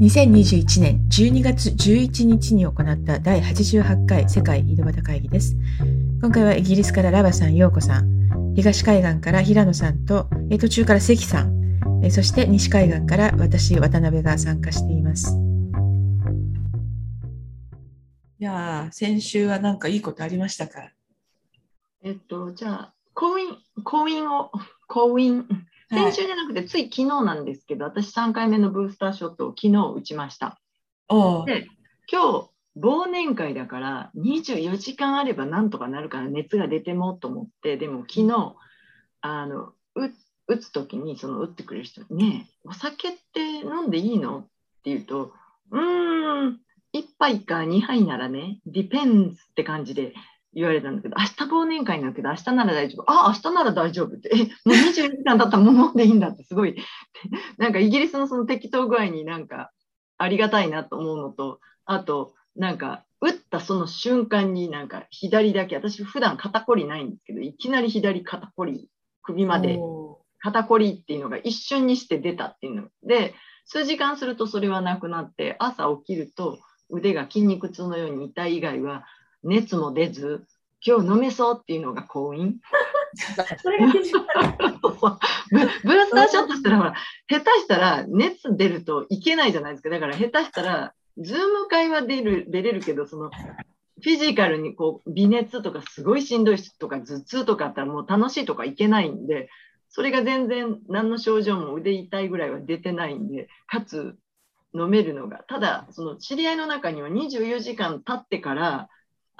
2021年12月11日に行った第88回世界井戸端会議です。今回はイギリスからラバさん、ヨーコさん、東海岸から平野さんと、途中から関さん、そして西海岸から私、渡辺が参加しています。いや先週は何かいいことありましたか？えっと、じゃあ、婚姻、婚姻を、婚姻、先週じゃなくて、つい昨日なんですけど、私3回目のブースターショットを昨日打ちました。で、今日、忘年会だから24時間あればなんとかなるから熱が出てもと思ってでも昨日あの打つ時にその打ってくれる人にねお酒って飲んでいいのって言うとうーん1杯か2杯ならね depends って感じで言われたんだけど、明日忘年会なんだけど、明日なら大丈夫。あ、明日なら大丈夫って。え、もう24時間経ったらもう飲んでいいんだって、すごい。なんかイギリスのその適当具合になんかありがたいなと思うのと、あと、なんか、打ったその瞬間になんか左だけ、私普段肩こりないんですけど、いきなり左肩こり、首まで肩こりっていうのが一瞬にして出たっていうので、数時間するとそれはなくなって、朝起きると腕が筋肉痛のように痛い以外は熱も出ず、今日飲めそうっていうのが婚姻。それが ブースターショットしたら、ほら、下手したら熱出るといけないじゃないですか。だから下手したら、ズーム会は出る出れるけど、その、フィジカルにこう微熱とかすごいしんどいとか頭痛とかあったらもう楽しいとかいけないんで、それが全然何の症状も腕痛いぐらいは出てないんで、かつ飲めるのが、ただその知り合いの中には24時間経ってから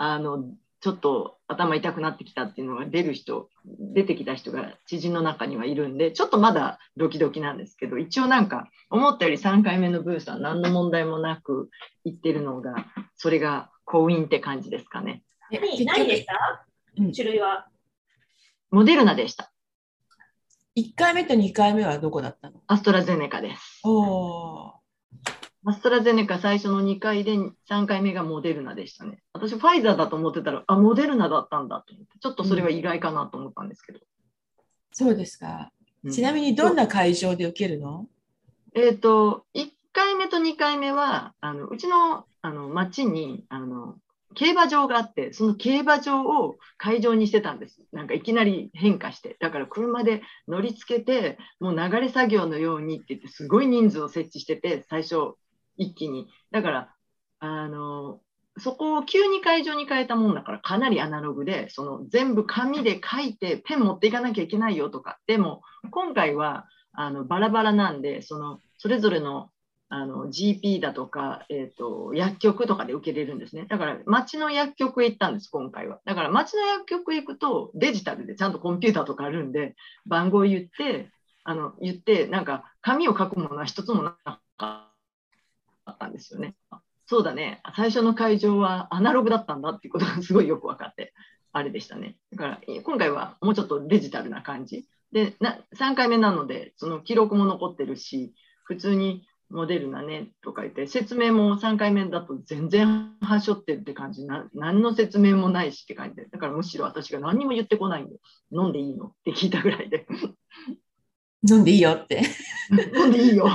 あのちょっと頭痛くなってきたっていうのが出る人出てきた人が知人の中にはいるんでちょっとまだドキドキなんですけど一応なんか思ったより3回目のブースは何の問題もなくいってるのがそれが婚姻って感じですかね。何でした？種類はモデルナでした。1回目と2回目はどこだったの？アストラゼネカです。おアストラゼネカ最初の2回で3回目がモデルナでしたね。私、ファイザーだと思ってたら、あ、モデルナだったんだと思って、ちょっとそれは意外かなと思ったんですけど。うん、そうですか。ちなみにどんな会場で受けるの、うん、えっ、ー、と、1回目と2回目は、あのうちのあの町にあの競馬場があって、その競馬場を会場にしてたんです。なんかいきなり変化して。だから車で乗り付けて、もう流れ作業のようにって言って、すごい人数を設置してて、最初一気に。だから、あの、そこを急に会場に変えたもんだからかなりアナログで、その全部紙で書いてペン持っていかなきゃいけないよとか。でも、今回はあのバラバラなんで、そのそれぞれのあの GP だとか、えーと、薬局とかで受けれるんですね。だから町の薬局へ行ったんです、今回は。だから町の薬局へ行くとデジタルでちゃんとコンピューターとかあるんで、番号言って、あの言って、なんか紙を書くものは一つもなかったったんですよね。そうだね、最初の会場はアナログだったんだっていうことがすごいよく分かって、あれでしたね。だから今回はもうちょっとデジタルな感じ。で、な3回目なので、その記録も残ってるし、普通にモデルなねとか言って、説明も3回目だと全然はしょってるって感じな、何の説明もないしって感じで、だからむしろ私が何にも言ってこないんで、飲んでいいのって聞いたぐらいで。飲んでいいよって。飲んでいいよ。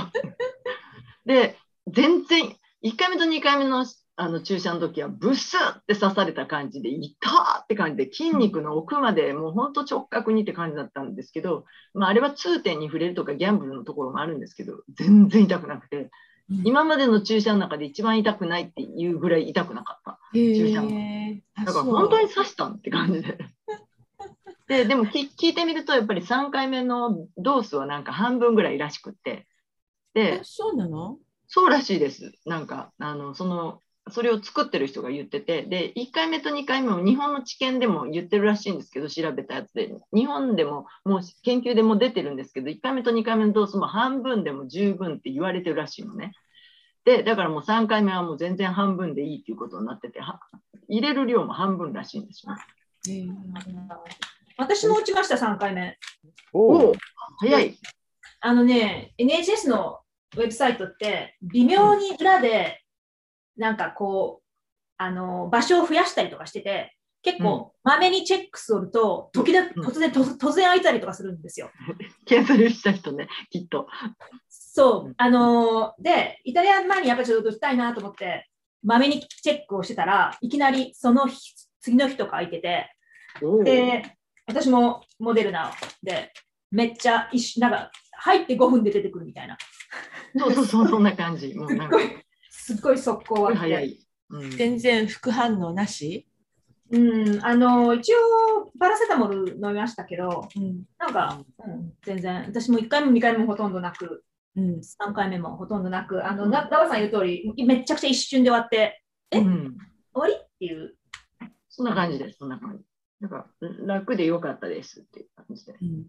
で、全然、1回目と2回目のあの注射の時はブスって刺された感じで痛って感じで筋肉の奥までもうほんと直角にって感じだったんですけど、まあ、あれは痛点に触れるとかギャンブルのところもあるんですけど全然痛くなくて、今までの注射の中で一番痛くないっていうぐらい痛くなかった。注射も。だから本当に刺したんって感じで。ででも聞いてみるとやっぱり3回目のドースはなんか半分ぐらいらしくって。でそうなの？そうらしいです。なんか、あの、その、それを作ってる人が言ってて、で、1回目と2回目も日本の治験でも言ってるらしいんですけど、調べたやつで、日本でももう研究でも出てるんですけど、1回目と2回目のドースも半分でも十分って言われてるらしいのね。で、だからもう3回目はもう全然半分でいいっていうことになってて、入れる量も半分らしいんですよ、ね。私も打ちました、3回目。おお、早い。あのね、NHS のウェブサイトって微妙に裏でなんかこう、あの場所を増やしたりとかしてて結構まめにチェックすると時々突然、突然開いたりとかするんですよ。キャンセルした人ねきっと。そう、あのーで、イタリア前にやっぱりちょっと行きたいなと思って、まめにチェックをしてたらいきなりその日、次の日とか空いてて、で、私もモデルナで、めっちゃ一瞬、なんか、入って5分で出てくるみたいな。そうそうそう、そんな感じ。もうなんか、すっごい、速攻は早い。うん。全然副反応なし、うん、あの、一応、パラセタモル飲みましたけど、うん。なんか、うん、全然、私も1回も2回もほとんどなく、うん、3回目もほとんどなく、あの、なダバさん言う通り、めっちゃくちゃ一瞬で終わって、え？うん。終わり？っていう。そんな感じです、そんな感じ。なんか楽でよかったですっていう感じで。うん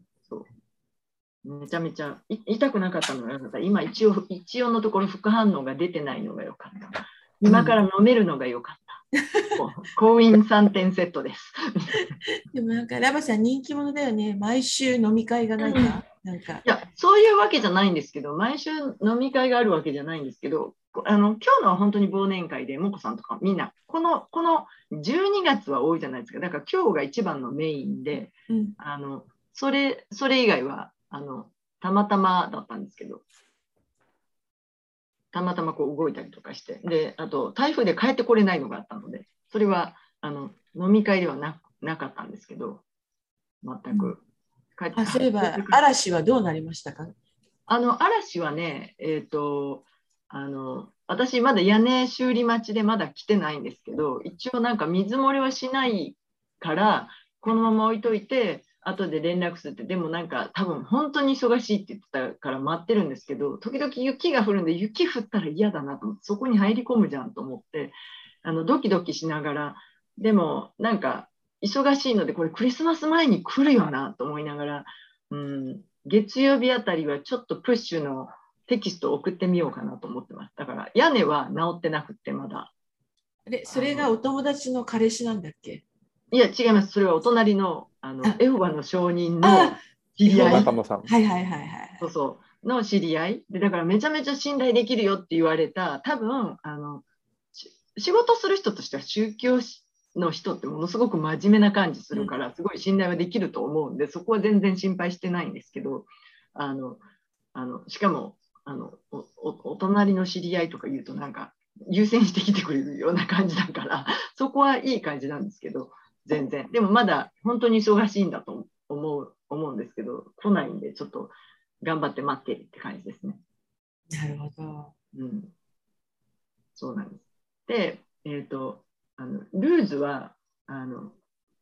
めちゃめちゃい痛くなかったのがよかった。今一応、一応のところ副反応が出てないのがよかった。今から飲めるのがよかった。婚姻3点セットです。でもなんかラバさん人気者だよね。毎週飲み会がなんか、なんかいや、そういうわけじゃないんですけど、毎週飲み会があるわけじゃないんですけど、こあの今日のは本当に忘年会で、もこさんとかみんな、このこの12月は多いじゃないですか。だから今日が一番のメインで、うんあのそれそれ以外はあのたまたまだったんですけど、たまたまこう動いたりとかして、であと台風で帰ってこれないのがあったので、それはあの飲み会ではななかったんですけど、全く。帰ってあそういえば嵐はどうなりましたか？あの嵐はね、えっ、と、あの、私まだ屋根修理待ちでまだ来てないんですけど、一応なんか水漏れはしないから、このまま置いといて、後で連絡するって、でもなんか多分本当に忙しいって言ってたから待ってるんですけど、時々雪が降るんで、雪降ったら嫌だなと思って、そこに入り込むじゃんと思って、あのドキドキしながら、でもなんか忙しいので、これクリスマス前に来るよなと思いながら、うん、月曜日あたりはちょっとプッシュのテキストを送ってみようかなと思ってます。だから屋根は直ってなくてまだ。でそれがお友達の彼氏なんだっけ？いや違います。それはお隣のあのあエホバの証人のあ知り合い。はいはいはいはい。そうそうの知り合いでだからめちゃめちゃ信頼できるよって言われた多分あのし仕事する人としては宗教の人ってものすごく真面目な感じするから、すごい信頼はできると思うんでそこは全然心配してないんですけどあのあのしかもあのおおお隣の知り合いとか言うとなんか優先してきてくれるような感じだからそこはいい感じなんですけど全然でもまだ本当に忙しいんだと思う思うんですけど来ないんでちょっと頑張って待ってるって感じですね。なるほど。うん、そうなんです。で、えっ、とあのルーズはあの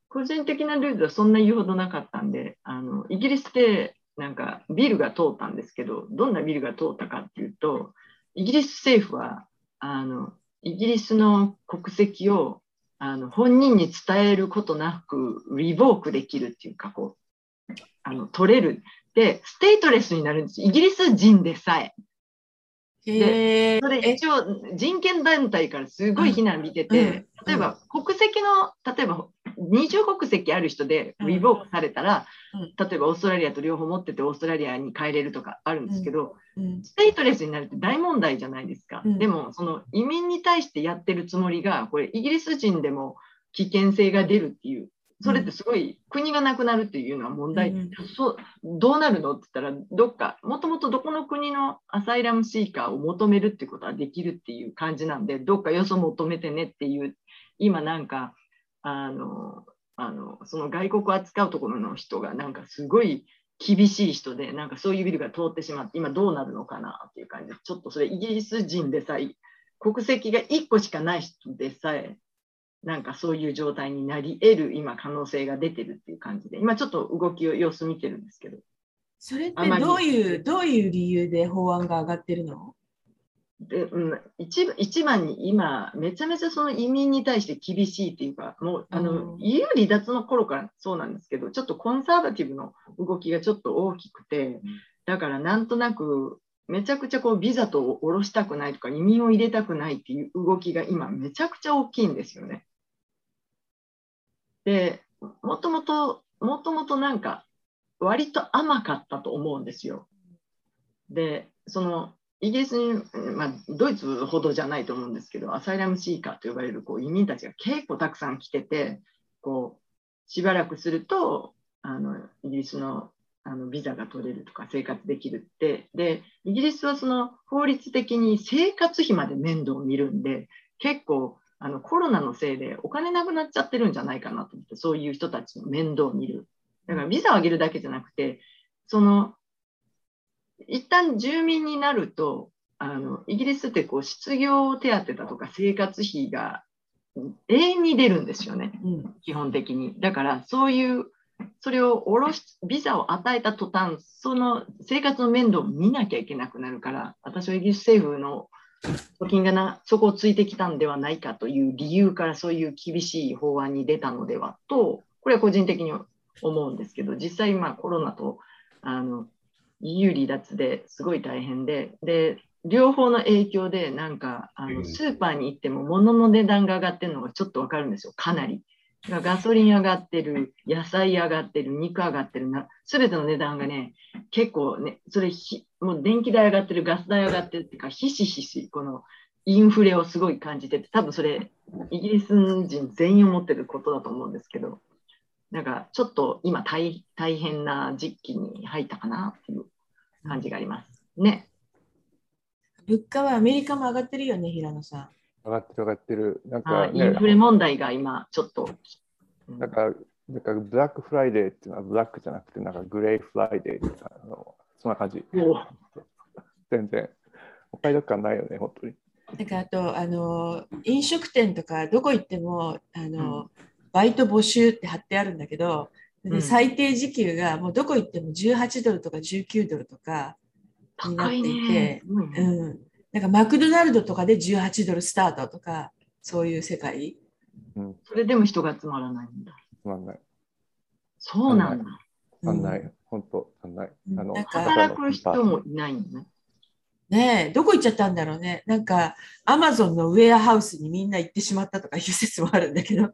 個人的なルーズはそんな言うほどなかったんであのイギリスでなんかビルが通ったんですけどどんなビルが通ったかっていうとイギリス政府はあのイギリスの国籍をあの本人に伝えることなくリボークできるっていうかこうあの取れる。で stateless になるんです。イギリス人でさえ。へえ。それえ？一応人権団体からすごい非難見てて、うん。うん。例えば国籍の例えば二重国籍ある人でうん。 revoke されたら、うん。例えばオーストラリアと両方持っててオーストラリアに帰れるとかあるんですけど、うん。 stateless になるって大問題じゃないですか、うん。でもその移民に対してやってるつもりがこれイギリス人でも危険性が出るっていうそれってすごい国がなくなるっていうのは問題、うんそうどうなるのって言ったらどっかもともとどこの国のアサイラムシーカーを求めるってことはできるっていう感じなんでどっかよそ求めてねっていう今なんかあのあのその外国を扱うところの人がなんかすごい厳しい人でなんかそういうビルが通ってしまって今どうなるのかなっていう感じでちょっとそれイギリス人でさえ国籍が1個しかない人でさえなんかそういう状態になり得る今可能性が出てるっていう感じで今ちょっと動きを様子見てるんですけど。それってどういう、どういう理由で法案が上がってるの？で、うん、一番一番に今めちゃめちゃその移民に対して厳しいっていうかもうあのうん EU 離脱の頃からそうなんですけどちょっとコンサバティブの動きがちょっと大きくてだからなんとなくめちゃくちゃこうビザと下ろしたくないとか移民を入れたくないっていう動きが今めちゃくちゃ大きいんですよね。でもともともともとなんか割と甘かったと思うんですよ。でそのイギリスに、まあ、ドイツほどじゃないと思うんですけどアサイラムシーカーと呼ばれるこう移民たちが結構たくさん来ててこうしばらくするとあのイギリスのあのビザが取れるとか生活できるって。で、イギリスはその法律的に生活費まで面倒を見るんで、結構あのコロナのせいでお金なくなっちゃってるんじゃないかなと思って、そういう人たちの面倒を見る。だからビザを上げるだけじゃなくて、その、一旦住民になると、あのイギリスってこう失業手当だとか生活費が永遠に出るんですよね。うん基本的に。だから、そういう、それを下ろし、ビザを与えた途端、その生活の面倒を見なきゃいけなくなるから、私はイギリス政府の貯金がな、そこをついてきたんではないかという理由から、そういう厳しい法案に出たのではと、これは個人的に思うんですけど、実際、まあコロナと、あの、EU 離脱ですごい大変で、で、両方の影響で、なんか、あのうん。スーパーに行っても物の値段が上がってるのがちょっとわかるんですよ、かなり。ガソリン上がってる、野菜上がってる、肉上がってる。な、すべての値段がね、結構ね、それひ、もう電気代上がってる、ガス代上がってるっていうか、ひしひし、このインフレをすごい感じてて、多分それ、イギリス人全員思ってることだと思うんですけど、なんかちょっと今大、大変な時期に入ったかなっていう感じがあります。ね。物価はアメリカも上がってるよね、平野さん。上がってる上がってる。なんあかねインフレ問題が今、ちょっと。うんなんか、なんかブラックフライデーっていうのはブラックじゃなくて、なんかグレーフライデーってあのそんな感じ。全然。お買い得感ないよね、本当に。なんかあとあの飲食店とかどこ行ってもあの、バイト募集って貼ってあるんだけど、でうん最低時給がもうどこ行っても18ドルとか19ドルとか、になっていねて。いねうん、なんかマクドナルドとかで18ドルスタートとかそういう世界うん、それでも人が集まらないんだ。つまんない。そうなんだ。つまんなうんい。本当、つまんない。うんあの、働く人もいないのね。ねえどこ行っちゃったんだろうねなんかアマゾンのウェアハウスにみんな行ってしまったとかいう説もあるんだけど、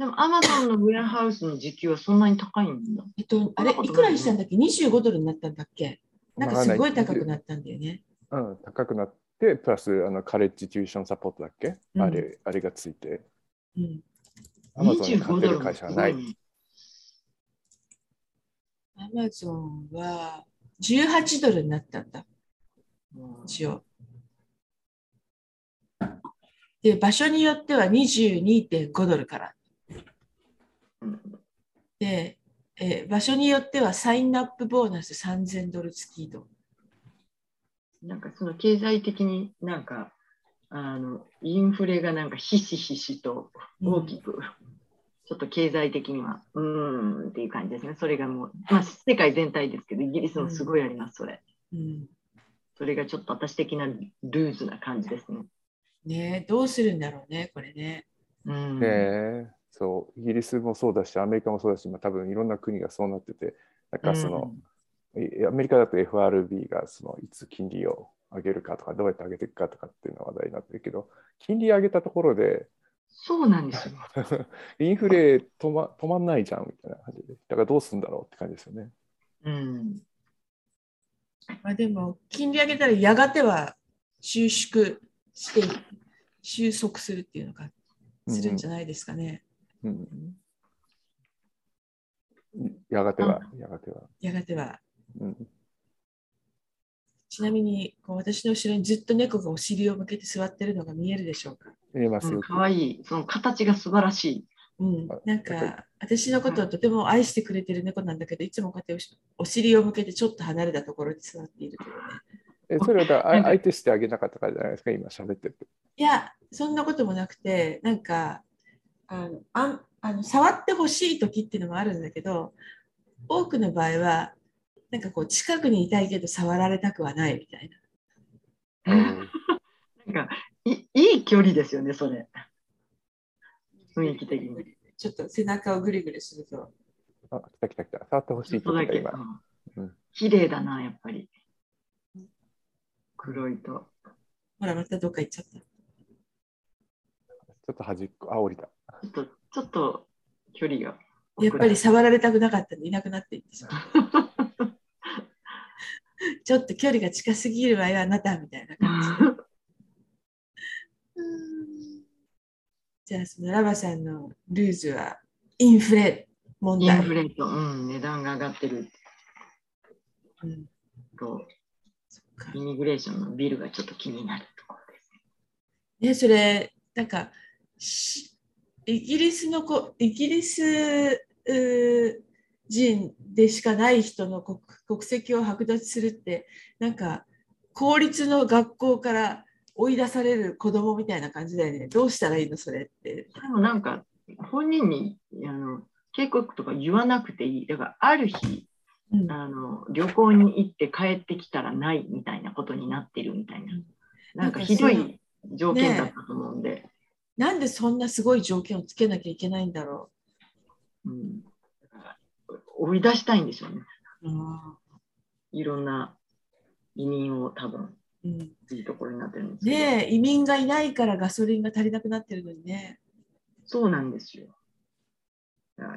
でも、アマゾンのウェアハウスの時給はそんなに高いんだ。えっと、あれいくらにしたんだっけ？25ドルになったんだっけ？なんかすごい高くなったんだよね。うん、高くなって、プラスあのカレッジテューションサポートだっけ、うんあれあれがついて、うんアマゾンに勝25てる会社はない。ね。アマゾンは18ドルになったんだ、うん一応。で、場所によっては22.5ドルから。うんで、えー場所によってはサインアップボーナス3000ドル付きと。なんかその経済的になんか、あの、インフレがなんかひしひしと大きく、ちょっと経済的には、うーんっていう感じですね。それがもう、まあ世界全体ですけど、イギリスもすごいあります、それ。うんそれがちょっと私的なルーズな感じですね。ねどうするんだろうね、これね。うん。ねえそう、イギリスもそうだし、アメリカもそうだし、まあ、多分いろんな国がそうなってて、なんかその、いアメリカだと FRB がそのいつ金利を上げるかとか、どうやって上げていくかとかっていうのが話題になってるけど、金利上げたところで、そうなんですよ。インフレ止ま止まんないじゃんみたいな感じで、だからどうするんだろうって感じですよね。うん。まあ、でも、金利上げたらやがては収縮して、収束するっていうのか、するんじゃないですかね。うんやがては、やがては。やがては。うんちなみに、こう私の後ろにずっと猫がお尻を向けて座ってるのが見えるでしょうか？見えますようん、。かわいい。その形が素晴らしい。うんあ、なんか、私のことをとても愛してくれてる猫なんだけど、いつもこうやっておお尻を向けてちょっと離れたところに座っているけどね。えそれは相手してあげなかったからじゃないですか、今喋ってて。いや、そんなこともなくて、なんか、あのあんあの触ってほしい時っていうのもあるんだけど、多くの場合は、なんかこう、近くにいたいけど触られたくはないみたいな。なんかいいい距離ですよね、それ。雰囲気的に。ちょっと背中をぐりぐりすると。あ、来た来た来た。触ってほしいっとだけ。か今。うん綺麗だな、やっぱり。黒いと。ほら、またどっか行っちゃった。ちょっと端っこ、あ、降りた。ちょっと、ちょっと距離が。やっぱり触られたくなかったんでいなくなっていってしまう。ちょっと距離が近すぎるわよ、あなたみたいな感じじゃあ、そのラバさんのルーズはインフレ問イン題。フレート、うん、値段が上がってる。うんとそっかイミグレーションのビルがちょっと気になるところです。ね、それ、なんか、しイギリスの子、イギリス人でしかない人の国国籍を剥奪するって、なんか、公立の学校から追い出される子供みたいな感じだよね。どうしたらいいの、それって。でもなんか本人にあの警告とか言わなくていい。だからある日うんあの旅行に行って帰ってきたらないみたいなことになってるみたいな。なんかひどい条件だったと思うんで。なんでそんなすごい条件をつけなきゃいけないんだろうん、だから追い出したいんでしょうね。う。うんいろんな移民を多分うんいいところになってるんですけど。ねえ、移民がいないからガソリンが足りなくなってるのにね。そうなんですよ。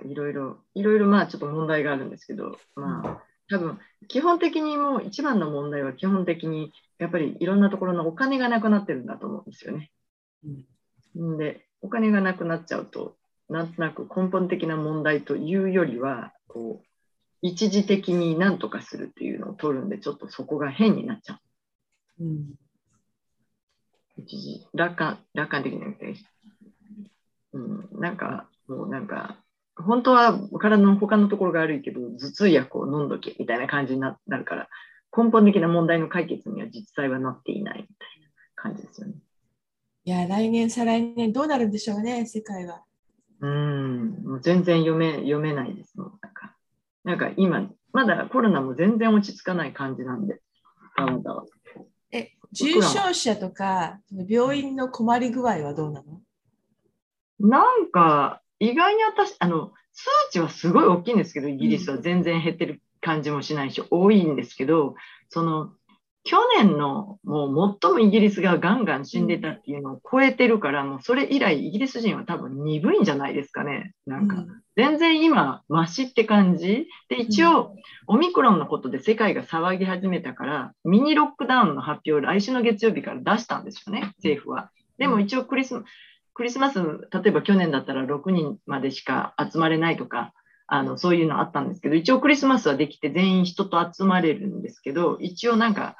いろいろ、いろいろまあちょっと問題があるんですけど、まあ多分基本的にもう一番の問題は基本的にやっぱりいろんなところのお金がなくなってるんだと思うんですよね。んんで、お金がなくなっちゃうと、なんとなく根本的な問題というよりは、こう、一時的に何とかするっていうのを取るんで、ちょっとそこが変になっちゃう。うん一時、楽観、楽観的になって、うん、なんか、もうなんか、本当は体の他のところが悪いけど、頭痛薬を飲んどけみたいな感じにななるから、根本的な問題の解決には実際はなっていないみたいな感じですよね。いや、来年、再来年、どうなるんでしょうね、世界は。うん、もう全然読め読めないですもん。なんか、なんか今、まだコロナも全然落ち着かない感じなんで、あなたは。え、重症者とか、病院の困り具合はどうなの？なんか、意外に私、あの、数値はすごい大きいんですけど、イギリスは全然減ってる感じもしないし、多いんですけど、その、去年のもう最もイギリスがガンガン死んでたっていうのを超えてるから、もうそれ以来イギリス人は多分鈍いんじゃないですかね。なんか、全然今、マシって感じ。で、一応、オミクロンのことで世界が騒ぎ始めたから、ミニロックダウンの発表を来週の月曜日から出したんですよね、政府は。でも一応クリス、クリスマス、例えば去年だったら6人までしか集まれないとか、あの、そういうのあったんですけど、一応クリスマスはできて全員人と集まれるんですけど、一応なんか、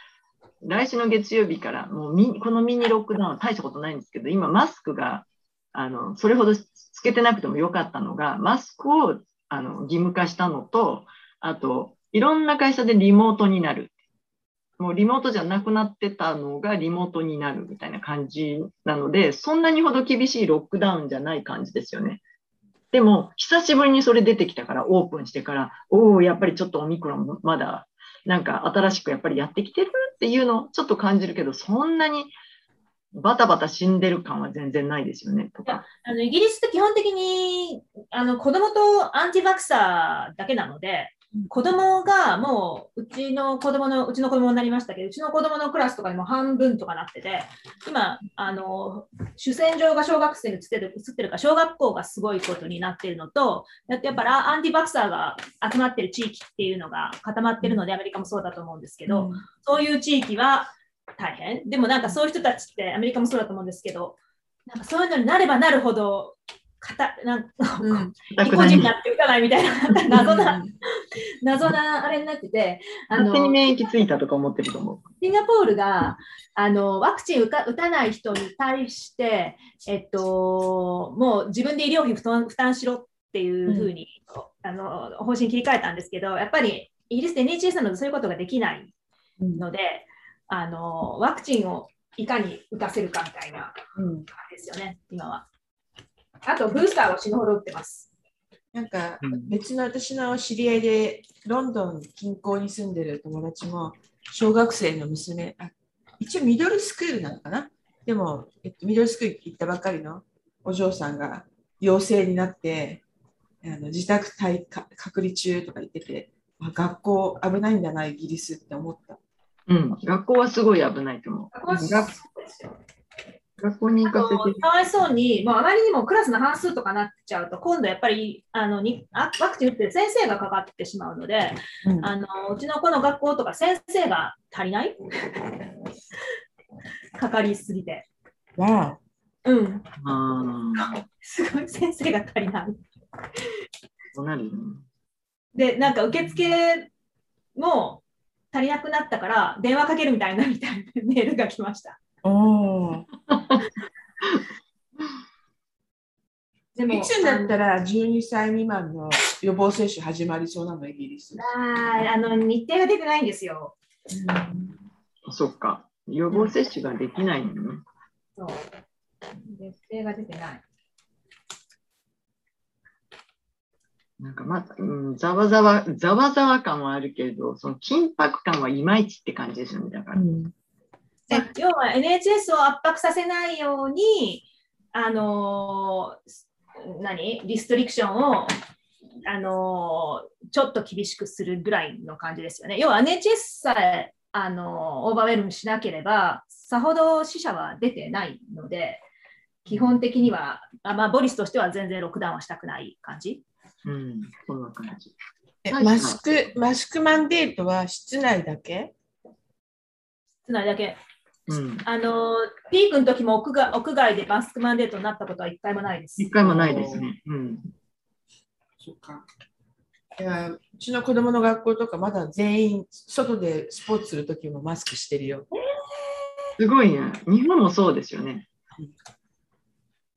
来週の月曜日からもうミこのミニロックダウンは大したことないんですけど、今マスクが、あの、それほどつけてなくてもよかったのが、マスクをあの義務化したのと、あと、いろんな会社でリモートになる。もうリモートじゃなくなってたのがリモートになるみたいな感じなので、そんなにほど厳しいロックダウンじゃない感じですよね。でも、久しぶりにそれ出てきたから、オープンしてから、おお、やっぱりちょっとオミクロンまだ、なんか新しくやっぱりやってきてるっていうのをちょっと感じるけど、そんなにバタバタ死んでる感は全然ないですよね、とか。あのイギリスって基本的にあの子供とアンチバクサーだけなので、子供がもううちの子供のうちの子供になりましたけど、うちの子供のクラスとかにも半分とかなってて、今、あの主戦場が小学生に移ってる移ってるから、小学校がすごいことになってるのと、やっぱりアンティバクサーが集まってる地域っていうのが固まってるので、アメリカもそうだと思うんですけど、そういう地域は大変。でもなんかそういう人たちってアメリカもそうだと思うんですけど、なんかそういうのになればなるほど、かたなんかうん。意固地になって打たないみたいな謎な、謎なあれになってて、あの勝手に免疫ついたとか思ってると思う。シンガポールがあのワクチン打た打たない人に対して、えっと、もう自分で医療費負担負担しろっていうふうに、あの方針切り替えたんですけど、やっぱりイギリスで NHS なのでそういうことができないので、あのワクチンをいかに打たせるかみたいなうん。感じですよね、今は。あと、ブースターを死ぬほど打ってます。なんかうん別の私の知り合いでロンドン近郊に住んでる友達も小学生の娘あ一応ミドルスクールなのかな？でも、えっと、ミドルスクール行ったばかりのお嬢さんが陽性になってあの自宅待か隔離中とか言っててあ学校危ないんだなイギリスって思った。うん、学校はすごい危ないと思う。学学校に行あかせて。とかわいそうに、もうあまりにもクラスの半数とかなっちゃうと、今度やっぱりあのにあワクチン打ってる先生がかかってしまうので、うんあのうちの子の学校とか先生が足りない？かかりすぎて。わうん、ああ、すごい先生が足りない。そうなる。で、なんか受付も、足りなくなったから電話かけるみたいなみたいなメールが来ました。おー でもいつになったら12歳未満の予防接種始まりそうなの、イギリス。あーあの日程が出てないんですよ。そっか。予防接種ができないのね。そう日程が出てない。なんかまだ、うん、ざわざわ、ざわざわ感はあるけれど、その緊迫感はいまいちって感じですよね。だから。まあ要は NHS を圧迫させないように、あのー何？リストリクションを、あのーちょっと厳しくするぐらいの感じですよね。要は NHS さえ、あのーオーバーウェルムしなければ、さほど死者は出てないので、基本的には、あまあ、ボリスとしては全然ロックダウンはしたくない感じ。うん、そんな感じ。マスク、マスクマンデートは室内だけ？つまりだけ、うん。あのーピークの時も屋外屋外でマスクマンデートになったことは一回もないです。一回もないですね。うん。そっか。いやうちの子供の学校とかまだ全員外でスポーツするときもマスクしてるよ。すごいね。日本もそうですよね。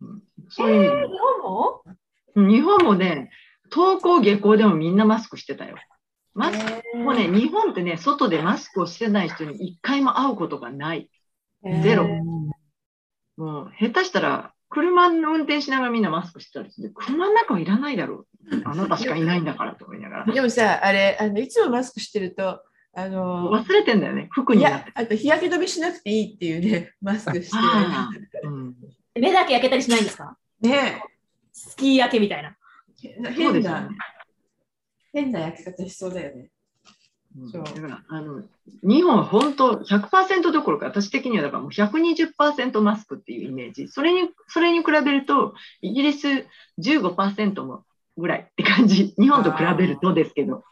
うん、そういう意味で日本も？うん日本もね、登校下校でもみんなマスクしてたよ。マスクもうね、日本ってね、外でマスクをしてない人に一回も会うことがない。ゼロ。もう下手したら、車の運転しながらみんなマスクしてたりして、車の中はいらないだろう。あなたしかいないんだからと思いながら。でもさ、あれ、あのいつもマスクしてると、あの、忘れてんだよね、服いにあと日焼け止めしなくていいっていうね、マスクしてうん。目だけ焼けたりしないんですか？ねスキー焼けみたいな。変な、ね。変な焼き方しそうだよね。うん。そう。だからあの日本は本当100%どころか私的にはだからもう120%マスクっていうイメージ。それにそれに比べるとイギリス15%もぐらいって感じ。日本と比べるとですけど。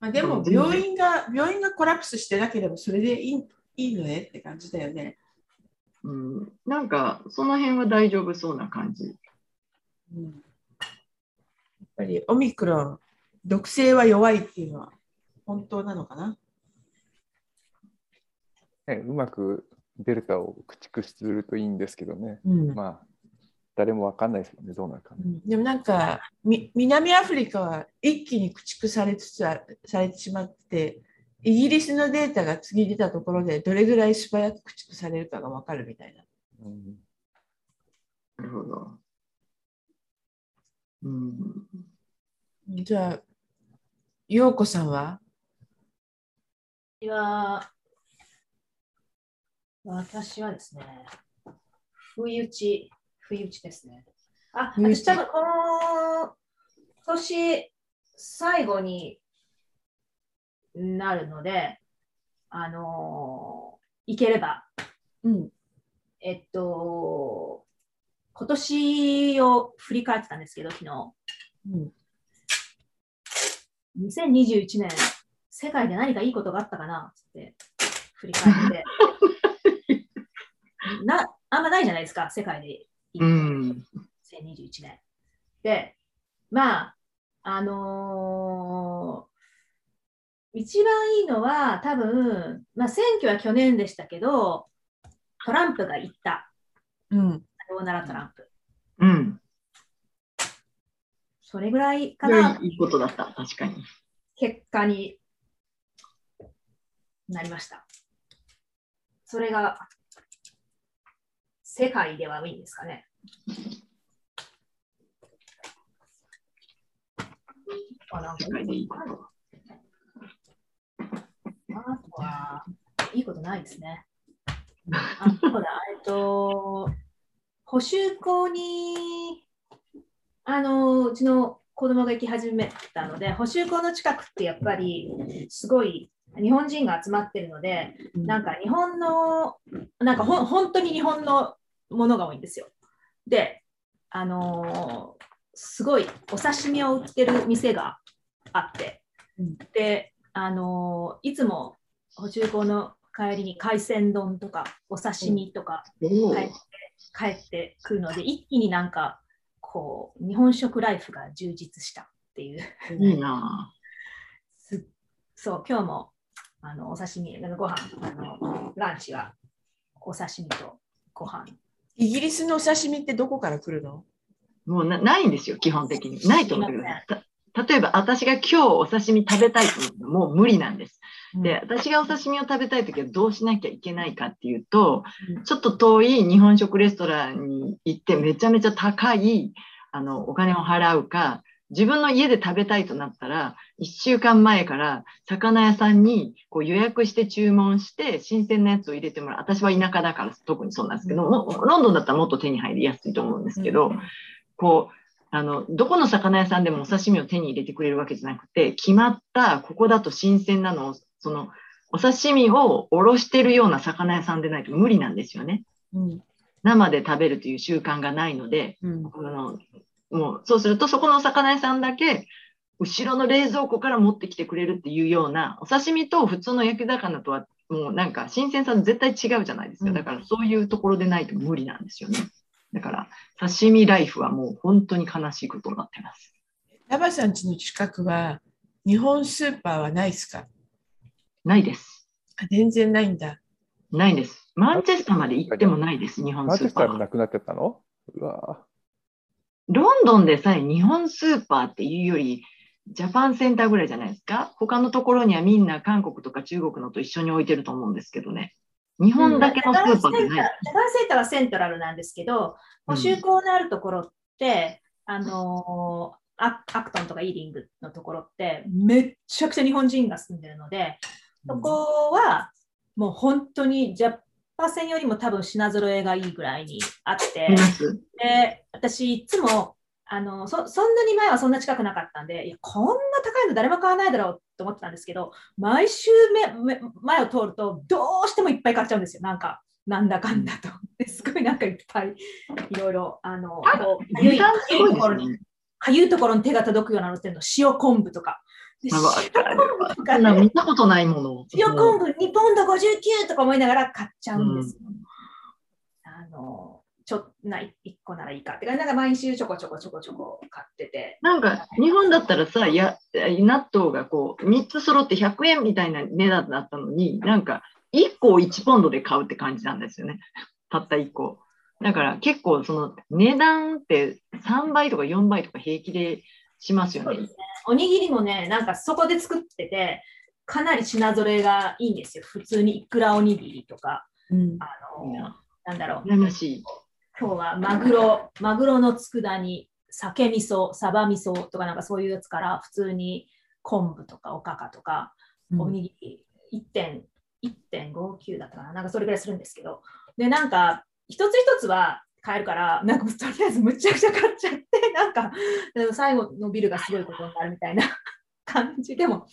まあ、でも病院が、病院がコラプスしてなければそれでいいいいのねって感じだよね。うん、なんかその辺は大丈夫そうな感じ。うん、やっぱりオミクロン、毒性は弱いっていうのは本当なのかな？ね、うまくデルタを駆逐するといいんですけどね。うんまあ、誰もわかんないですよね、どうなるかね。でもなんかみ南アフリカは一気に駆逐されつつあされてしまってイギリスのデータが次出たところでどれぐらい素早く駆逐されるかが分かるみたいな。うんなるほど、うん、じゃあ、陽子さんは？いや私はですね、不意打ち、不意打ちですね。あ、私多分この年最後になるので、あのーいければ、うん。えっと、今年を振り返ってたんですけど、昨日。うん2021年、世界で何かいいことがあったかな？って振り返って。なあんまないじゃないですか、世界でいいこと。うん、2021年。で、まあ、あのー一番いいのは多分、まあ、選挙は去年でしたけど、トランプが言った。うん。さようならトランプ。うん、それぐらいかな、はいいことだった確かに結果になりました。それが世界ではいいんですかね。あなんかいいことあとは、いいことないですね。あ、そうだ、えっと、補修校に、あの、うちの子供が行き始めたので、補修校の近くってやっぱり、すごい日本人が集まってるので、なんか日本の、なんかほん本当に日本のものが多いんですよ。で、あのーすごいお刺身を売ってる店があって、うん。で、あのーいつも補充校の帰りに海鮮丼とかお刺身とかお帰って帰ってくるので、一気になんかこう日本食ライフが充実したっていう。いいな。すそう、今日も、ああのお刺身、ご飯あのランチはお刺身とご飯。イギリスのお刺身ってどこから来るの？もうなないんですよ、基本的に。ないと思ってください。た例えば、私が今日お刺身食べたいと思うのもう無理なんです。で、私がお刺身を食べたいときはどうしなきゃいけないかっていうと、うんちょっと遠い日本食レストランに行ってめちゃめちゃ高いあのお金を払うか、自分の家で食べたいとなったら、1週間前から魚屋さんにこう予約して注文して、新鮮なやつを入れてもらう。私は田舎だから特にそうなんですけど、もロンドンだったらもっと手に入りやすいと思うんですけど、こう、あの、どこの魚屋さんでもお刺身を手に入れてくれるわけじゃなくて、決まった、ここだと新鮮なのを、その、お刺身をおろしてるような魚屋さんでないと無理なんですよね。うん生で食べるという習慣がないので、うんあのもうそうするとそこのお魚屋さんだけ後ろの冷蔵庫から持ってきてくれるっていうようなお刺身と普通の焼き魚とはもうなんか新鮮さ絶対違うじゃないですか。うん。だからそういうところでないと無理なんですよね。だから刺身ライフはもう本当に悲しいことになってます。ラバさん家の近くは日本スーパーはないですか？ないです。あ全然ないんだ。ないです。マンチェスターまで行ってもないです日本マンチェスタスーパーはーもなくなっちゃったの？うわロンドンでさえ日本スーパーっていうより、ジャパンセンターぐらいじゃないですか？他のところにはみんな韓国とか中国のと一緒に置いてると思うんですけどね。日本だけのスーパーってジャパンセンターない。ジャパンセンターはセントラルなんですけど、補修校のあるところって、あのーアアクトンとかイーリングのところって、めっちゃくちゃ日本人が住んでるので、そこはもう本当にジャパ線よりも多分品揃えがいいぐらいにあって。で私いつもあのそそんなに前はそんな近くなかったんでいやこんな高いの誰も買わないだろうと思ってたんですけど毎週めめ前を通るとどうしてもいっぱい買っちゃうんですよ。なんかなんだかんだと。ですごいなんかいっぱいいろいろあのかゆいところにいところに手が届くようなのって塩昆布とか見たことないものを。塩昆布2ポンド59とか思いながら買っちゃうんですよ。あのちょっとな1個ならいいかってか、なんか毎週ちょこちょこちょこちょこ買ってて。なんか日本だったらさ、や納豆がこう3つ揃って100円みたいな値段だったのに、なんか1個を1ポンドで買うって感じなんですよね。たった1個。だから結構その値段って3倍とか4倍とか平気でしますよね。おにぎりもね、なんかそこで作ってて、かなり品揃えがいいんですよ。普通にいくらおにぎりとか、うん。あのなんだろう。今日はマグロ、マグロの佃煮、鮭味噌、サバ味噌とかなんかそういうやつから、普通に昆布とかおかかとか、おにぎり1.5 1.59だったかな、なんかそれぐらいするんですけど、で、なんか、一つ一つは買えるから、なんかとりあえずむちゃくちゃ買っちゃって、なんか、最後のビルがすごいことになるみたいな 感じでも、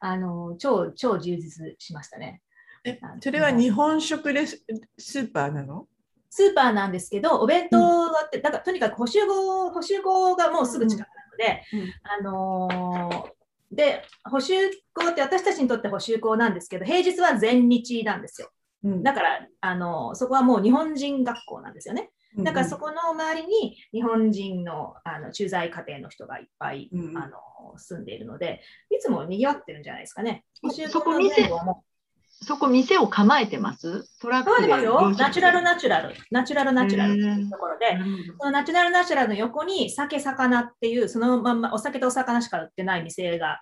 あの、超、超充実しましたね。えそれは日本食レススーパーなの？スーパーなんですけど、お弁当はって、なんかとにかく補修校、補修校がもうすぐ近くなので、うんあのーで、補修校って私たちにとって補修校なんですけど、平日は全日なんですよ。うんだから、あのーそこはもう日本人学校なんですよね。だからそこの周りに日本人のあの駐在家庭の人がいっぱい、うんあの住んでいるので、いつも賑わってるんじゃないですかね。そこ店そこ店を構えてます？トラックでよ。ナチュラルナチュラル、ナチュラルナチュラル。っていうところで、そのナチュラルナチュラルの横に酒、魚っていう、そのまんまお酒とお魚しか売ってない店が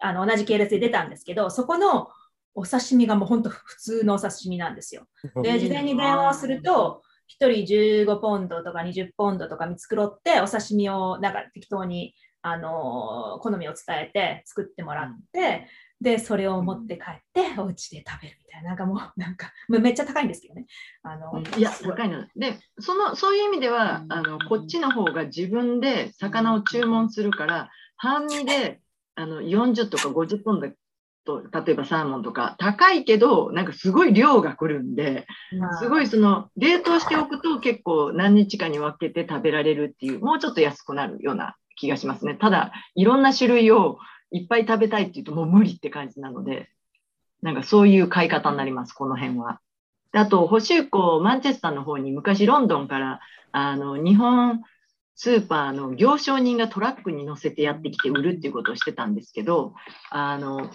あの同じ系列で出たんですけど、そこのお刺身がもう本当普通のお刺身なんですよ。で、事前に電話をすると、1人15ポンドとか20ポンドとか見繕って、お刺身をなんか適当にあの好みを伝えて作ってもらって、で、それを持って帰って、お家で食べるみたいな、なんかもう、なんか、めっちゃ高いんですけどね。あのいや、高いの。で、その、そういう意味では、あの、こっちの方が自分で魚を注文するから、半身で、あの、40とか50ポンドと、例えばサーモンとか、高いけど、なんかすごい量が来るんで、すごいその、冷凍しておくと結構何日かに分けて食べられるっていう、もうちょっと安くなるような気がしますね。ただ、いろんな種類をいっぱい食べたいっていうともう無理って感じなので、なんかそういう買い方になります、この辺は。であと、補修校、マンチェスターの方に昔ロンドンから、あの、日本スーパーの行商人がトラックに乗せてやってきて売るっていうことをしてたんですけど、あの、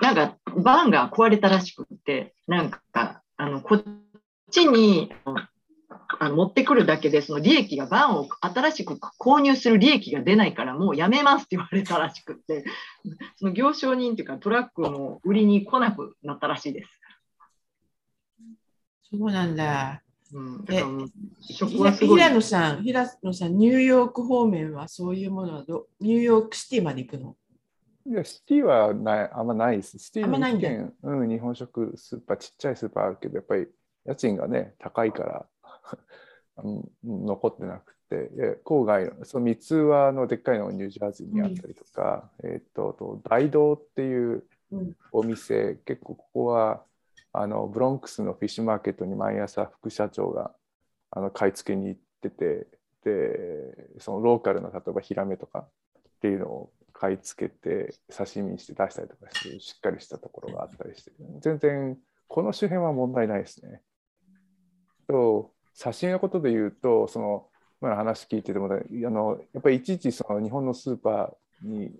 なんかバンが壊れたらしくって、なんか、あの、こっちにあの持ってくるだけで、その利益がバンを新しく購入する利益が出ないから、もうやめますって言われたらしくって、その行商人っていうかトラックも売りに来なくなったらしいです。そうなんだ。うん、えだからもう食ひはすごい。平野さん、平野さん、ニューヨーク方面はそういうものはど、ニューヨークシティまで行くの？いや、シティはないあんまないです。シティに一軒、うん、日本食スーパー、ちっちゃいスーパーあるけど、やっぱり家賃がね、高いから うん残ってなくて、郊外の、その三つ輪のでっかいのがニュージャージーにあったりとか、えっと、大道っていううん。お店、結構ここはあのブロンクスのフィッシュマーケットに毎朝副社長があの買い付けに行ってて、で、そのローカルの例えばヒラメとかっていうのを買い付けて刺身にして出したりとかしてしっかりしたところがあったりして全然この周辺は問題ないですね。と刺身のことで言うとその今の話聞いててもあのやっぱりいちいちその日本のスーパーに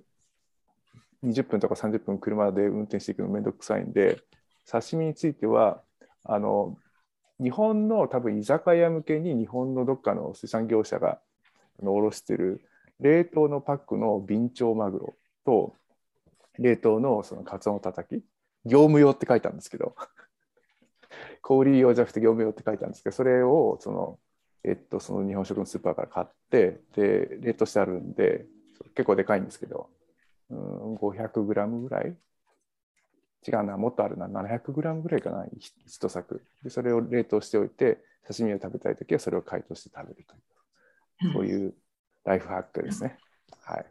20分とか30分車で運転していくのめんどくさいんで刺身についてはあの日本の多分居酒屋向けに日本のどっかの水産業者があの卸してる冷凍のパックのビンチョウマグロと冷凍のそのカツオのたたき業務用って書いてあるんですけど 小売用じゃなくて業務用って書いてあるんですけどそれをその,、えっと、その日本食のスーパーから買ってで冷凍してあるんで結構でかいんですけど、うん、500グラムぐらい？違うなもっとあるな700グラムぐらいかな一作。でそれを冷凍しておいて刺身を食べたい時はそれを解凍して食べるというそういうライフハックですね。はい。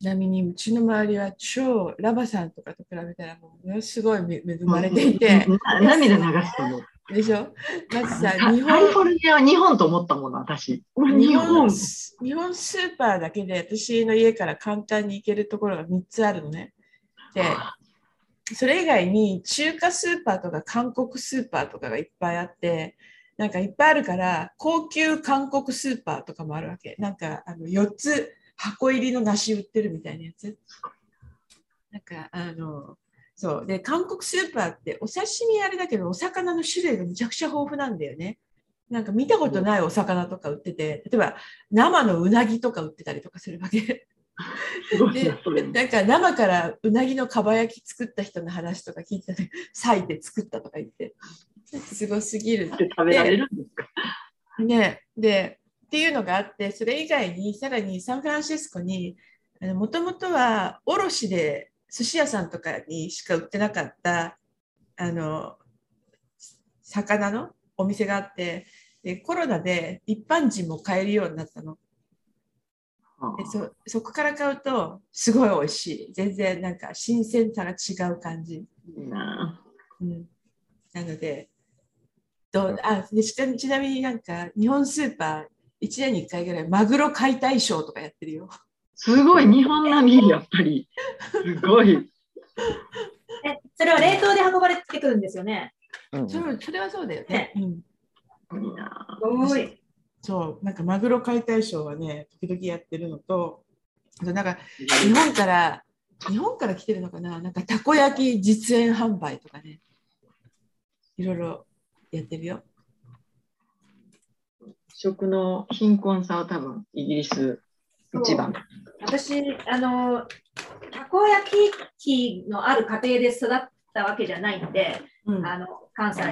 ちなみにうちの周りは超ラバさんとかと比べたらもうものすごいめ恵まれていて、な涙流したの。でしょ？まずさカ日カリフォ本ルニアは日本と思ったもの、私。日本日本。日本スーパーだけで私の家から簡単に行けるところが3つあるのね。でそれ以外に中華スーパーとか韓国スーパーとかがいっぱいあってなんかいっぱいあるから高級韓国スーパーとかもあるわけ。なんかあの4つ箱入りの梨売ってるみたいなやつ。なんかあのそう。で韓国スーパーってお刺身あれだけどお魚の種類がめちゃくちゃ豊富なんだよね。なんか見たことないお魚とか売ってて例えば生のうなぎとか売ってたりとかするわけ。でな、んか生からうなぎのかば焼き作った人の話とか聞いてたね、裂いて作ったとか言って、すごすぎる。って食べられるんですか？ね、で、っていうのがあって、それ以外にさらにサンフランシスコに、もともとは卸で寿司屋さんとかにしか売ってなかった、あの、魚のお店があって、でコロナで一般人も買えるようになったの。でそそこから買うとすごい美味しい。全然なんか新鮮さが違う感じ。うん、なのでどうあでちなちなみになんか日本スーパー1年に1回ぐらいマグロ解体ショーとかやってるよ。すごい、日本並み、やっぱり。すごい。えそれは冷凍で運ばれてくるんですよね？うんそれそれはそうだよね。うん、いいなすごい。そうなんかマグロ解体ショーはね時々やってるのとあとなんか日本から日本から来てるのかな？なんかたこ焼き実演販売とかねいろいろやってるよ。食の貧困さは多分イギリス一番。私、あの、たこ焼き器のある家庭で育ったわけじゃないんで、うんあの関西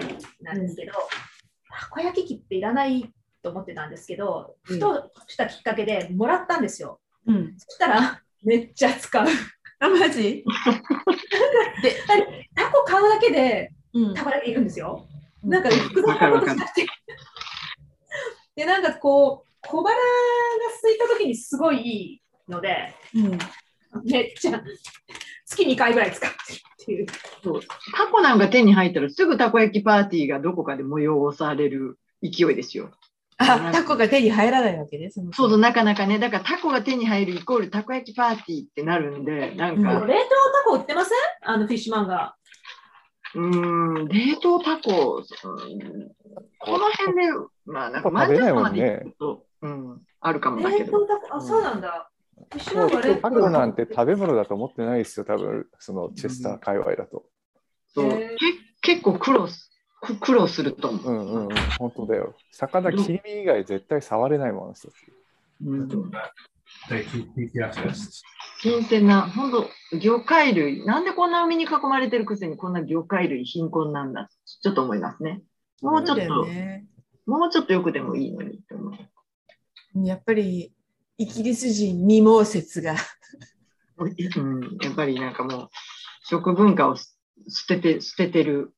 なんですけど、たこ焼き器っていらないと思ってたんですけど、うんふとしたきっかけでもらったんですよ。うん、そしたら、めっちゃ使う。あマジ？で、タコ買うだけでうんたこ焼きいくんですよ。うんなんか複雑なことしなくて。で、なんかこう、小腹が空いた時にすごいいいので、うんめっちゃ月2回ぐらい使ってるっていう。そうタコなんか手に入ったらすぐたこ焼きパーティーがどこかで催される勢いですよ。あ、タコが手に入らないわけね。そのそうそう、なかなかね。だからタコが手に入るイコールたこ焼きパーティーってなるんで、なんうんか、冷凍タコ売ってません？あのフィッシュマンが。うーん、冷凍タコ、うんこの辺で、まあなんか、タコ食べないもんねうん、あるかもだけ冷ど。凍タコ、あ、そうなんだ。後ろはあれタコなんて食べ物だと思ってないですよ、多分そのチェスター界隈だと。そうへーけ結構苦労すく苦労すると思う。うんうんうん、本当だよ。魚切り身以外絶対触れないもんですよ。うん、They keep PTFS. 新鮮な、本当魚介類、なんでこんな海に囲まれてるくせにこんな魚介類貧困なんだちょっと思いますね。もうちょっと、よね。もうちょっとよくでもいいのにって思う。やっぱりイギリス人未毛説が。うん、やっぱりなんかもう食文化を捨てて、捨ててる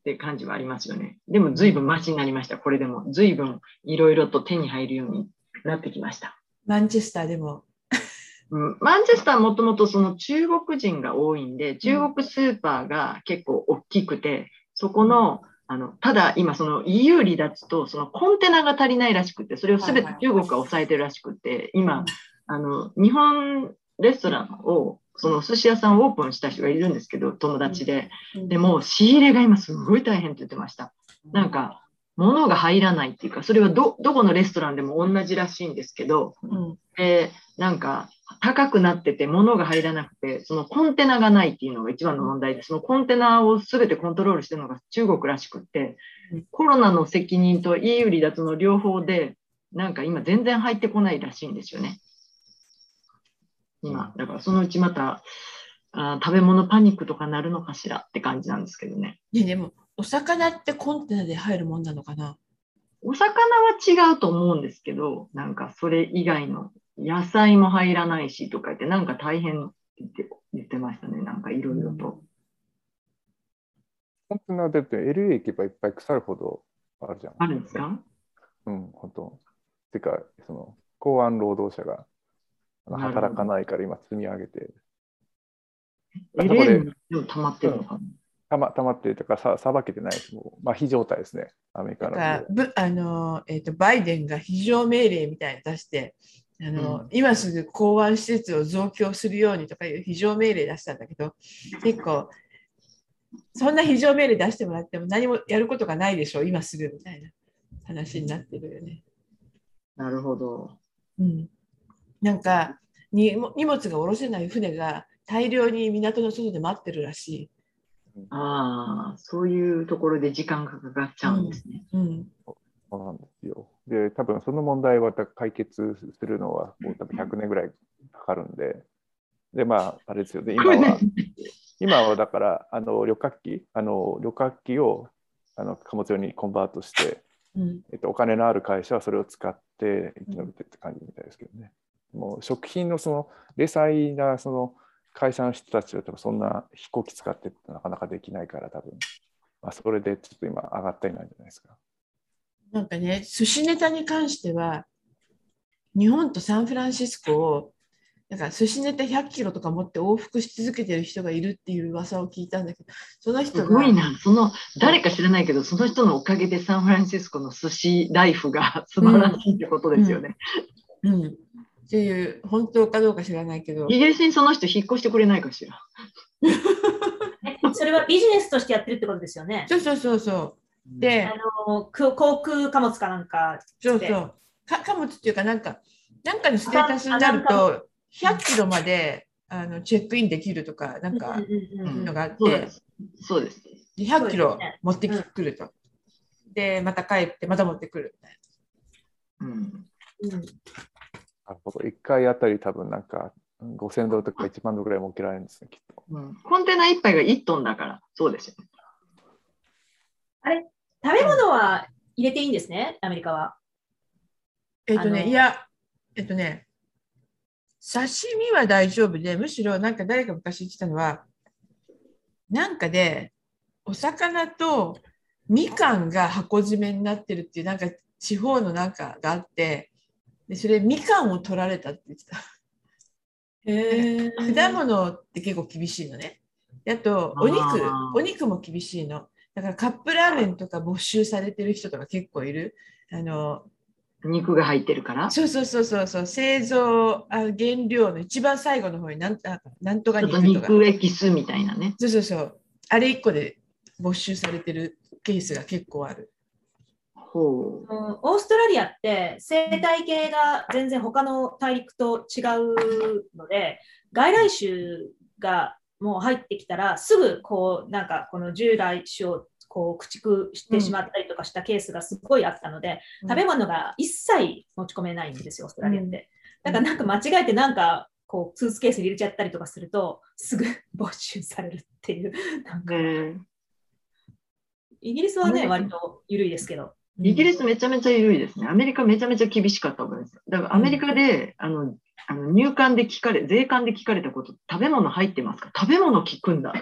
って感じはありますよね。でも随分マシになりました。これでも随分いろいろと手に入るようになってきました。マンチェスターでも。うん、マンチェスターはもともとその中国人が多いんで、中国スーパーが結構大きくて、そこの、あの、ただ今その EU 離脱とそのコンテナが足りないらしくて、それを全て中国が抑えてるらしくて、今、あの、日本レストランを、その寿司屋さんをオープンした人がいるんですけど、友達で。でも、仕入れが今すごい大変って言ってました。なんか、物が入らないっていうか、それはど、どこのレストランでも同じらしいんですけど、うん。で、なんか、高くなってて物が入らなくて、そのコンテナがないっていうのが一番の問題で、そのコンテナを全てコントロールしてるのが中国らしくってうん、コロナの責任と EU 離脱の両方で、なんか今全然入ってこないらしいんですよね。今、だからそのうちまた、あー食べ物パニックとかなるのかしらって感じなんですけどね。ね、でも、お魚ってコンテナで入るもんなのかな？お魚は違うと思うんですけど、なんかそれ以外の野菜も入らないしとか言って、なんか大変って言ってましたね、なんかいろいろと。本当にだって LA 行けばいっぱい腐るほどあるじゃん。あるんですか？うん、本当。てか、その、港湾労働者が働かないから今積み上げて、?LA に溜まってるのかな、たまたまってとかささばけてないです。もう、まあ、非状態ですね、アメリカのあの、えーと、バイデンが非常命令みたいに出して、あのうん今すぐ港湾施設を増強するようにとかいう非常命令出したんだけど、結構、そんな非常命令出してもらっても何もやることがないでしょ、今すぐみたいな話になってるよね。なるほど。うん、なんかに荷物が下ろせない船が大量に港の外で待ってるらしい。ああ、そういうところで時間がかかっちゃうんですね。うん、そうなんですよ。で、多分その問題は解決するのはもう多分100年ぐらいかかるんで、で、まあ、あれですよ。ね、今は、今はだから、あの旅客機、あの旅客機をあの貨物用にコンバートして、うん、えっと、お金のある会社はそれを使って生き延びてって感じみたいですけどね。もう食品のその零細なその会社の人たちは多分そんな飛行機使ってってなかなかできないから多分、まあ、それでちょっと今上がったりなんじゃないですか。なんかね、寿司ネタに関しては、日本とサンフランシスコを、なんか寿司ネタ100キロとか持って往復し続けてる人がいるっていう噂を聞いたんだけど、そのす人が、ごいな。その、誰か知らないけど、その人のおかげでサンフランシスコの寿司ライフが素晴らしいってことですよね。うん、っていう、本当かどうか知らないけど、イギリスにその人引っ越してくれないかしら。えそれはビジネスとしてやってるってことですよね。そうそうそうそう。であ、のく航空貨物かなんかでそうそう。か貨物っていうか、なんか、なんかのステータスになると、100キロまであのチェックインできるとか、なんか、うんうんうんいうのがあってそうで、す。そうです。で100キロ持ってくると。で、また帰って、また持ってくるみたいうん。うんなるほど。1回あたり多分なんか5000ドルとか1万ドルぐらい儲けられるんですね、きっと。うん、コンテナ1杯が1トンだから、そうですよね。食べ物は入れていいんですね、アメリカは。な。えっ、とね、いや、えっ、とね、刺身は大丈夫で、むしろなんか誰か昔言ってたのは、なんかで、お魚とみかんが箱詰めになってるっていう、なんか地方のなんかがあって、でそれみかんを取られたって言ってた。へ 果物って結構厳しいのね。であと、お肉お肉も厳しいの。だからカップラーメンとか没収されてる人とか結構いる。あの肉が入ってるから？ちそうそうそうそうそう、製造あ原料の一番最後の方になんあなんとか肉とか。肉エキスみたいなね。そうそうそう。あれ一個で没収されてるケースが結構ある。ほう。うんオーストラリアって生態系が全然他の大陸と違うので、外来種がもう入ってきたら、すぐこう、なんかこの従来種をこう駆逐してしまったりとかしたケースがすごいあったので、食べ物が一切持ち込めないんですよ、オーストラリアって。だからなんか間違えてなんかこうスーツケースに入れちゃったりとかすると、すぐ 没収されるっていう。なんかねイギリスはね、ね割と緩いですけど。イギリスめちゃめちゃ緩いですね。アメリカめちゃめちゃ厳しかったわけですよ。だからアメリカで、あの、あの入管で聞かれ、税関で聞かれたこと、食べ物入ってますか？食べ物聞くんだ。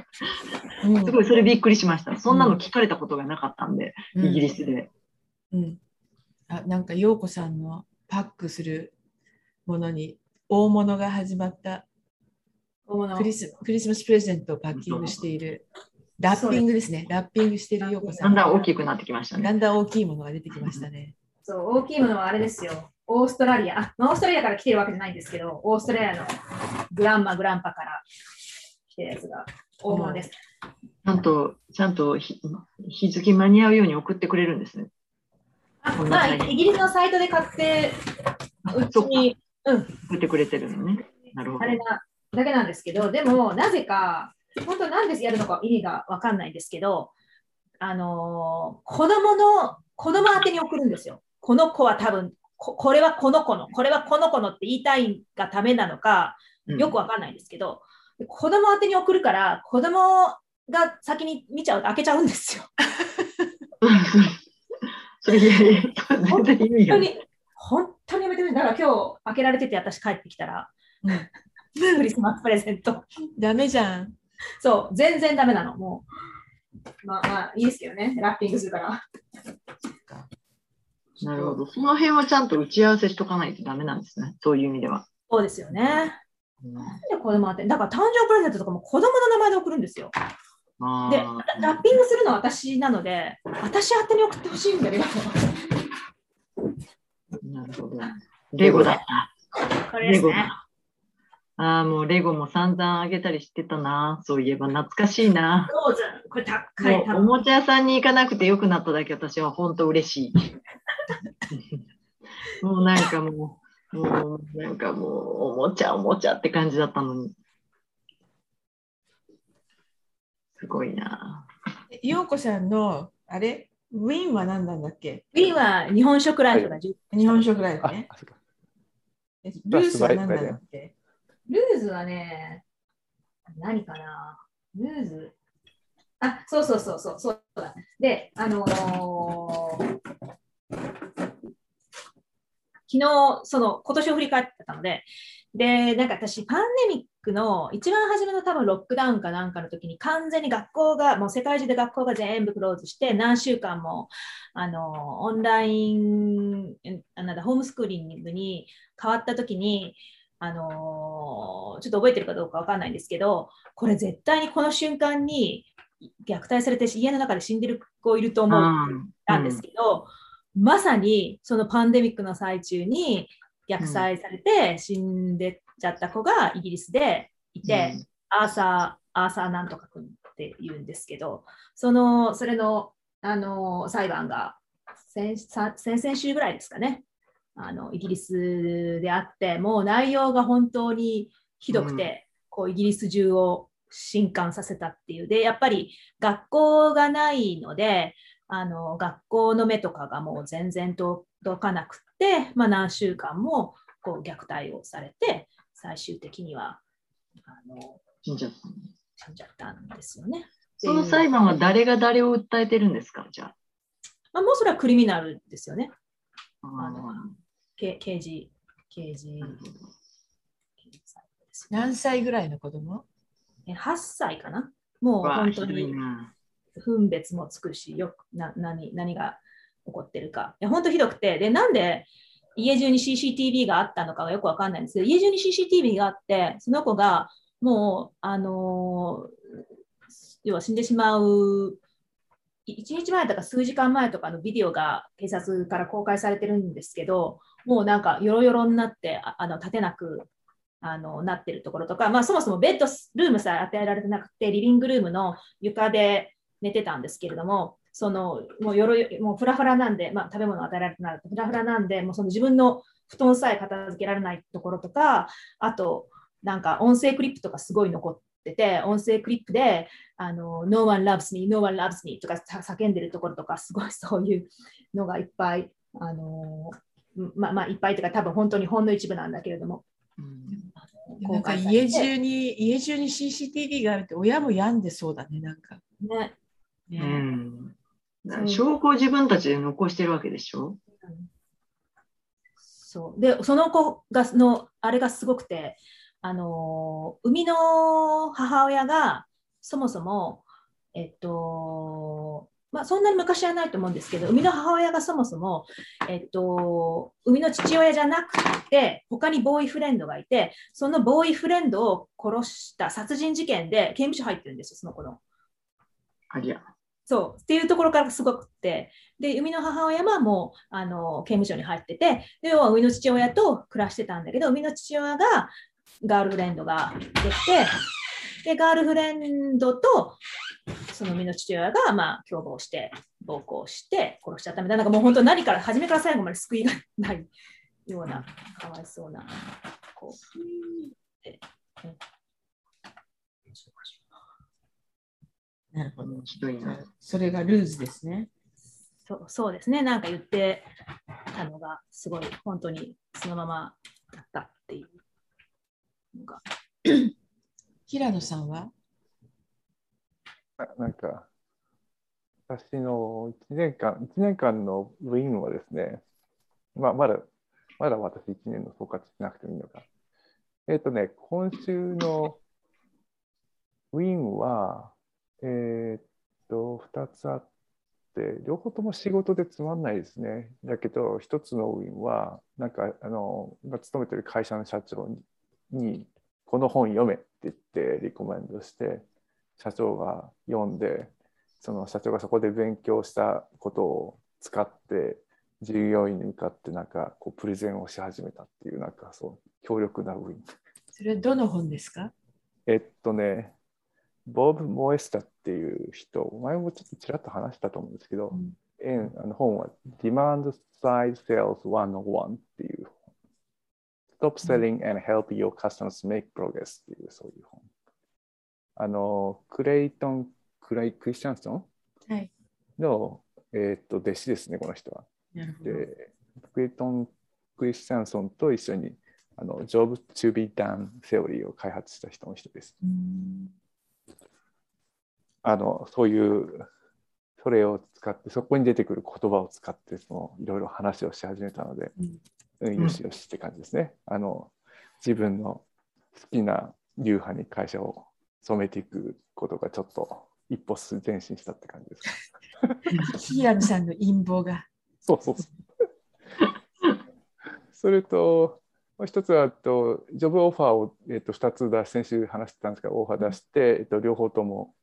うんすごい、それびっくりしました。そんなの聞かれたことがなかったんで、うんイギリスで。うん。あ、なんか、陽子さんのパックするものに大物が始まったクリスクリスマスプレゼントをパッキングしている。ラッピングですね。ラッピングしている陽子さん。だんだん大きくなってきましただね。んだん大きいものが出てきましたね。そう、大きいものはあれですよ。オーストラリア。あ、まあオーストラリアから来てるわけじゃないんですけど、オーストラリアのグランマ、グランパから来てるやつが大物です。ちゃんと、ちゃんと日日付間に合うように送ってくれるんですね。あまあ、イギリスのサイトで買って、うちに、うん、送ってくれてるのね。なるほどあ。れなだけなんですけど、でも、なぜか、本当なんでやるのか意味がわかんないんですけど、あのー子供の、子供宛てに送るんですよ。この子は多分、ここれはこの子の、これはこの子のって言いたいがためなのか、うんよくわかんないんですけど、子供宛てに送るから、子供が先に見ちゃうと開けちゃうんですよ。本当に、本当にやめてほしい。だから今日開けられてて私帰ってきたら、うんクリスマスプレゼント。ダメじゃん。そう、全然ダメなの。もう。まあまあ、いいですけどね。ラッピングするから。なるほど。その辺はちゃんと打ち合わせしとかないとダメなんですね。そういう意味では。そうですよね。うんなんで子供宛てだから誕生日プレゼントとかも子供の名前で送るんですよ。で、ララッピングするのは私なので、私宛てに送ってほしいんだけど、なるほど。レゴだった。これですね。レゴだ。ああ、もうレゴも散々あげたりしてたな。そういえば懐かしいな。これ高い、おもちゃ屋さんに行かなくてよくなっただけ私は本当嬉しい。もうなんかもう、もうなんかもうおもちゃおもちゃって感じだったのに。すごいな。陽子さんの、あれ？ウィンは何なんだっけ？ウィンは日本食ライフが10日本食ライフあね。あそうかえルースは何なんだっけ？ルーズはね、何かな？ルーズ？あ、そうそうそうそう、そうだ。で、あのー昨日、その、今年を振り返ってたので、で、なんか私、パンデミックの一番初めの多分ロックダウンかなんかの時に完全に学校が、もう世界中で学校が全部クローズして、何週間も、あの、オンライン、なんだ、ホームスクーリングに変わった時に、あのちょっと覚えてるかどうかわかんないんですけど、これ絶対にこの瞬間に虐待されて家の中で死んでる子いると思うって言ったんですけど、まさにそのパンデミックの最中に虐待されて死んでっちゃった子がイギリスでいて、アーサー、アーサーなんとか君って言うんですけど、その、それの、あの、裁判が先さ先々週ぐらいですかね、あの、イギリスであって、もう内容が本当にひどくて、こう、イギリス中を震撼させたっていう。で、やっぱり学校がないので、あの、学校の目とかがもう全然届かなくって、まあ何週間もこう虐待をされて、最終的には、あの、死んじゃった死んじゃったんですよね。その裁判は誰が誰を訴えてるんですか？じゃあ。まあ、もうそれはクリミナルですよね。ああのけ刑事、刑事、何歳ぐらいの子供？え8歳かな？もう本当にな分別もつくし、よくな何何が起こってるか。いや本当ひどくて、で、なんで家中に CCTV があったのかがよくわかんないんですけど、家中に CCTV があって、その子がもう、あの要は死んでしまう、1日前とか数時間前とかのビデオが警察から公開されてるんですけど、もうなんかよろよろになって、ああの立てなくあのなってるところとか、まあ、そもそもベッドルームさえ与えられてなくて、リビングルームの床で寝てたんですけれども、そのもうよろもうフラフラなんで、まあ、食べ物与えられてないフラフラなんで、もうその自分の布団さえ片付けられないところとか、あと、なんか音声クリップとかすごい残ってて、音声クリップで、あの No one loves me, no one loves me とか叫んでるところとか、すごい そういうのがいっぱい、あのまあ、まあ、いっぱいというか、多分本当にほんの一部なんだけれども。なんか家中に家中に CCTV があるって親も病んでそうだね、なんか。ね。ねうん、証拠を自分たちで残してるわけでしょ？そうでその子がのあれがすごくてあの生みの母親がそもそもえっとまあ、そんなに昔はないと思うんですけど、生みの母親がそもそも、えっと、生みの父親じゃなくて、他にボーイフレンドがいて、そのボーイフレンドを殺した殺人事件で刑務所入ってるんですよ、その子の。ありゃ。そうっていうところからすごくて、で、生みの母親はもうあの刑務所に入ってて、で、要は生みの父親と暮らしてたんだけど、生みの父親がガールフレンドができて、で、ガールフレンドとその身の父親が、まあ、共謀して暴行して殺しちゃったみたいな、なんかもう本当何から、初めから最後まで救いがないような、かわいそうな、こう。なるほど。ひどいな。それがルーズですね。そうそうですね、なんか言ってたのが、すごい本当にそのままだったっていうのが。平野さんは？ななんか、私の1年間、一年間の部員はですね、まあ、まだ、まだ私1年の総括しなくてもいいのか。えっ、とね、今週のウィンは、えっ、と、2つあって、両方とも仕事でつまんないですね。だけど、一つのウィンは、なんか、あの、今勤めてる会社の社長に、にこの本読めって言ってリコメンドして、社長が読んでその社長がそこで勉強したことを使って従業員に向かってなんかこうプレゼンをし始めたっていうなんかそう強力なウィン。それはどの本ですか？えっとねボブ・モエスタっていう人前もちょっとちらっと話したと思うんですけど、うん。あの本は Demand Side Sales 101っていう本。Stop Selling and Help Your Customers Make Progress っていうそういう本。あのクレイトン・クライ・クリスチャンソン？はい。の、えーっと弟子ですね、この人は。で、クレイトン・クリスチャンソンと一緒にあの Job to be done セオリーを開発した人の人です。うんあのそういう、それを使って、そこに出てくる言葉を使って、そのいろいろ話をし始めたので、うんうん、よしよしって感じですね。あの自分の好きな流派に会社を染めていくことがちょっと一歩前進したって感じですか。平野さんの陰謀が。そうそうそう。それと、もう一つはと、ジョブオファーを、えっと2つ出し、先週話してたんですけど、オファー出して、えっと両方とも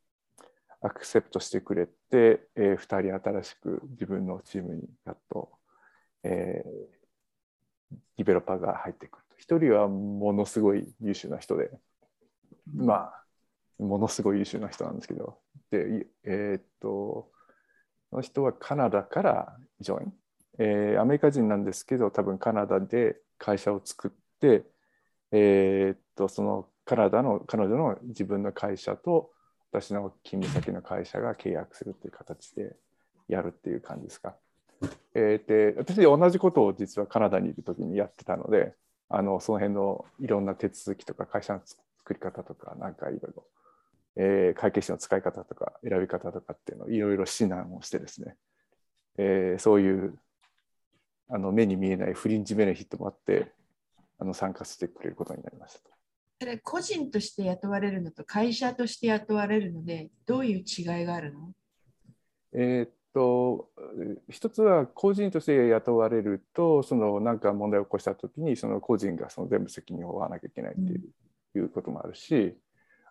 アクセプトしてくれて、えー、2人新しく自分のチームにやっと、えーディベロッパーが入ってくると。一人はものすごい優秀な人で、まあ、ものすごい優秀な人なんですけど、で、えーっと、その人はカナダからジョイン。えーアメリカ人なんですけど、多分カナダで会社を作って、えーっと、そのカナダの、彼女の自分の会社と私の勤務先の会社が契約するっていう形でやるっていう感じですか？えーで私同じことを実はカナダにいる時にやってたのであのその辺のいろんな手続きとか会社の作り方とかなんかいろいろ、えー会計士の使い方とか選び方とかっていうのをいろいろ指南をしてですね、えーそういうあの目に見えないフリンジベネフィットもあってあの参加してくれることになりました。それ個人として雇われるのと会社として雇われるので、どういう違いがあるの？えーっと一つは個人として雇われるとその何か問題を起こした時にその個人がその全部責任を負わなきゃいけないっていう,、いうこともあるし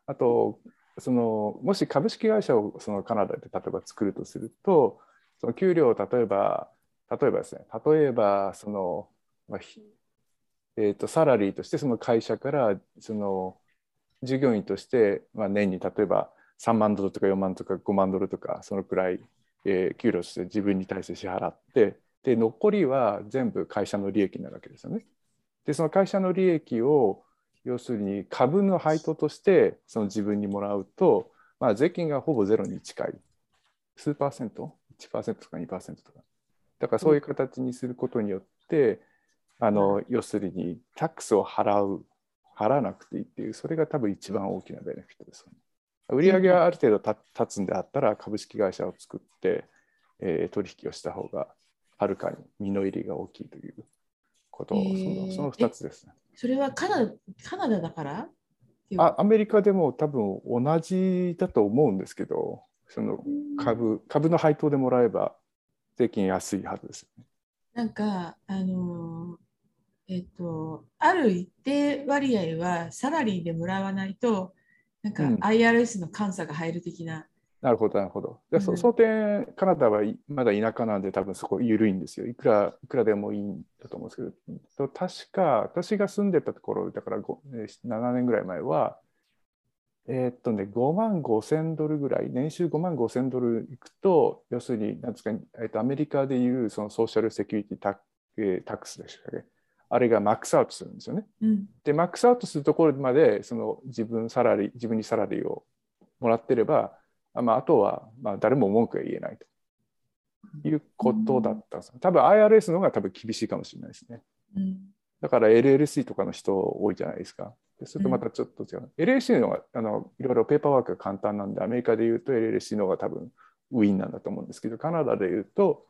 あとそのもし株式会社をそのカナダで例えば作るとするとその給料を例えば例えばですね例えばその、まあえー、とサラリーとしてその会社からその従業員として、まあ、年に例えば3万ドルとか4万とか5万ドルとかそのくらいえー給料として自分に対して支払ってで残りは全部会社の利益になるわけですよね。でその会社の利益を要するに株の配当としてその自分にもらうと、まあ、税金がほぼゼロに近い数パーセント ?1% とか2%とか。だからそういう形にすることによって、あの要するにタックスを払う払わなくていいっていうそれが多分一番大きなベネフィットですよね。売上がある程度た立つんであったら株式会社を作って、えー取引をした方がはるかに身の入りが大きいということを、へーそのその2つですね。それはカナダカナダだから？あアメリカでも多分同じだと思うんですけどその株株の配当でもらえば税金安いはずですよね。なんか、あのーえっ、と、ある一定割合はサラリーでもらわないと、なんかうん IRS の監査が入る的な。なるほどなるほど。でうんそその点カナダはいまだ田舎なんで多分そこ緩いんですよ。いくらいくらでもいいんだと思うんですけどと確か私が住んでたところだからごえー7年ぐらい前はえーっとね5万5千ドルぐらい年収5万5千ドルいくと要するになんですか、えーっとアメリカでいうそのソーシャルセキュリティタ,、えータックスでしたっけ？あれがマックスアウトするんですよね。うん。で、マックスアウトするところまでその自分サラリー自分にサラリーをもらってれば、あまあ、あとはまあ誰も文句が言えないということだったんです。多分 IRS の方が多分厳しいかもしれないですね。うん。だから LLC とかの人多いじゃないですか。でそれとまたちょっと違う。LLC の方があのいろいろペーパーワークが簡単なんで、アメリカで言うと LLC の方が多分ウィンなんだと思うんですけど、カナダで言うと、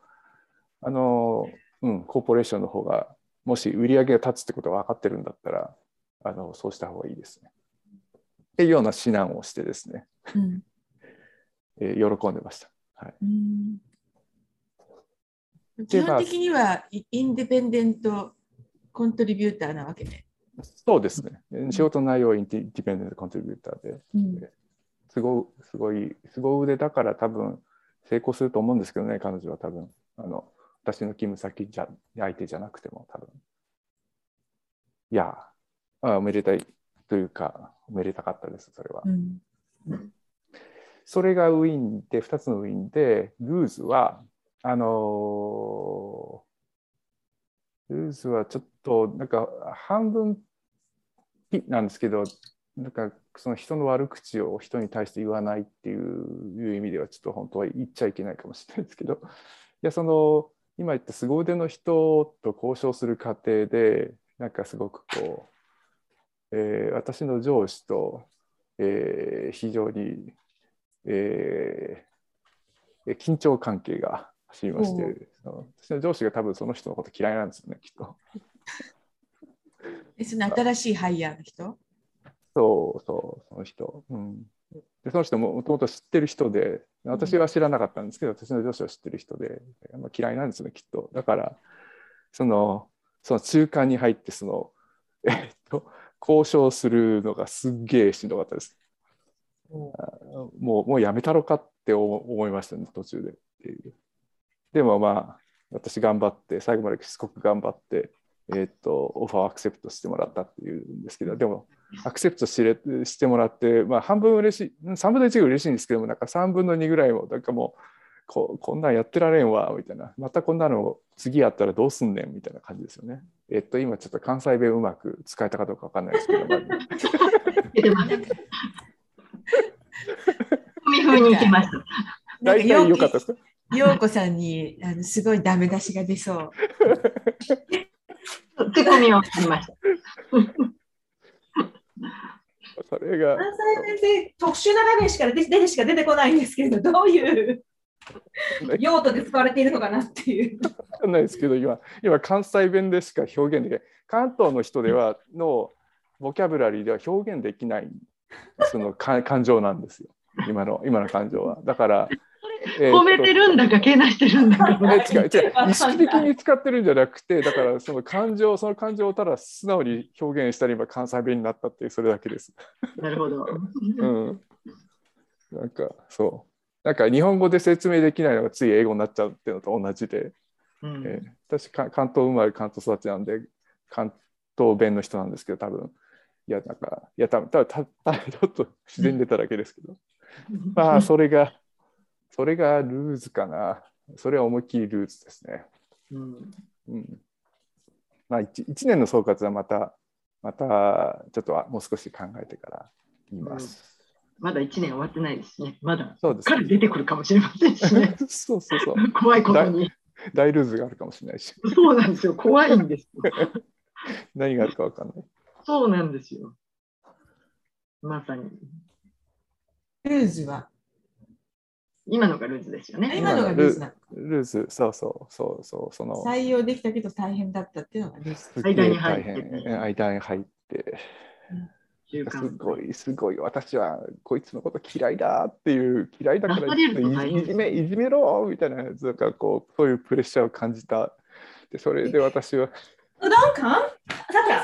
あの、うん、コーポレーションの方が、もし売り上げが立つってことが分かってるんだったら、あのそうした方がいいですね。っていうような指南をしてですね、うん。えー喜んでました。はい、基本的にはイインディペンデントコントリビューターなわけね。そうですね。仕事内容はインディペンデントコントリビューターで、うん。すごすごい、すご腕だから多分成功すると思うんですけどね、彼女は多分。あの私の勤務先じゃ相手じゃなくても多分。いや、あおめでたいというか、おめでたかったです、それは。うん。それがウィンで、2つのウィンで、ルーズは、あのールーズはちょっと、なんか半分ピなんですけど、なんかその人の悪口を人に対して言わないっていう意味では、ちょっと本当は言っちゃいけないかもしれないですけど、いや、その、今言った凄腕の人と交渉する過程で、なんかすごくこう、えー私の上司と、えー非常にえー緊張関係が走りましおて、その私の上司が多分その人のこと嫌いなんですよね、きっと。えその新しいハイヤーの人？そうそう、その人。うん、でその人ももともと知ってる人で、私は知らなかったんですけど、私の上司は知ってる人で、まあ、嫌いなんですよね、きっと。だから、その、その中間に入って、その、えっと、交渉するのがすっげえしんどかったです。もうもうやめたろかって思思いましたね途中でっていうでもまあ私頑張って最後までしつこく頑張ってえーっとオファーをアクセプトしてもらったっていうんですけどでもアクセプトしれしてもらってまあ半分嬉しいうん3分の1が嬉しいんですけどもなんか3分の2ぐらいもなんかもうここんなんやってられんわみたいな。またこんなの次やったらどうすんねんみたいな感じですよね。えっと今ちょっと関西弁うまく使えたかどうかわかんないですけど、まあ。に行きました。大体良かったですか？ようこさんにあのすごいダメ出しが出そう。ツッコミをしました。それが関西弁って特殊な場面しか出て出てしか出てこないんですけど、どういう用途で使われているのかなっていう。わかんないですけど今今関西弁でしか表現できない関東の人ではのボキャブラリーでは表現できないそのか感情なんですよ今の今の感情はだから、えー褒めてるんだか、けなしてるんだか。え違う違う。意識的に使ってるんじゃなくてだからその感情その感情をただ素直に表現したら今関西弁になったっていうそれだけです。なるほど。うん。なんかそう。なんか日本語で説明できないのがつい英語になっちゃうっていうのと同じで。うん。えー私か関東生まれ関東育ちなんで関東弁の人なんですけど多分。いやなんかいや多分多分たたちょっと自然に出ただけですけど。まあそれがそれがルーズかな。それは思いっきりルーズですね。うんうん。まあ、1, 一年の総括はまた、また、ちょっともう少し考えてから言います。まだ1年終わってないですね。まだそうです彼出てくるかもしれませんしね。そうそうそう。怖いことに。大ルーズがあるかもしれないし、そうなんですよ。怖いんですよ。何があるかわかんない。そうなんですよ。まさに。ルーズは。今のがルーズですよね。今のがルーズなの。ルーズ、そうそうそうそう、その、採用できたけど大変だったっていうのがルーズ。間に入大って間に入って、す中間ごい、すごい、私はこいつのこと嫌いだっていう、嫌いだからいじめ、いじめろみたいなやつがこう、そういうプレッシャーを感じた。で、それで私は。うどんかん？さくら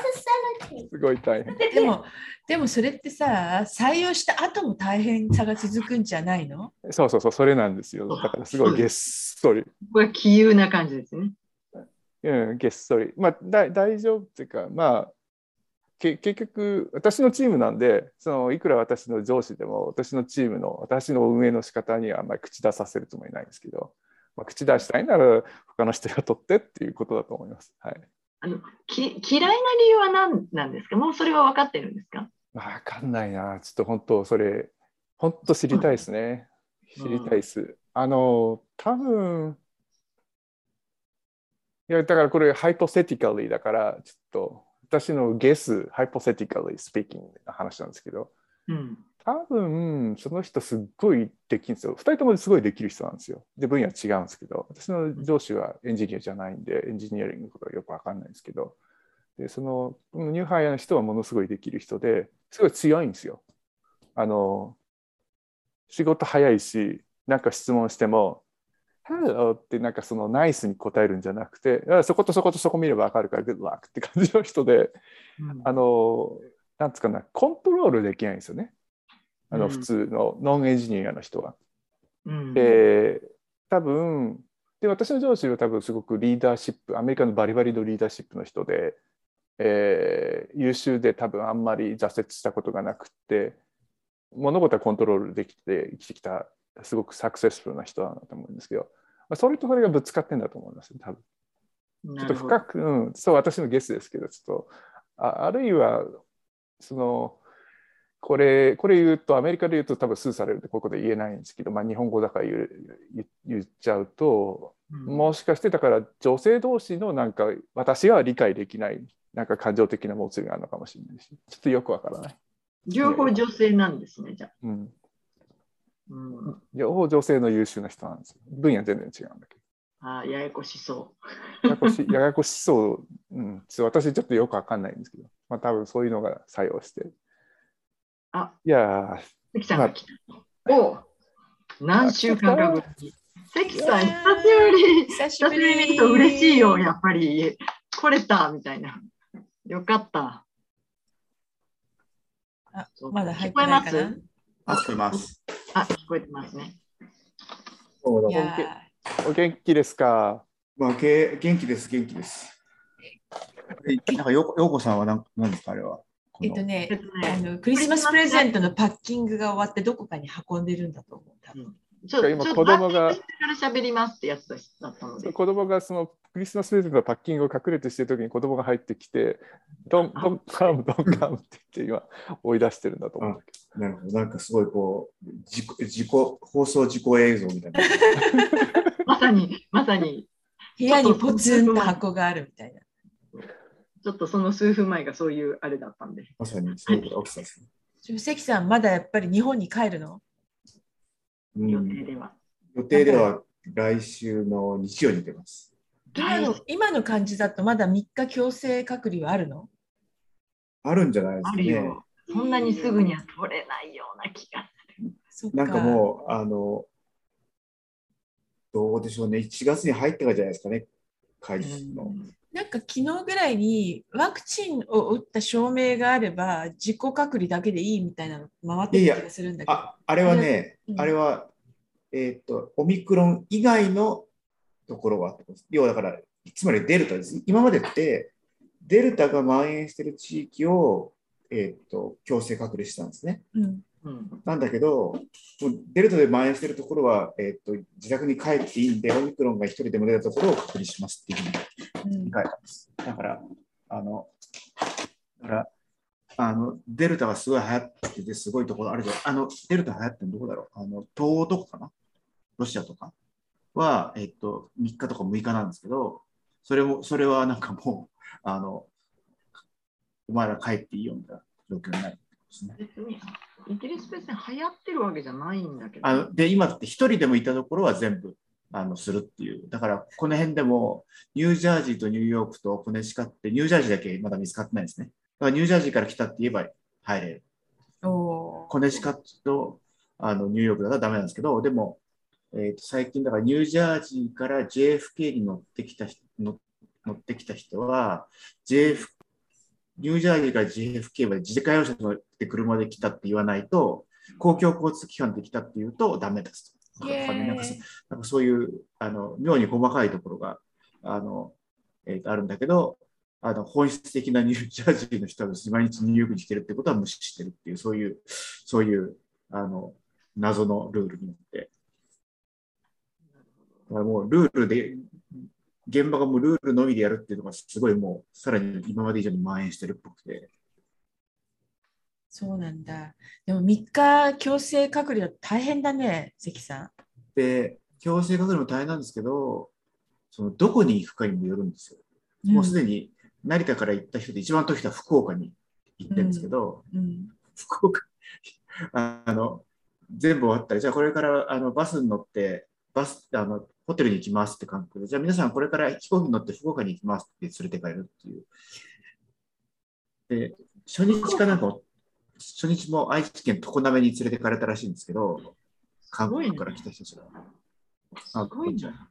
すごい大変。でも、でもそれってさ、採用した後も大変さが続くんじゃないの？そうそうそう、それなんですよ。だからすごいげっそり。これは杞憂な感じですね。うん、げっそり。まあ、だ大丈夫っていうか、まあ、け結局、私のチームなんで、そのいくら私の上司でも、私のチームの、私の運営の仕方にはあんまり口出させるつもりないんですけど、まあ、口出したいなら、他の人雇ってっていうことだと思います。はい。あのき嫌いな理由は何なんですか？もうそれは分かってるんですか？わかんないな。ちょっと本当、それ、本当知りたいですね。うん知りたいです。あの、多分いや、だからこれ、ハイポセティカリーだから、ちょっと、私のゲス、ハイポセティカリースピーキングの話なんですけど、うん。多分、その人すっごいできるんですよ。二人ともすごいできる人なんですよ。で、分野違うんですけど、私の上司はエンジニアじゃないんで、エンジニアリングのことはよくわかんないんですけど、で、その、ニューハイヤーの人はものすごいできる人で、すごい強いんですよ。あの、仕事早いし、なんか質問しても、Hello ってなんかそのナイスに答えるんじゃなくて、あそことそことそこ見ればわかるから、Good luck って感じの人で、うんあの、なんつうかな、コントロールできないんですよね。あの、うん普通のノンエンジニアの人は。うんで、多分、で、私の上司は多分すごくリーダーシップ、アメリカのバリバリのリーダーシップの人で、えー優秀で多分あんまり挫折したことがなくって、物事はコントロールできて生きてきた、すごくサクセスフルな人だなと思うんですけど、まあ、それとそれがぶつかってんだと思います、多分。ちょっと深く、うん、そう、私のゲスですけど、ちょっと、ああるいは、その、これ、これ言うと、アメリカで言うと多分スーされるんで、ここで言えないんですけど、まあ、日本語だから言う言言っちゃうと、うんもしかしてだから女性同士のなんか、私は理解できない、なんか感情的なもつれがあるのかもしれないし、ちょっとよくわからない。両方女性なんですね、じゃあ。うん。うん、両方女性の優秀な人なんですよ。分野全然違うんだけあーややこしそど。ややこしややこしそう、うん、私ちょっとよくわかんないんですけど、まあ多分そういうのが作用して。あ、いや。関さんが来た。おう何週間かぶり。関さん、久しぶり。久し久しぶりに見ると嬉しいよ、やっぱり。来れた、みたいな。よかった。あそうまだ入ってないかな？聞こえあ、聞こえます。あ、聞こえてますね。そうだいやお元気ですか？まあ、け元気です、元気です。えなんか、ようこさんは何なんですか、あれは？えっとねえっとあね、のクリスマスプレゼントのパッキングが終わってどこかに運んでるんだと思う。多分ちょっと、今ちょっと子供が喋りますってやつだったので。子供がそのクリスマスプレゼントのパッキングを隠れてしてる時に子供が入ってきて、ドン、ドンカム、ドンカムって言って今追い出してるんだと思うんだけなるほど。なんかすごいこう、自己、自己、放送事故映像みたいな。まさに、まさに、部屋にポツンと箱があるみたいな。ちょっとその数分前がそういうあれだったんで。まさにそういうことが起きたんですね。ちょ関さん、まだやっぱり日本に帰るの？うん予定では。予定では来週の日曜に出ます。今の今の感じだとまだ3日強制隔離はあるの？あるんじゃないですあかね。るよ。そんなにすぐには取れないような気がそっかなんかもう、あの、どうでしょうね。1月に入ってからじゃないですかね。開する。始の。なんか昨日ぐらいにワクチンを打った証明があれば自己隔離だけでいいみたいなの回ってる気がするんだけど。あ、あれはねう、んあれは、えっと、オミクロン以外のところは要はだから、つまりデルタです。今までって、デルタが蔓延している地域を、えっと、強制隔離したんですね。うんうん。なんだけど、デルタで蔓延しているところは、えっと自宅に帰っていいんで、オミクロンが一人でも出たところを隔離しますっていうふうにうん書いてあります。だから、あの、だから、あのデルタがすごい流行ってて、すごいところあるじゃん。あの、デルタ流行ってるのどこだろう？あの、東欧とかかな？ロシアとか？は、えっと、3日とか6日なんですけど、それも、それはなんかもう、あの、お前ら帰っていいよみたいな状況になるんですね。別にイギリス別に流行ってるわけじゃないんだけど。あので、今って一人でもいたところは全部あのするっていう。だから、この辺でも、ニュージャージーとニューヨークとコネチカって、ニュージャージーだけまだ見つかってないんですね。だから、ニュージャージーから来たって言えば入れる。コネチカとあのニューヨークだったらダメなんですけど、でも、えーと最近、だからニュージャージーから JFK に乗ってきた人乗乗ってきた人は、JF、ニュージャージーから JFK まで自家用車乗って車で来たって言わないと、公共交通機関で来たって言うとダメですと。イエーイなんかそなんかそういうあの妙に細かいところがあの、えーとあるんだけど、あの本質的なニュージャージーの人は毎日ニューヨークに来てるってことは無視してるっていう、そういう、そういうあの謎のルールによって。だからもうルールで、現場がもうルールのみでやるっていうのがすごいもうさらに今まで以上に蔓延してるっぽくて。そうなんだ。でも3日強制隔離は大変だね、関さん。で、強制隔離も大変なんですけど、そのどこに行くかにもよるんですよ。もうすでに成田から行った人で一番遠い人は福岡に行ってるんですけど、うん。福岡、あの、全部終わったら、じゃあこれからあのバスに乗って、バス、あの、ホテルに行きますって感覚で、じゃあ皆さんこれから飛行機に乗って福岡に行きますって連れて帰るっていう。で、初日かなんか、初日も愛知県常滑に連れてかれたらしいんですけど、韓国から来た人たちが。あすごいな。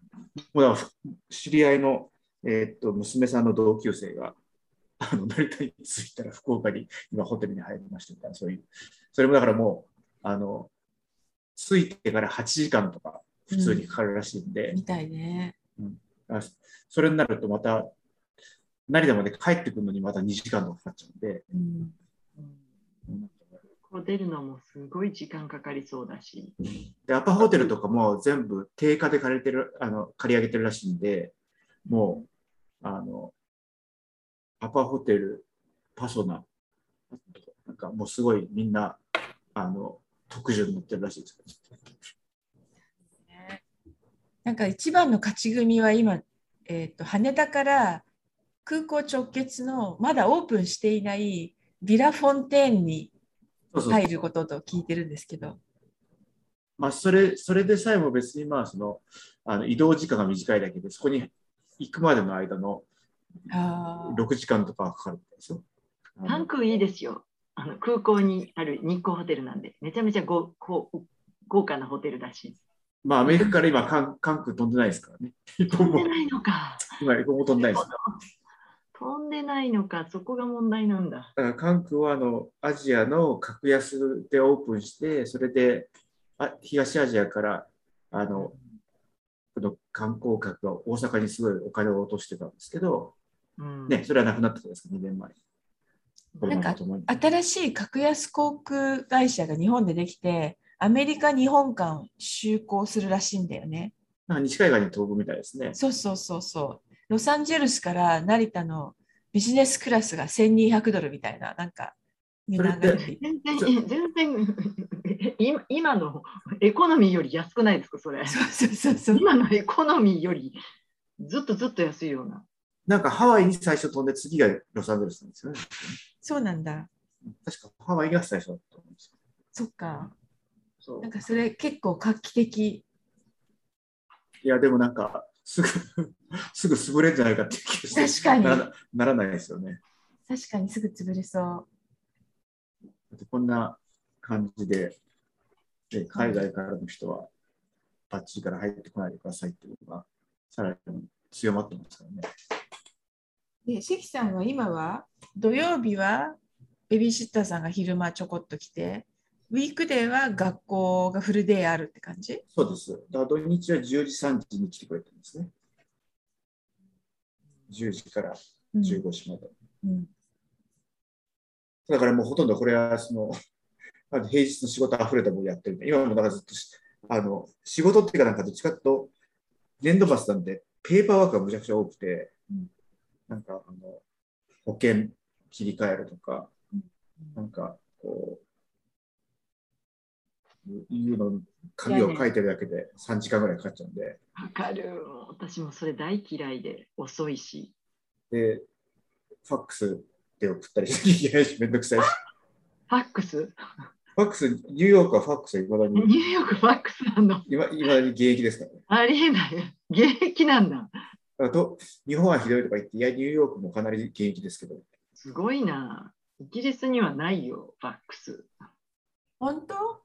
もうだから知り合いの、えーっと娘さんの同級生が あの成田に着いたら福岡に今ホテルに入りましたみたいな、そういう。それもだからもう、あの、着いてから8時間とか普通にかかるらしいんで、みたいね。あそれになるとまた、成田まで帰ってくるのにまた2時間とかかかっちゃうんで、うん。こう出るのもすごい時間かかりそうだし。で、アパホテルとかも全部定価で借りてる、あの、借り上げてるらしいんで、もう、あの、アパホテル、パソナ、なんかもうすごいみんな、あの、特需に乗ってるらしいです。なんか一番の勝ち組は今、えー、と羽田から空港直結のまだオープンしていないビラフォンテーンに入ることと聞いてるんですけど。まあ、それ、それでさえも別に、まあ、その、あの移動時間が短いだけで、そこに行くまでの間のあー6時間とかはかかるんですよ。関空いいですよ。あの空港にある日光ホテルなんで、めちゃめちゃ豪豪豪華なホテルだし。まあ、アメリカから今、関関空飛んでないですからね。一飛んでないのか。今、一本も飛んでないです。飛んでないのか、そこが問題なんだ。だから関空はあのアジアの格安でオープンして、それであ東アジアからあのこの観光客が大阪にすごいお金を落としてたんですけど、うん、ね、それはなくなったじゃないですか、2年前に。なんか新しい格安航空会社が日本でできて、アメリカ、日本間就航するらしいんだよね。なんか西海岸に飛ぶみたいですね。そうそうそうそう。ロサンゼルスから成田のビジネスクラスが1200ドルみたいな、なんか、値段が全然、全然 今、今のエコノミーより安くないですか、それ。そうそうそうそう。今のエコノミーよりずっとずっと安いような。なんかハワイに最初飛んで、次がロサンゼルスなんですよね。そうなんだ。確かハワイが最初だったと思うんですよ。そっか。そうなんかそれ結構画期的。いや、でもなんか、すぐ、すぐ潰れるんじゃないかっていう気がして確かにならないですよね。確かにすぐ潰れそう。こんな感じで、で海外からの人は、バッチリから入ってこないでくださいっていうのが、さらに強まってますからね。で、関さんは今は土曜日はベビーシッターさんが昼間ちょこっと来て、ウィークデーは学校がフルデーあるって感じ？そうです。だから土日は10時、3時に来てくれてるんですね。10時からうん。15時まで。うん。だからもうほとんどこれはその あの平日の仕事溢れたもんやってる。んで、今もだからずっとしあの仕事っていうかなんかどっちかというと、年度末なんで、ペーパーワークがむちゃくちゃ多くて、なんかあの保険切り替えるとか、なんかこう、いうの、紙を書いてるだけで3時間ぐらいかかっちゃうんで、わかる。私もそれ大嫌いで遅いし。で、ファックスで送ったりしなきゃいけないし、めんどくさいし。ファックス？ファックス、ニューヨークはファックスはいまだニューに、ヨークファックスなの？いまいまだに現役ですからね。ありえない。現役なんだ。だからと日本はひどいとか言って、いや、ニューヨークもかなり現役ですけど、すごいな。イギリスにはないよ、ファックス。本当？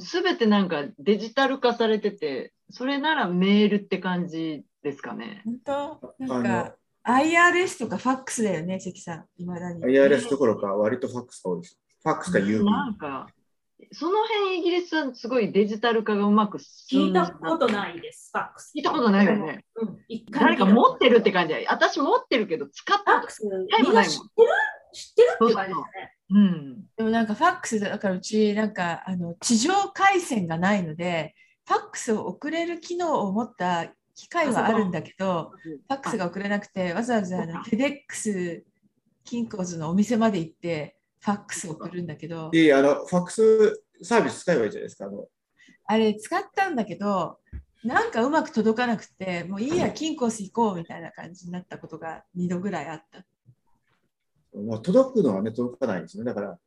すべてなんかデジタル化されてて、それならメールって感じですかね。本当？なんか IRS とかファックスだよね、関さん。いまだに。IRS どころか、割とファックスが多いです。ファックスか郵便。なんか、その辺イギリスはすごいデジタル化がうまく進聞いたことないです、ファックス。聞いたことないよね。うん、一回誰か持ってるって感じで、私持ってるけど使ったファックス、いみんな知ってる？知ってるって感じですね。うん。でもなんかファックスだからうちなんかあの地上回線がないので、ファックスを送れる機能を持った機械はあるんだけど、ファックスが送れなくて、わざわざあのフェデックスキンコーズのお店まで行って、ファックスを送るんだけど、いやいやあの、ファックスサービス使えばいいじゃないですか。あのあれ使ったんだけど、なんかうまく届かなくて、もういいや、キンコーズ行こうみたいな感じになったことが2度ぐらいあった。まあ、届くのはね、届かないんですね。だから、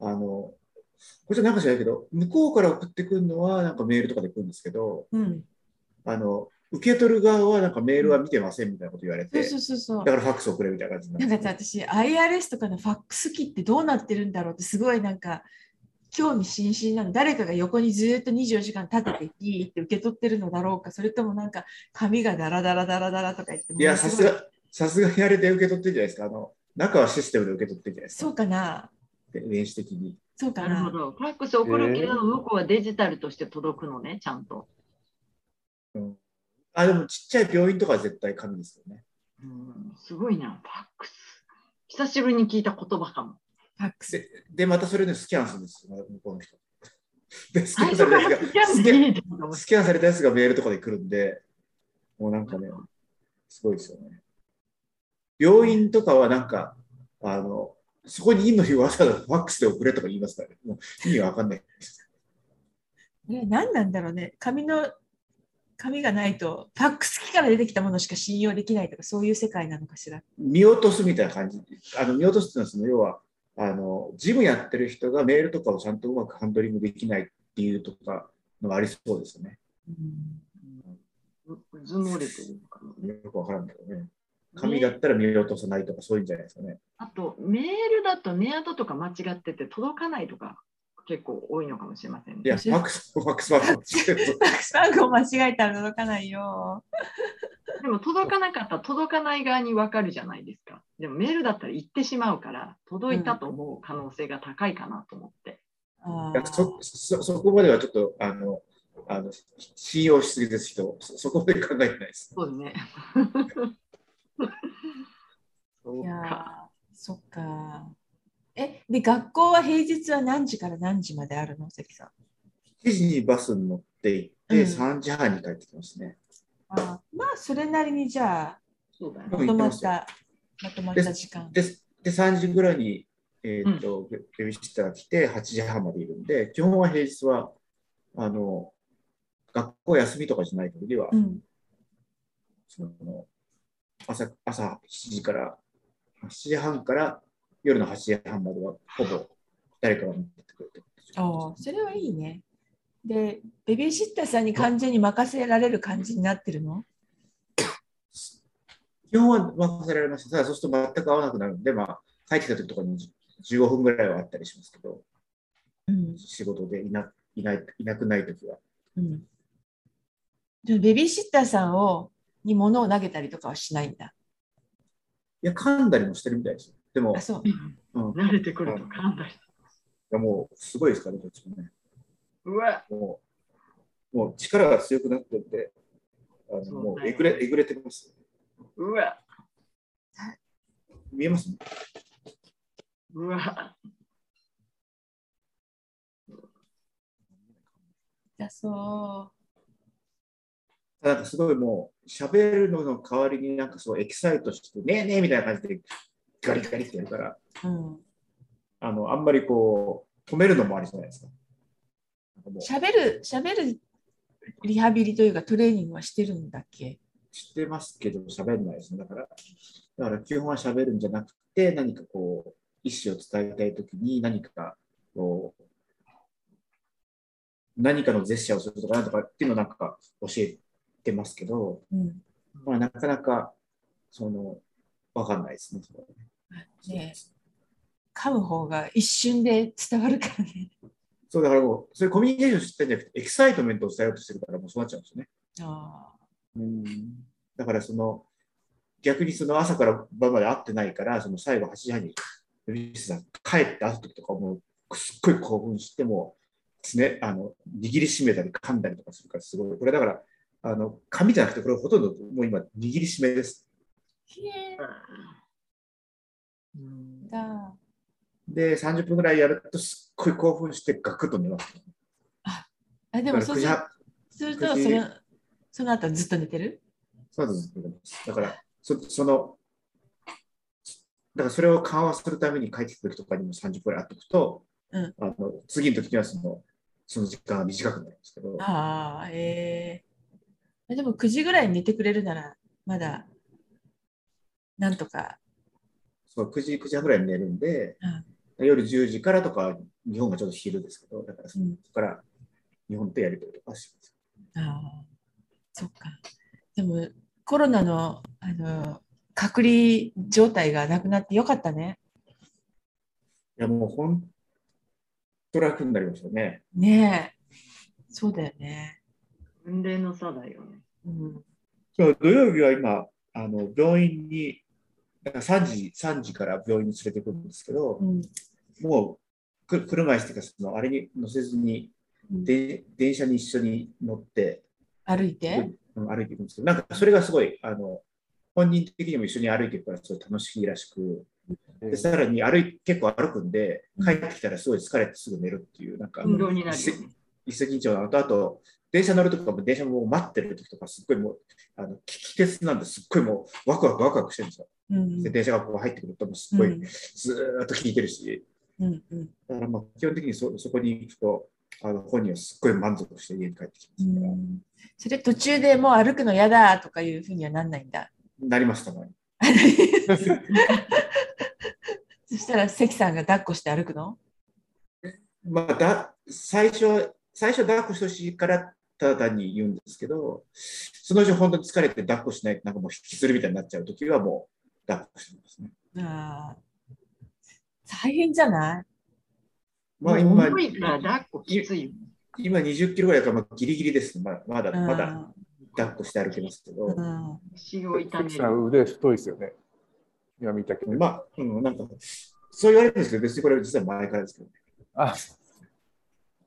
あの、これじゃなんか知らないけど、向こうから送ってくるのはなんかメールとかで来るんですけど、うん。あの、受け取る側はなんかメールは見てませんみたいなこと言われて、そうそうそうだ。からファックス送れみたいな感じにななんか私、IRS とかのファックス機ってどうなってるんだろうってすごいなんか興味津々なの。誰かが横にずっと24時間立ててピーって受け取ってるのだろうか、それともなんか紙がダラダラダラダラとか言って。いや、さすが、さすがにあれで受け取ってるじゃないですか。あの、中はシステムで受け取ってるじゃないですか。そうかなで電子的に。そうかななるほど。ファックス送るけど、向こうはデジタルとして届くのね、ちゃんと。うん、あ、でもちっちゃい病院とかは絶対紙ですよね。うん、すごいな、ファックス。久しぶりに聞いた言葉かも。ファックス。で、でまたそれでスキャンするんですよ、向こうの人。スキャンされたやつがメールとかで来るんで、もうなんかね、すごいですよね。病院とかはなんか、あの、そこにいんのにわざわざファックスで送れとか言いますからね。もう意味がわかんない。ね、何なんだろうね。紙の、紙がないと、ファックス機から出てきたものしか信用できないとか、そういう世界なのかしら。見落とすみたいな感じ。あの見落とすっていうのはその、要は、あの、ジムやってる人がメールとかをちゃんとうまくハンドリングできないっていうとかのがありそうですよね。うずもれてるのかな。よくわからん。けどね。紙だったら見落とさないとかそういうんじゃないですかね。あと、メールだとメアドとか間違ってて届かないとか結構多いのかもしれませんね。いや、ファックス、ファックス番号ファックス番号間違えたら届かないよ。でも届かなかったら届かない側に分かるじゃないですか。でもメールだったら行ってしまうから、届いたと思う可能性が高いかなと思って。あいやそそそこまではちょっとあのあの信用しすぎです人そ、そこまで考えてないです。そうですね。いやそっか。え、で、学校は平日は何時から何時まであるの？関さん。7時にバスに乗って行って、うん3時半に帰ってきますね。あーまあ、それなりにじゃあ、そうだよね。まとまった、まとまった時間。で、で3時ぐらいに、えーとベベビーシッターが来て、8時半までいるんで、基本は平日はあの学校休みとかじゃない限りは、うん。その朝朝7時から、7時半から夜の8時半までは、ほぼ誰かが持ってくれてるああ、それはいいね。で、ベビーシッターさんに完全に任せられる感じになってるの？基本は任せられました。ただ、そうすると全く合わなくなるんで、まあ、帰ってきた時とかに15分ぐらいはあったりしますけど、うん。仕事でいないないいなくない時は。うん。でもベビーシッターさんをに物を投げたりとかはしないんだ。いや、噛んだりもしてるみたいです。でも、そううん、慣れてくると噛んだり。いや、もうすごいですから、ね、どっちもね。うわもうもう力が強くなってて、あのもうえぐれえぐれてます。うわ見えます、ね、うわ痛そう。なんかすごいもう、喋るのの代わりになんかそうエキサイトして、ねえねえみたいな感じでガリガリってやるから、う。うん。あの、あんまりこう、止めるのもありじゃないですか。喋る、喋るリハビリというかトレーニングはしてるんだっけ？知ってますけど、喋んないですね。だから、だから基本は喋るんじゃなくて、何かこう、意思を伝えたいときに何かこう、何かのジェスチャーをするとかなんとかっていうのをなんか教えてますけど、うん。まあ、なかなか、その、わかんないですね。ねね噛む方が一瞬で伝わるからね。そうだからもう、それコミュニケーションしてんじゃなくて、エキサイトメントを伝えようとしてるから、もうそうなっちゃうんですよね。ああ。うんだからその逆にその朝から晩まで会ってないから、その最後8時半に帰って会う時とかもうすっごい興奮しても、ね、あの握りしめたり噛んだりとかするからすごい。これだから、あの紙じゃなくて、これほとんどもう今握りしめです。で、30分ぐらいやるとすっごい興奮してガクッと寝ます。あ、でだから9もそうすると9時その、その後ずっと寝てる？そうです。だから、そその、だからそれを緩和するために帰ってくる時とかにも30分ぐらい会っておくと、うん。あの次の時にはそのその時間が短くなるんですけど、ああ、ええでも9時ぐらいに寝てくれるなら、まだ、なんとか。そう9時、9時半ぐらいに寝るんで、夜10時からとか、日本がちょっと昼ですけど、だからそうんこから日本とやり取りとかします。ああ、そっか。でも、コロナの、あの、隔離状態がなくなってよかったね。いや、もう本当楽になりましたね。ねえ。そうだよね。年齢の差だよね。うん。そう土曜日は今、あの病院に、だから3時 ,3 時から病院に連れてくるんですけど、うん。もうく車椅子っていうか、そのあれに乗せずに、うんで電車に一緒に乗って、歩いて？うん歩いていくんですけど、なんかそれがすごい、あの本人的にも一緒に歩いていくから、すごい楽しいらしく、でさらに歩い結構歩くんで、帰ってきたらすごい疲れてすぐ寝るっていう、なんか、運動になる。一石二鳥なのと、あと、電車乗るとかも電車も待ってるときとか、すっごいもう、あの、危機鉄なんですっごいもう、ワクワクワクワクしてるんですよ。うん。で、電車がこう入ってくると、もうすっごい、うんずーっと聞いてるし、うんうんだからまあ基本的にそそこに行くと、あの本人はすっごい満足して家に帰ってきますから、うんそれ途中でもう歩くの嫌だとかいうふうにはなんないんだ？なりましたまに。そしたら関さんが抱っこして歩くの？まあ、だ最初は、最初は抱っこしてほしいから、ただ単に言うんですけど、そのうち本当に疲れて抱っこしないと、なんかもう引きずるみたいになっちゃうときは、もう抱っこしてますね。あー大変じゃない？まあ、今、重いから抱っこきついよ。今20キロぐらいだから、まあ、ギリギリですね。まだ、まだ、まだうん抱っこして歩けますけど、うん腰を痛め腕太いですよね。今見たけど。まあ、うん、なんか、そう言われるんですけど、別にこれ実は前からですけどね。あ、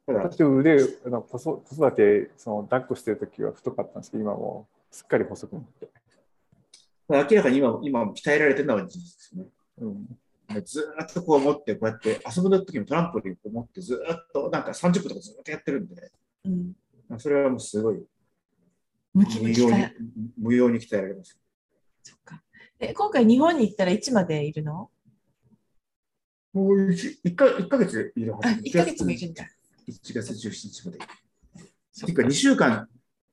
私腕、あの子育子育て、その抱っこしてる時は太かったんですけど、今もうすっかり細くなって。明らかに今、今鍛えられてるのは事実ですね。うんずーっとこう持って、こうやって遊ぶ時もトランポリンを持って、ずーっとなんか30分とかずーっとやってるんで、うんそれはもうすごい無用に。無用に鍛えられます。そっかえ今回日本に行ったらいつまでいるの？もう 1, 1, か1ヶ月いるはあ、ず。1ヶ月もいるんだ。1月17日まで。ていうか2週間、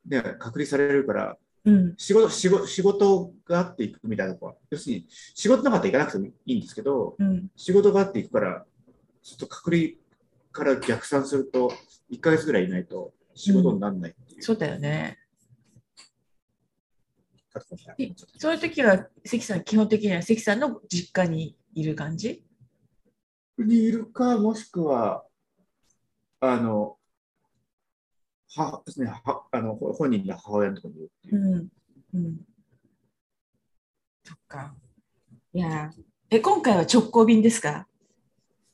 ね、隔離されるから、うん。仕事仕事仕事があっていくみたいなとこは、要するに仕事なかったら行かなくてもいいんですけど、うん。仕事があっていくから、ちょっと隔離から逆算すると、1ヶ月ぐらいいないと仕事にならないっていうそうだよね。そういう時は関さん、基本的には関さんの実家にいる感じ？にいるか、もしくは、あの、はですね、はあのほ本人の母親のところにいるっていうう。ん。うん。そっか。いやーえ、今回は直行便ですか？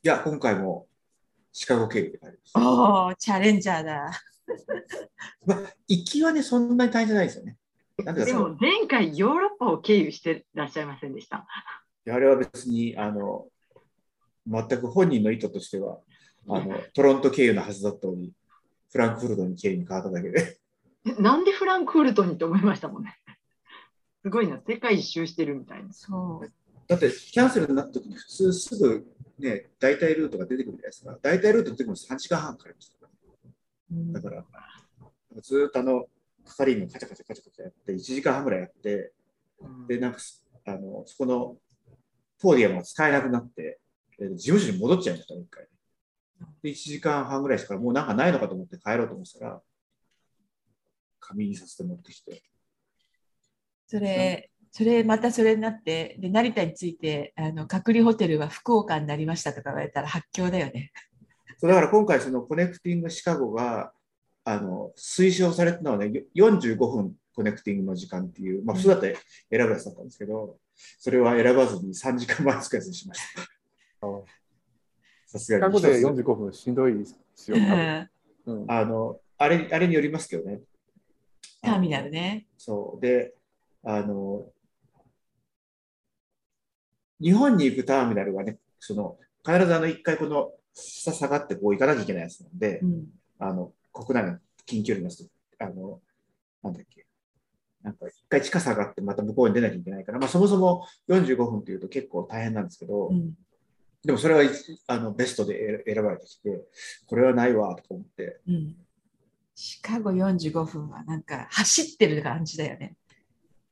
いや、今回もシカゴ経由で帰ります。おお、チャレンジャーだ。まあ、行きはね、そんなに大変じゃないですよね。でも前回ヨーロッパを経由してらっしゃいませんでした？あれは別に、あの、全く本人の意図としては、あのトロント経由のはずだったのに、フランクフルトに経由に変わっただけで。えなんでフランクフルトにと思いましたもんね。すごいな、世界一周してるみたいな。そう。だってキャンセルになった時に普通すぐね、代替ルートが出てくるじゃないですか。代替ルート出てくるの3時間半かかりました。うんだから、ずーっとあの、係員がカチャカチャカチャカチャやって、1時間半ぐらいやって、うんで、なんかす、あの、そこのポーディアムが使えなくなって、えー事務所に戻っちゃいましたね、一回。で、1時間半ぐらいしかもうなんかないのかと思って帰ろうと思ってたら、紙にさせて持ってきて、それ、それまたそれになって、で成田についてあの隔離ホテルは福岡になりましたとか言われたら発狂だよね。そうだから今回、その connecting シカゴがあの推奨されたのはね、よ45分 connecting の時間っていう、まあ、普通だって選ぶやつだったんですけど、それは選ばずに3時間前つくやつにしました。さすがにシカゴで一つ45分しんどいですよ。うんあのあれあれによりますけどね。ターミナルね。そう。で、あの、日本に行くターミナルはね、その、必ずあの、一回この、下下がってこう行かなきゃいけないやつなんで、うんあの、国内の近距離の人、あの、なんだっけ、なんか一回地下下がってまた向こうに出なきゃいけないから、まあそもそも45分っていうと結構大変なんですけど、うんでもそれはあのベストで選選ばれてきて、これはないわとか思って、うんシカゴ45分はなんか走ってる感じだよね。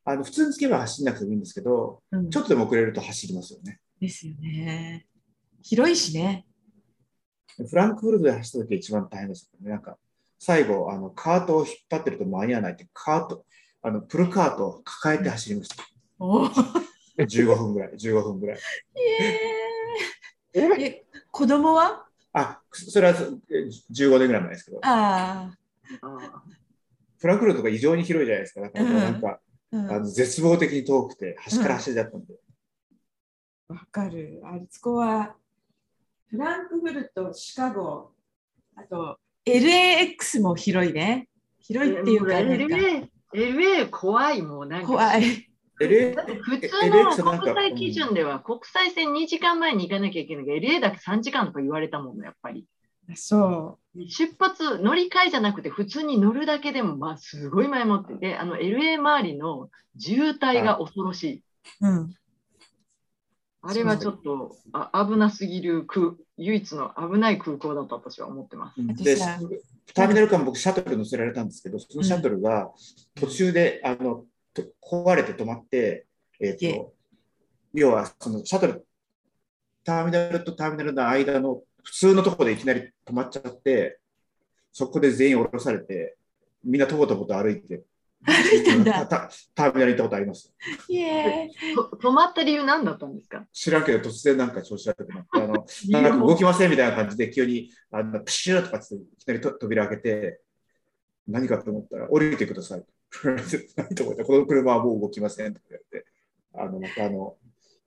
あの普通につけば走んなくてもいいんですけど、うんちょっとでも遅れると走りますよね。ですよね。広いしね。フランクフルトで走った時が一番大変ですよね。なんか、最後、あの、カートを引っ張ってると間に合わないって、カート、あの、プルカートを抱えて走りました。おー15分ぐらい、15分ぐらい。え子供は？あ、それはそえ15年ぐらい前ですけど、ああフランクフルトが異常に広いじゃないですか。だからなんか、あ、うんあの絶望的に遠くて、端から端だったんで。わかる。あそこは、フランクフルト、シカゴ、あと LAX も広いね。広いっていうか、なんか LA, LA 怖いもん、なんか。怖い。LA だって普通の国際基準では国際線2時間前に行かなきゃいけないけど、LA だけ3時間とか言われたもんね、やっぱり。そ出発、乗り換えじゃなくて普通に乗るだけでも、まあ、すごい前もってて、あの LA 周りの渋滞が恐ろしい。う。うん。あれはちょっとあ危なすぎる空、唯一の危ない空港だと私は思ってます。で、ターミナル間僕シャトル乗せられたんですけど、そのシャトルが途中で、あのと壊れて止まって、えっ、えと、要はそのシャトル、ターミナルとターミナルの間の普通のところでいきなり止まっちゃって、そこで全員降ろされて、みんなとことこと歩いて、歩いたんだ。たたターミナル行ったことあります。止まった理由何だったんですか？知らんけど、突然なんか調子悪くなって、あの、なんか動きませんみたいな感じで、急に、あの、プシューとかっていきなりと扉開けて、何かと思ったら、降りてください。何と思って、この車はもう動きませんとか言って、あの、またあの、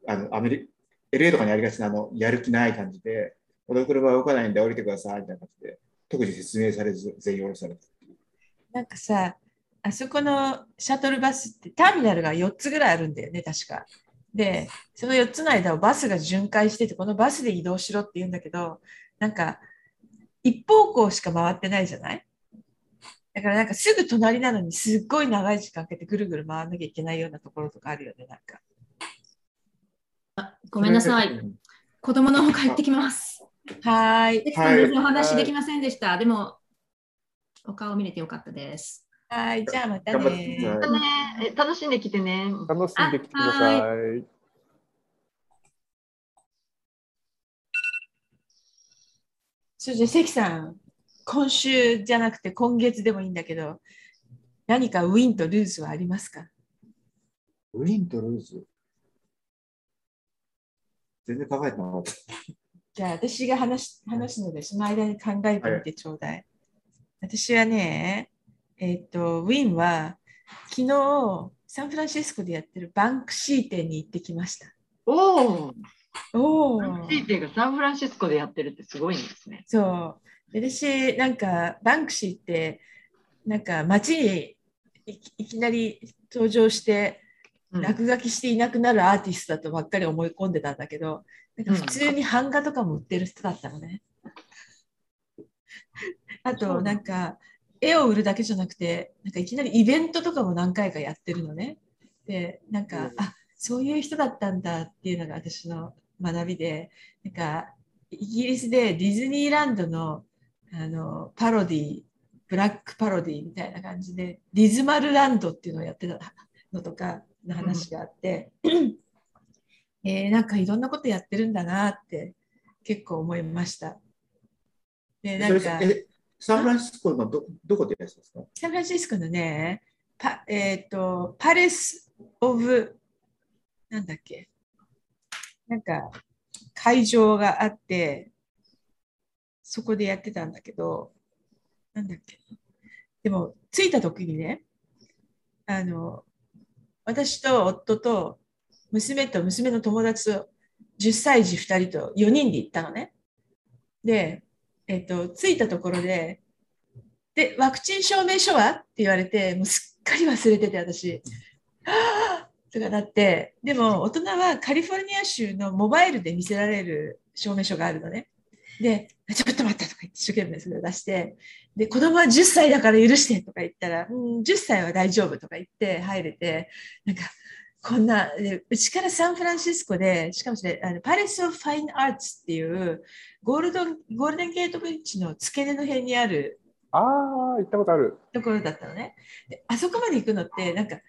あの、アメリカ、LA とかにありがちな、あの、やる気ない感じで、この車は動かないんで降りてくださいみたいな感じで、特に説明されず、全員降ろされて。なんかさ、あそこのシャトルバスってターミナルが4つぐらいあるんだよね、確か。で、その4つの間をバスが巡回してて、このバスで移動しろって言うんだけど、なんか一方向しか回ってないじゃない？だからなんかすぐ隣なのにすっごい長い時間かけてぐるぐる回らなきゃいけないようなところとかあるよね、なんか。あごめんなさい。うん子供の方帰ってきます。はーい。お話できませんでした。でも、お顔見れてよかったです。はーい。じゃあまたねだ。さいねえ楽しんできてね。楽しんできてください。それじゃあ関さん、今週じゃなくて今月でもいいんだけど、何かウィンとルーズはありますか？ウィンとルーズ？全然考えてなかった。じゃあ私が話し話すので、その間に考えてみてちょうだい。私はね、えっ、と、ウィンは昨日サンフランシスコでやってるバンクシー店に行ってきました。おお、おバンクシー店がサンフランシスコでやってるってすごいんですね。そう。で私、なんか、バンクシーって、なんか街にいきいきなり登場して、うん落書きしていなくなるアーティストだとばっかり思い込んでたんだけど、なんか普通に版画とかも売ってる人だったのね。あとなんか絵を売るだけじゃなくてなんかいきなりイベントとかも何回かやってるのね。でなんか、うんあそういう人だったんだっていうのが私の学びでなんかイギリスでディズニーランドのあのパロディブラックパロディみたいな感じでディズマルランドっていうのをやってたのとかの話があって、えーなんかいろんなことやってるんだなって結構思いました。でなんかサンフランシスコのどどこでやつですか？サンフランシスコのね、パ,、えー、とパレス・オブ、なんだっけ、なんか会場があって、そこでやってたんだけど、なんだっけ、でも着いた時にね、あの、私と夫と娘と娘の友達と10歳児2人と4人で行ったのね。で、えっ、と、着いたところで、で、ワクチン証明書は？って言われて、もうすっかり忘れてて、私。はぁとかなって、でも大人はカリフォルニア州のモバイルで見せられる証明書があるのね。で、ちょっと待ってとか言って一生懸命それを出して、で、子供は10歳だから許してとか言ったら、うん、10歳は大丈夫とか言って入れて、なんか、こんな、でうちからサンフランシスコで、しかもそれ、あのパレス・オブ・ファイン・アーツっていう、ゴールドンゴールデンゲートブリッジの付け根の辺にあるああ、行ったことある。ところだったのね。であそこまで行くのって、なんか、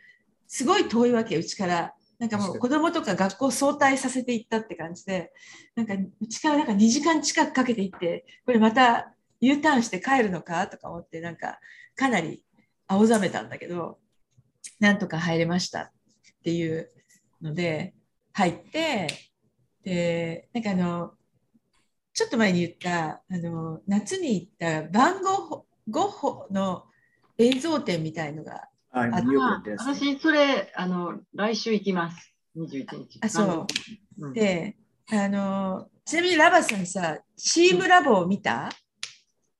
すごい遠いわけ、うちから。なんかもう子供とか学校早退させていったって感じで、なんかうちからなんか2時間近くかけて行って、これまた U ターンして帰るのかとか思って、なんかかなり青ざめたんだけど、なんとか入れましたっていうので、入って、で、なんかあの、ちょっと前に言った、あの、夏に行った番号ゴッホの映像展みたいのが、あ、ニューヨークでやってるやつね私、それ、あの、来週行きます。21日。あそううん。で、あの、ちなみにラバさんさ、チームラボを見た？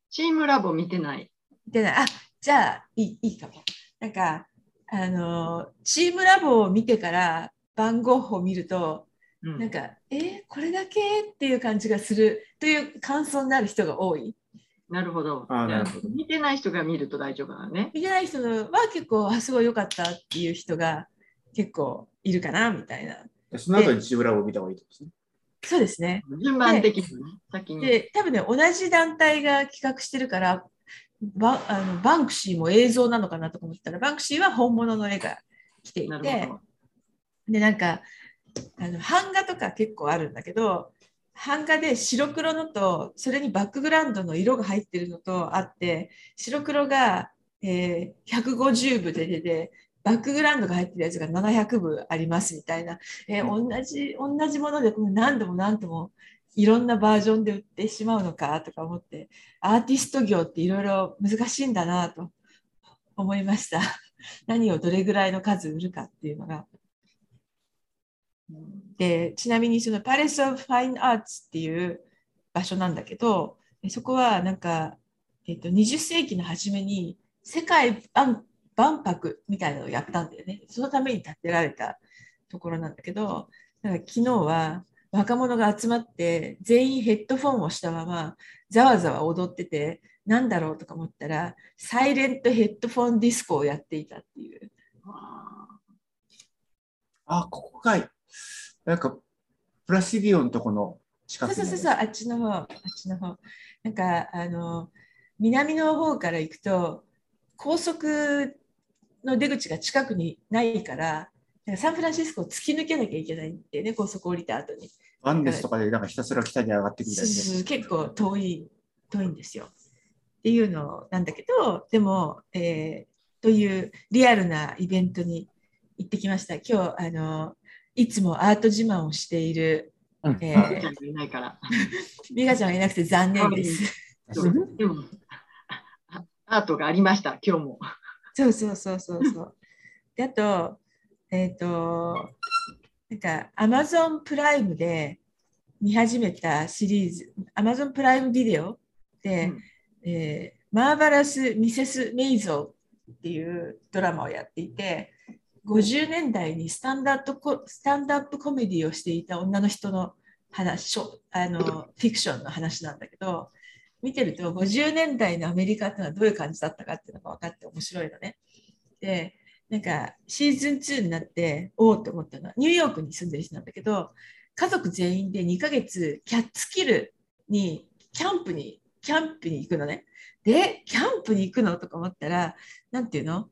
チームラボ見てない。見てない。あ、じゃあいいいいかも。なんか、あの、チームラボを見てから番号を見ると、うんなんか、えーこれだけ？っていう感じがするという感想になる人が多い。なるほど。あなるほど見てない人が見ると大丈夫なのね。見てない人は結構、あ、すごい良かったっていう人が結構いるかな、みたいな。その後にチームラボを見た方がいいってことですね？そうですね。順番的にね、先に。で、多分ね、同じ団体が企画してるから、バあのバンクシーも映像なのかなとか思ったら、バンクシーは本物の絵が来ていなるてほ、ど。で、なんか、あの版画とか結構あるんだけど、版画で白黒のと、それにバックグラウンドの色が入ってるのとあって、白黒が、えー150部で出て、バックグラウンドが入ってるやつが700部ありますみたいな、えー同じ、同じもので何度も何度もいろんなバージョンで売ってしまうのかとか思って、アーティスト業っていろいろ難しいんだなと思いました。何をどれぐらいの数売るかっていうのが。でちなみにそのパレス・オブ・ファイン・アーツっていう場所なんだけどそこはなんか、えっと20世紀の初めに世界万博みたいなのをやったんだよね。そのために建てられたところなんだけどなんか昨日は若者が集まって全員ヘッドフォンをしたままざわざわ踊っててなんだろうとか思ったらサイレントヘッドフォンディスコをやっていたっていう。ああ、ここかい。なんか、プラシディオンのとこの近くそうそうそうそう、あっちの方、あっちの方。なんか、あの、南の方から行くと、高速の出口が近くにないから、なんかサンフランシスコを突き抜けなきゃいけないんでね、高速降りた後に。ワンネスとかでなんかひたすら北に上がってくるみたいなね。そうそう結構遠い、遠いんですよ。っていうのなんだけど、でも、えーというリアルなイベントに行ってきました。今日、あの、いつもアート自慢をしている、うんえあ、ちゃんいないから。美香ちゃんがいなくて残念です。でも、あアートがありました、今日も。そうそうそうそうそう。であと、えっ、と、なんか、アマゾンプライムで見始めたシリーズ、アマゾンプライムビデオで、うんえーマーバラス・ミセス・メイゾーっていうドラマをやっていて、50年代にスタンダップコスタンダップコメディをしていた女の人の話、あの フィクションの話なんだけど、見てると50年代のアメリカってのはどういう感じだったかっていうのが分かって面白いのね。でなんかシーズン2になっておおって思ったのはニューヨークに住んでる人なんだけど家族全員で2ヶ月キャッツキルにキャンプにキャンプに行くのね。でキャンプに行くのとか思ったらなんていうの？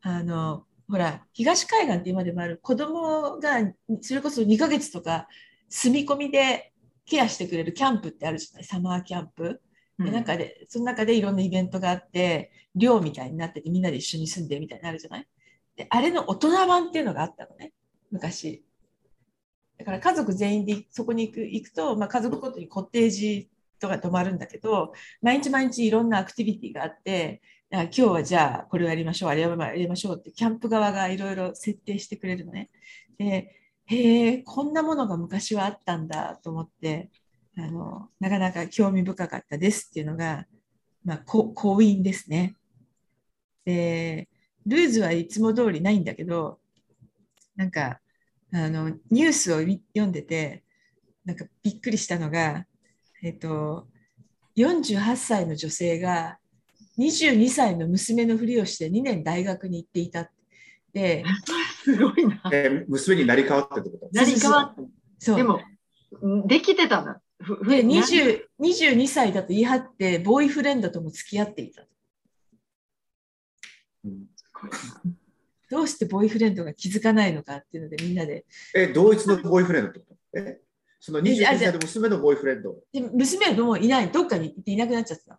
あのほら東海岸って今でもある。子供がそれこそ2ヶ月とか住み込みでケアしてくれるキャンプってあるじゃない？サマーキャンプ。でなんかでその中でいろんなイベントがあって寮みたいになっててみんなで一緒に住んでみたいになるじゃない？であれの大人版っていうのがあったのね昔。だから家族全員でそこに行く行くと、まあ、家族ごとにコテージとか泊まるんだけど毎日毎日いろんなアクティビティがあってあ今日はじゃあこれをやりましょうあれをやりましょうってキャンプ側がいろいろ設定してくれるのねでへえこんなものが昔はあったんだと思ってあのなかなか興味深かったですっていうのが、まあ、婚姻ですね。でルーズはいつも通りないんだけどなんかあのニュースを読んでてなんかびっくりしたのが、えっと、48歳の女性が22歳の娘のふりをして2年大学に行っていた。で、すごいな。え娘になり変わってってこと？なり変わって。そうでも、できてたんだ。で20 22歳だと言い張って、ボーイフレンドとも付き合っていた。うんどうしてボーイフレンドが気づかないのかっていうので、みんなで。え、同一のボーイフレンドってこと？えその22歳の娘のボーイフレンド？で娘はもういない、どっかに行っていなくなっちゃったの。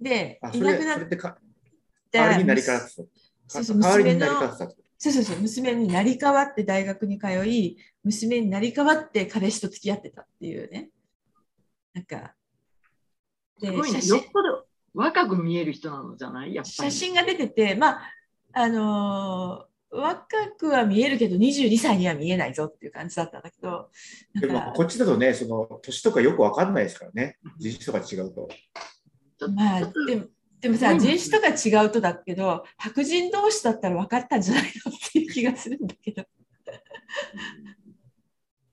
でいなくなって代わりになり変わってた。そうそう代わりになり娘そうそうそう、娘になり変わって大学に通い、娘になり変わって彼氏と付き合ってたっていうね。なんか、ですごいね。写真よっぽど若く見える人なのじゃない？やっぱり。写真が出てて、まあ、あのー若くは見えるけど、22歳には見えないぞっていう感じだったんだけど、と。でもこっちだとね、その年とかよくわかんないですからね。人種とか違うと。まあ、でも、でもさ、うん人種とか違うとだけど、白人同士だったら分かったんじゃないのっていう気がするんだけど。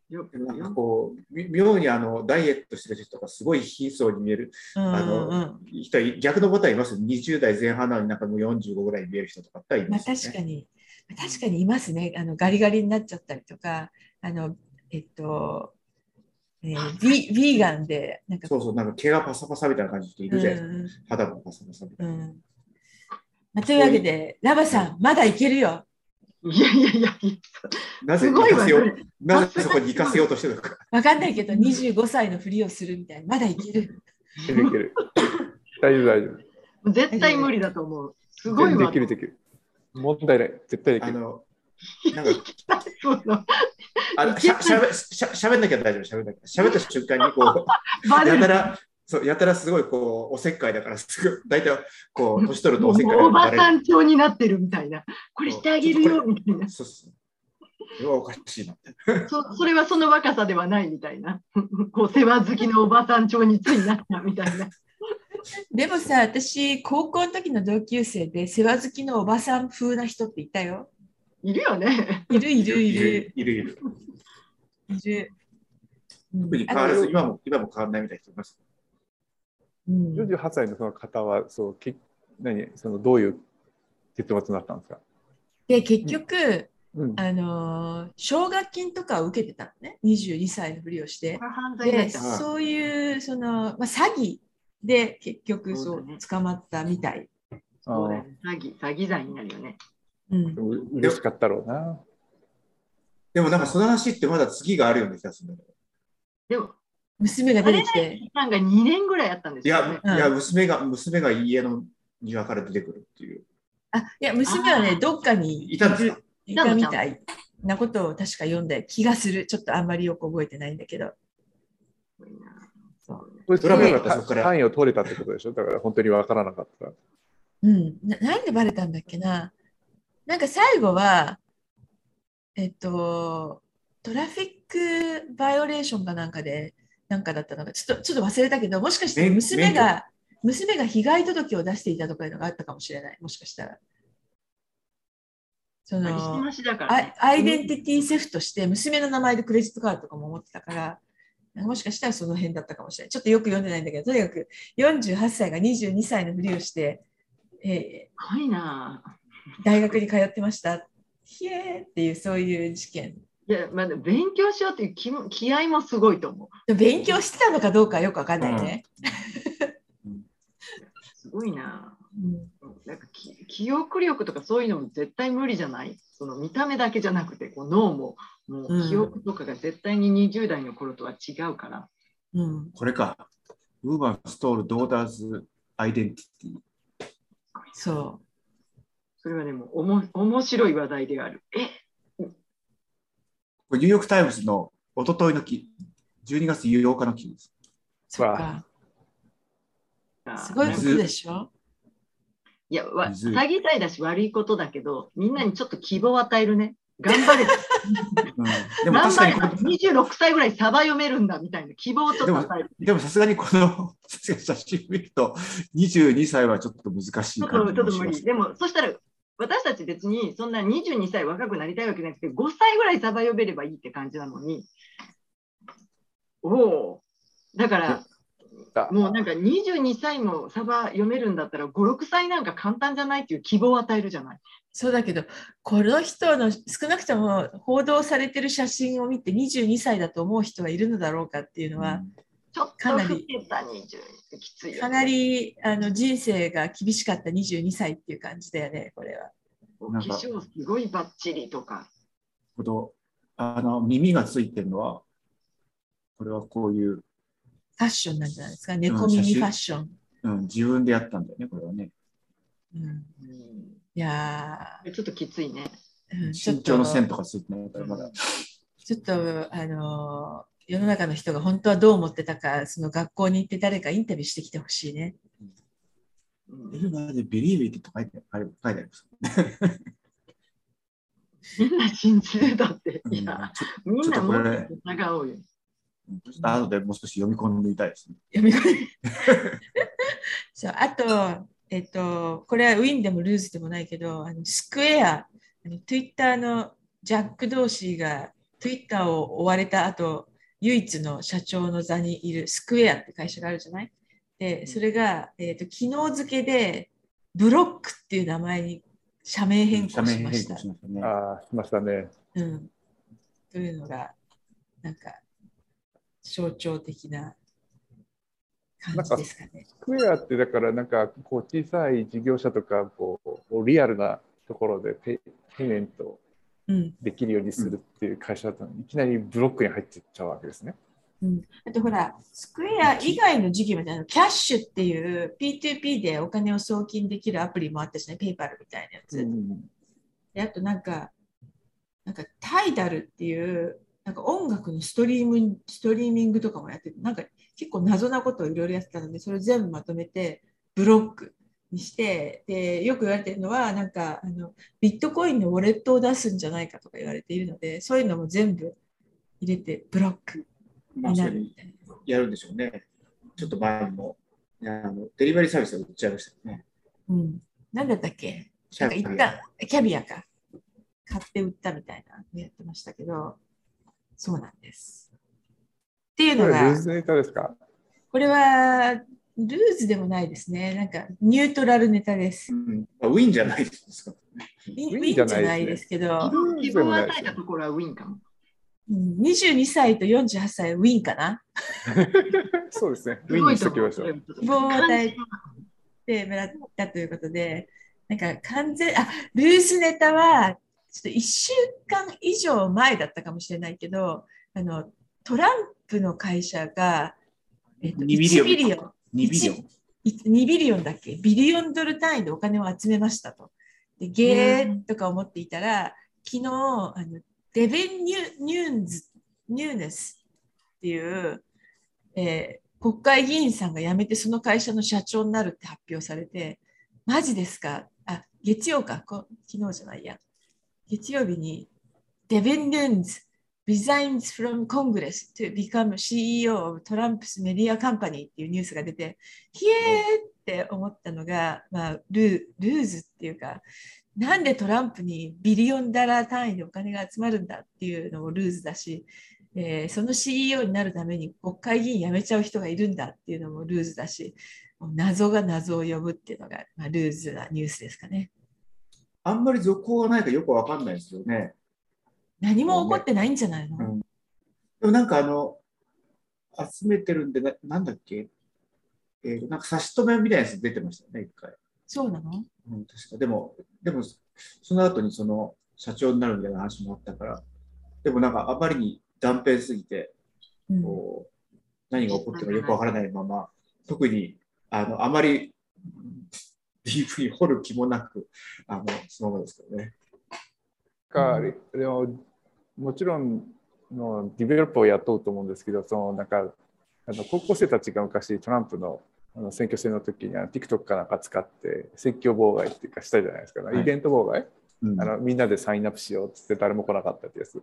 なんかよこう、み妙にあのダイエットしてる人とかすごい貧相に見えるうんあの人い逆のパターンいます。20代前半なのになんかもう45ぐらいに見える人とかっていまあますよね。確かに、確かにいますね。あのガリガリになっちゃったりとか、あの、えっと、えー、ビビーガンで、なんか、そうそう、なんか毛がパサパサみたいな感じの人いるじゃないですか。うん肌もパサパサみたいな。うんまあ、というわけで、ラバさん、まだいけるよ。いやいやいや、なぜ行かせよ、そうれなぜそこに行かせようとしてるのか。わかんないけど、25歳のふりをするみたいな、まだいける。いけるいける。大丈夫大丈夫。絶対無理だと思う。すごいわ。できるできる。問題ない。絶対できる。あの、なんか、あしゃしゃべしゃしゃべんなきゃ大丈夫、しゃべんなきゃ。しゃべった瞬間に、こう、やたら、そう、やたらすごい、こう、おせっかいだから、すぐ、大体、こう、年取るとおせっかいおばさん調になってるみたいな。これしてあげるよみたいな。そうそう。これはおかしいなって。そそれはその若さではないみたいな。こう世話好きのおばさん調についなったみたいな。でもさ、私、高校の時の同級生で、世話好きのおばさん風な人っていたよ。いるよね。いるいるいるいるいる。いる。うん特に変わらず、今も、今も変わらないみたいな人います？うん48歳のその方は、そう、け何、そのどういう結末になったんですか？で、結局、うん。あのー奨学金とかを受けてたのね、22歳のふりをしてで。そういう、その、まあ、詐欺で結局そそう捕まったみたい。そうだよね詐欺、詐欺罪になるよね。うん嬉しかったろうな。でもなんかその話ってまだ次があるような気がするんだけど。でも、娘が出てきて、期間が2年ぐらいあったんですいや、よね。うんいや、娘が、娘が家の庭から出てくるっていう。あ、いや、娘はね、どっかにいたんですかいたみたいなことを確か読んだ気がする。ちょっとあんまりよく覚えてないんだけど。そうこれドラマでよかったそこから単位を取れたってことでしょ？だから本当に分からなかった。うんな、なんでバレたんだっけな？なんか最後は、えっと、トラフィックバイオレーションかなんかで、なんかだったのか、ちょっとちょっと忘れたけど、もしかして免娘が、娘が被害届を出していたとかいうのがあったかもしれない、もしかしたら。そのましだからアね。アイデンティティセフトして、娘の名前でクレジットカードとかも持ってたから、もしかしたらその辺だったかもしれない。ちょっとよく読んでないんだけど、とにかく48歳が22歳のふりをして、えすごいな。ー大学に通ってました。ひえーっていうそういう事件。いや、まあ、勉強しようっていう気も気合もすごいと思う。勉強してたのかどうかはよくわかんないね。すごいな。うんなんかき記憶力とかそういうのも絶対無理じゃない？その見た目だけじゃなくてこう脳ももうんう記憶とかが絶対に20代の頃とは違うから、うんこれか。ウーバーストールドーダーズアイデンティティ。そそれはねもうおも面白い話題である。え？これニューヨーク・タイムズの一昨日の記、12月8日の記です。う。そっか。あすごいことでしょ？いやわ水詐欺罪だし悪いことだけどみんなにちょっと希望を与えるね。頑張れ。うん、でも頑確張れ。かにこ26歳ぐらいサバ読めるんだみたいな希望をちょっと与える。の、でもさすがにこの 写真見ると、22歳はちょっと難しいちょっと感じもしちょっと無理。。でも、そしたら、私たち別にそんな22歳若くなりたいわけじゃなくて、5歳ぐらいサバ呼べればいいって感じなのに、おお、だから、あもうなんか22歳もサバ読めるんだったら、5、6歳なんか簡単じゃないっていう希望を与えるじゃない。そうだけど、この人の少なくとも報道されてる写真を見て22歳だと思う人はいるのだろうかっていうのは、ちょっとかなり老けた22きついよ、ね。かなりあの人生が厳しかった22歳っていう感じだよね、これは。お化粧すごいバッチリとか。ほどあの耳がついてるのは、これはこういう、ファッションなんじゃないですか、猫耳ファッション。うん、自分でやったんだよね、これはね。うん、うんいやちょっときついね。ー、うんちょっ身長の線と、とかついてないから、まだ。ちょっと、あのー世の中の人が本当はどう思ってたか、その学校に行って誰かインタビューしてきてほしいね。うん。エルバーでビリービーって書いてある書いてあります。みん。な信じてたって。いや、ちょみん。なもっと疑おうよ。ちょっと後でもう少し読み込ん。でみたいですね。読み込みそうあと、えっと、これはウィンでもルーズでもないけど、あのスクエア、あの Twitter のジャック・ドーシーが Twitter を追われた後、唯一の社長の座にいるスクエアって会社があるじゃない？で、それが、えっと昨日付でブロックっていう名前に社名変社更しました。しましたね。ああ、しましたね。うん、というのが、なんか象徴的な感じですかね。スクエアってだからなんかこう小さい事業者とかこうリアルなところで pay payment うんできるようにするっていう会社だったのに、いきなりブロックに入っていっちゃうわけですね。うん、あとほら、スクエア以外の事業みたいな、キャッシュっていう P2P でお金を送金できるアプリもあったしね、ペイパルみたいなやつ。うんであとなんか、なんかタイダルっていう、なんか音楽のストリームストリーミングとかもやってて、なんか結構謎なことをいろいろやってたので、それを全部まとめてブロックにして、でよく言われてるのは、なんかあのビットコインのウォレットを出すんじゃないかとか言われているので、そういうのも全部入れてブロックまあ、になるみたいな。やるんでしょうね。ちょっと前にも、あのデリバリーサービスを売っちゃいましたよね。うん。なんだったっけ？なんか一旦、キャビアか。買って売ったみたいなのやってましたけど、そうなんです。っていうのがこれはルーズでもないですね。なんかニュートラルネタですう。んあウィンじゃないですか。ウィンウウィンじゃないですけど、希望を与えたところはウィンかも。うん22歳と48歳ウィンかな そうですね。win にしときましょう。希望を与えてもらったということで、なんか完全、あ、ルースネタは、ちょっと1週間以上前だったかもしれないけど、あの、トランプの会社が、えっと、2ビリオン1 billion、2 billion？2 billion だっけ？ billion ドル単位でお金を集めましたと。で、ゲーとか思っていたら、昨日、あのデベンニュ・ニューンズ、ニューネスっていう、えー国会議員さんが辞めてその会社の社長になるって発表されて、マジですか？あ、月曜か、こ昨日じゃないや。月曜日に、 Devin Nunes resigns from Congress to become CEO of Trump's Media Company っていうニュースが出て、ひえーって思ったのが、まあ、ルルーズっていうか、なんでトランプにビリオンダラー単位でお金が集まるんだっていうのもルーズだし、えーその CEO になるために国会議員辞めちゃう人がいるんだっていうのもルーズだし、謎が謎を呼ぶっていうのが、まあ、ルーズなニュースですかね。あんまり続報がないかよくわかんないですよね。何も起こってないんじゃないの、うんでもなんかあの、集めてるんでな、なんだっけ？えーなんか差し止めみたいなやつ出てましたよね、一回。そうなの？うん、確か。でも、でも、その後にその社長になるみたいな話もあったから、でもなんかあまりに断片すぎて、うんこう何が起こってるかよくわからないまま、特にあのあまりディープに掘る気もなく、あのそのままですけどね。かでももちろんのディベロッパーを雇うと思うんですけど、そのなんかあの高校生たちが昔トランプのあの選挙戦の時にあの TikTok かなんか使って選挙妨害っていうかしたじゃないですか、はいイベント妨害？うんあのみんなでサインアップしようっつって誰も来なかったってやつ。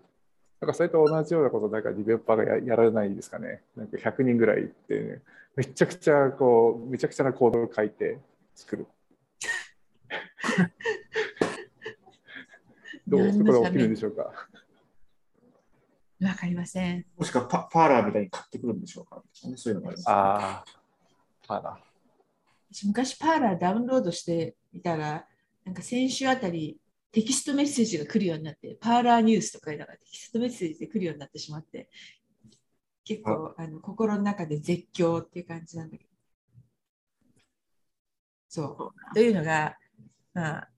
なんかそれと同じようなことなんかディベロッパーがややらないですかね。なんか100人ぐらい行って、ね、めちゃくちゃこうめちゃくちゃなコードを書いて作る。どういうところが起きるんでしょうか？わかりません。もしくはパパーラーみたいに買ってくるんでしょうか、ね、そういうのがあります、ああ、あら。私昔パーラーダウンロードしていたら、なんか先週あたりテキストメッセージが来るようになって、パーラーニュースとかいうのがテキストメッセージで来るようになってしまって、結構あの心の中で絶叫っていう感じなんだけど。そう。というのが、まあ、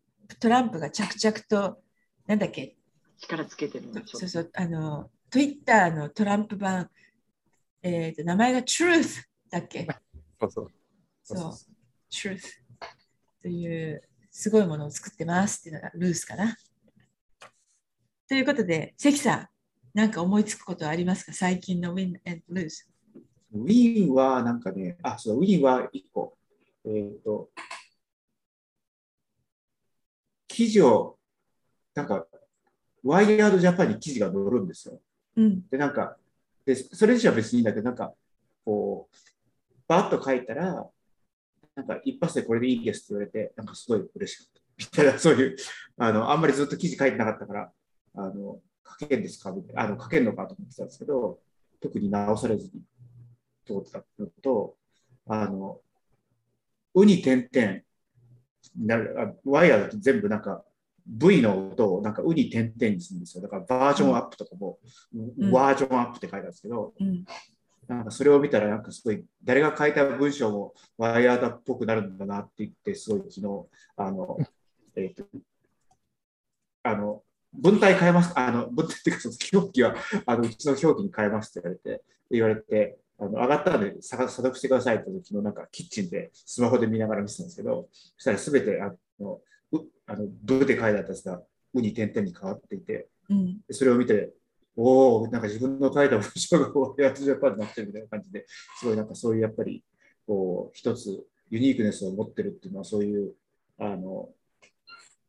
トランプが着々と、なんだっけ、力つけてるんでしょそうそう、あの、Twitter のトランプ版、えーと、名前が Truth だっけ？そうそう。そう、Truth というすごいものを作ってますっていうのがルースかな。ということで、関さん、なんか思いつくことはありますか？最近の Win and Lose。ウィーンはなんかね、あ、そう、ウィーンは1個、えっ、と、記事を、なんか、ワイヤードジャパンに記事が載るんですよ。うん。で、なんか、でそれ自身は別にいいんだけど、なんか、こう、バッと書いたら、なんか一発でこれでいいですって言われて、なんかすごい嬉しかった。みたいな、そういう、あの、あんまりずっと記事書いてなかったから、あの、書けんですか？みたいな、あの、書けんのかと思ってたんですけど、特に直されずに通ってたのと、あの、ウニ点々なワイヤーだと全部なんか、V の音をなんかウニ点々にするんですよ。だからバージョンアップとかも、んバージョンアップって書いてあるんですけど、うん。なんかそれを見たら、なんかすごい、誰が書いた文章もワイヤードっぽくなるんだなって言って、すごい昨日、あの、えっ、と、あの、文体変えますあの、文体っていうか、その表記は、あの、うちの表記に変えますって言われて、言われて、あの上がったので査査読してくださいって昨日なんかキッチンでスマホで見ながら見てたんですけど、そしたらすべてあの、うあの、ブで書いてあったやつが、ウに点々に変わっていて、うん。でそれを見て、おお、なんか自分の書いた文章がこうやつジャパンになってるみたいな感じで、すごいなんかそういうやっぱり、こう、一つユニークネスを持ってるっていうのは、そういう、あの、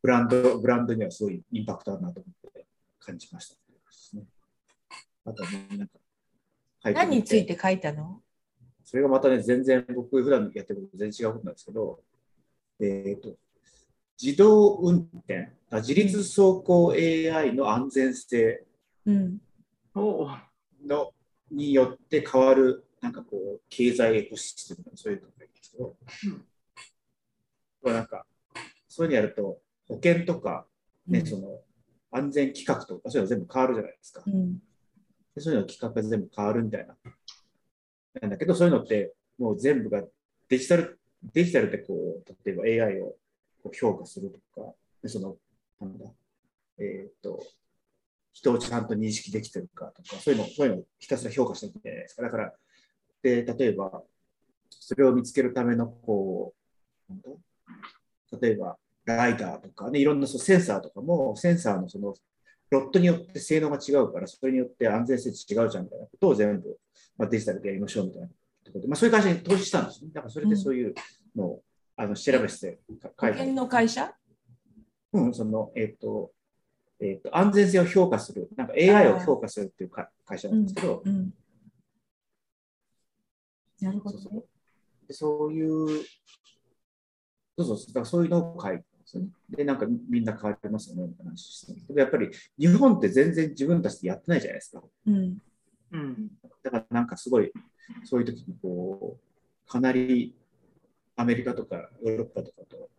ブランド、ブランドにはすごいインパクトあるなと思って感じました。あとはね、なんか、何について書いたの？それがまたね、全然僕普段やってることと全然違うことなんですけど、えっ、と、自動運転、あ自律走行 AI の安全性のによって変わる、なんかこう、経済エコシステムとかそういうのがいいんですけど、これなんか、そういうのやると、保険とか、ね、その、安全規格とか、そういうの全部変わるじゃないですか。うん。でそういうの規格が全部変わるみたいな。なんだけど、そういうのって、もう全部がデジタル、デジタルでこう、例えば AI をこう評価するとか、その、なんだ、えーと、人をちゃんと認識できてるかとか、そういうの、そういうのをひたすら評価しなきゃないですか。だから、で、例えば、それを見つけるための、こう、例えば、ライダーとかね、いろんなそうセンサーとかも、センサーのその、ロットによって性能が違うから、それによって安全性違うじゃんみたいなことを全部、まあ、デジタルでやりましょうみたいなところで、まあ、そういう会社に投資したんですね。だからそれでそういうのを、あの調べて保書いて険の会社？うん、その、えっ、と、えっ、と、安全性を評価する、なんか AI を評価するっていうか会社なんですけど、うん。なるほどねそうそう。でそういう、そうそうそう、だからそういうのを書いてますよね。で、なんかみんな変わりますよね、みたいな話してるけどやっぱり日本って全然自分たちでやってないじゃないですか。うん。うん。だからなんかすごい、そういう時にこう、かなりアメリカとかヨーロッパとかと、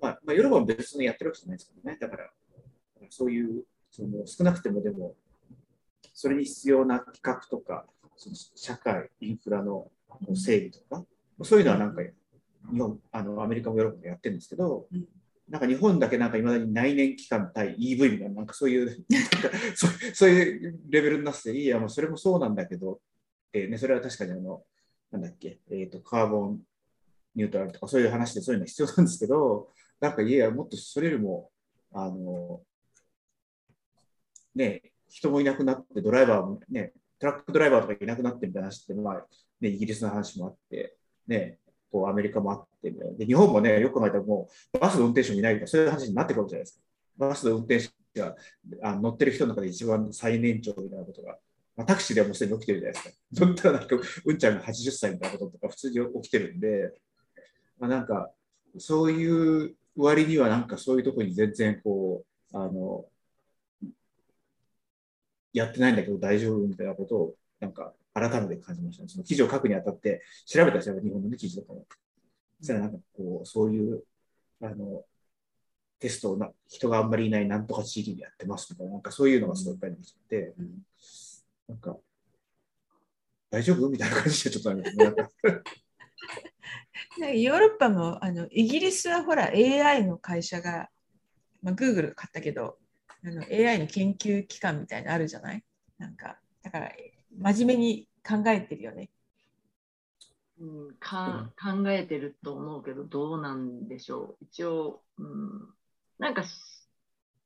まあ、まあ、ヨーロッパも別にやってるわけじゃないですけどね、だから、そういう、その少なくてもでも、それに必要な企画とか、その社会、インフラの整備とか、そういうのはなんか、日本、あの、アメリカもヨーロッパもやってるんですけど、うん。なんか日本だけなんかいまだに内燃機関対 EV みたいな、なんかそういう、なんかそういうレベルになってて、いや、もうそれもそうなんだけど、ってね、それは確かにあの、なんだっけ、えっ、と、カーボンニュートラルとかそういう話でそういうの必要なんですけど、なんかいや、もっとそれよりも、あの、ね、人もいなくなって、ドライバーもね、トラックドライバーとかいなくなってみたいな話って、まあ、ね、イギリスの話もあって、ね、こうアメリカもあって、で日本もね、よく考えたらもう、バスの運転手もいないとか、そういう話になってくるじゃないですか。バスの運転手があ乗ってる人の中で一番最年長みたいなことが、まあ、タクシーではもうすでに起きてるじゃないですか。そったなんか、うんちゃんが80歳みたいなこととか普通に起きてるんで、まあ、なんか、そういう割にはなんかそういうところに全然こう、あの、やってないんだけど大丈夫みたいなことを、なんか改めて感じましたね。その記事を書くにあたって調べたんですよ、日本の、ね、記事とかも。そしたらなんかこう、そういう、あの、テストをな人があんまりいないなんとか地域でやってますみたいな、なんかそういうのがすごいいっぱい出てきて、なんか、大丈夫みたいな感じでちょっとあります ヨーロッパもあのイギリスはほら AI の会社が、まあ、Google 買ったけどあの AI の研究機関みたいなのあるじゃない？なんかだから真面目に考えてるよね。うん、か考えてると思うけど、どうなんでしょう。一応、うん、なんか、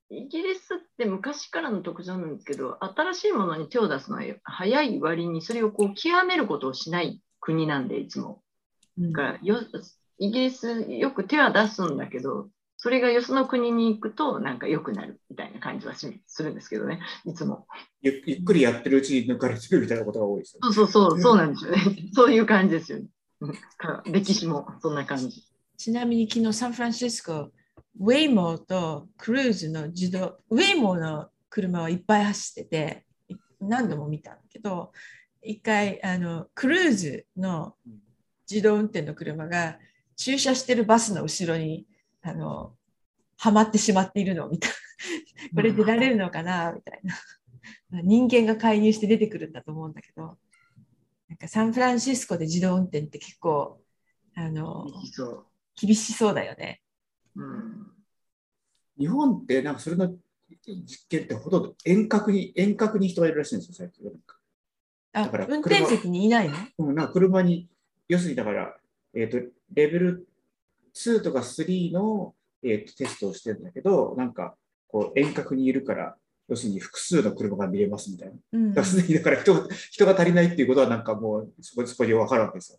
イギリスって昔からの特徴なんですけど、新しいものに手を出すのは早い割に、それをこう極めることをしない国なんで、いつも。からよイギリスよく手は出すんだけど、それがよその国に行くとなんか良くなるみたいな感じはしするんですけどね、いつも。ゆゆっくりやってるうちに抜かれてるみたいなことが多いですよね。そうそうそう、そうなんですよね。そういう感じですよね。歴史もそんな感じ。ちなみに昨日サンフランシスコ、ウェイモーとクルーズの自動、ウェイモーの車はいっぱい走ってて、い何度も見たんだけど、一回あのクルーズの自動運転の車が駐車してるバスの後ろにあのはまってしまっているのを見た。これ出られるのかな？みたいな。人間が介入して出てくるんだと思うんだけど、なんかサンフランシスコで自動運転って結構あのそ厳しそうだよね。う。うん。日本ってなんかそれの実験ってほとんど遠隔に遠隔に人がいるらしいんですよ、最近。だから運転席にいないの？うん、なんか車に、要するにだから、えっ、と、レベル2とか3の、えーとテストをしてるんだけど、なんか、こう、遠隔にいるから、要するに複数の車が見れますみたいな。うんすでにだから人が人が足りないっていうことはなんかもうそこそこで分かるわけですよ。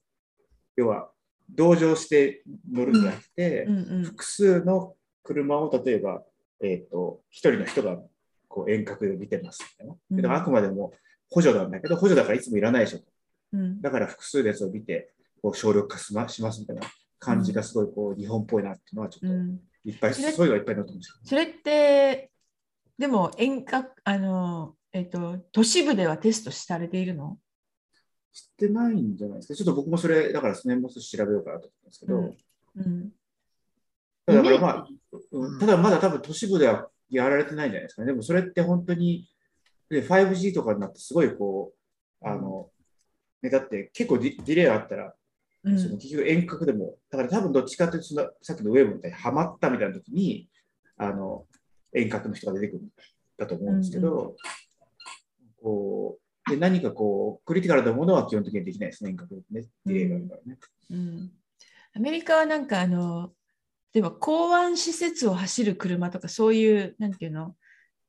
要は同乗して乗るんじゃなくて、うんうん複数の車を例えば、えー、と一人の人がこう遠隔で見てますみたいな。うんだからあくまでも補助なんだけど、補助だからいつもいらないでしょと。うんだから複数のやつを見てこう省力化しますみたいな感じがすごいこう日本っぽいなっていうのはちょっとうん。いっぱい、それそういうのがいっぱい載ってます。よ。それってでも遠隔あの、えっと都市部ではテストされているの？知ってないんじゃないですか。ちょっと僕もそれ、だから年末調べようかなと思ったんですけど、うん。うん。ただだからまあ、うんうん。ただまだ多分都市部ではやられてないんじゃないですかね。でもそれって本当に、で 5G とかになってすごいこう、あの、ね、だって結構ディディレイあったら、うん。その結局遠隔でも、だから多分どっちかというとその、さっきのウェブみたいにハマったみたいな時に、あの、遠隔の人が出てくるんだと思うんですけど、こう、で何かこう、クリティカルなものは基本的にはできないですね、遠隔でね、ディレイがあるからね。うん。アメリカはなんかあの例えば港湾施設を走る車とかそういうなんていうの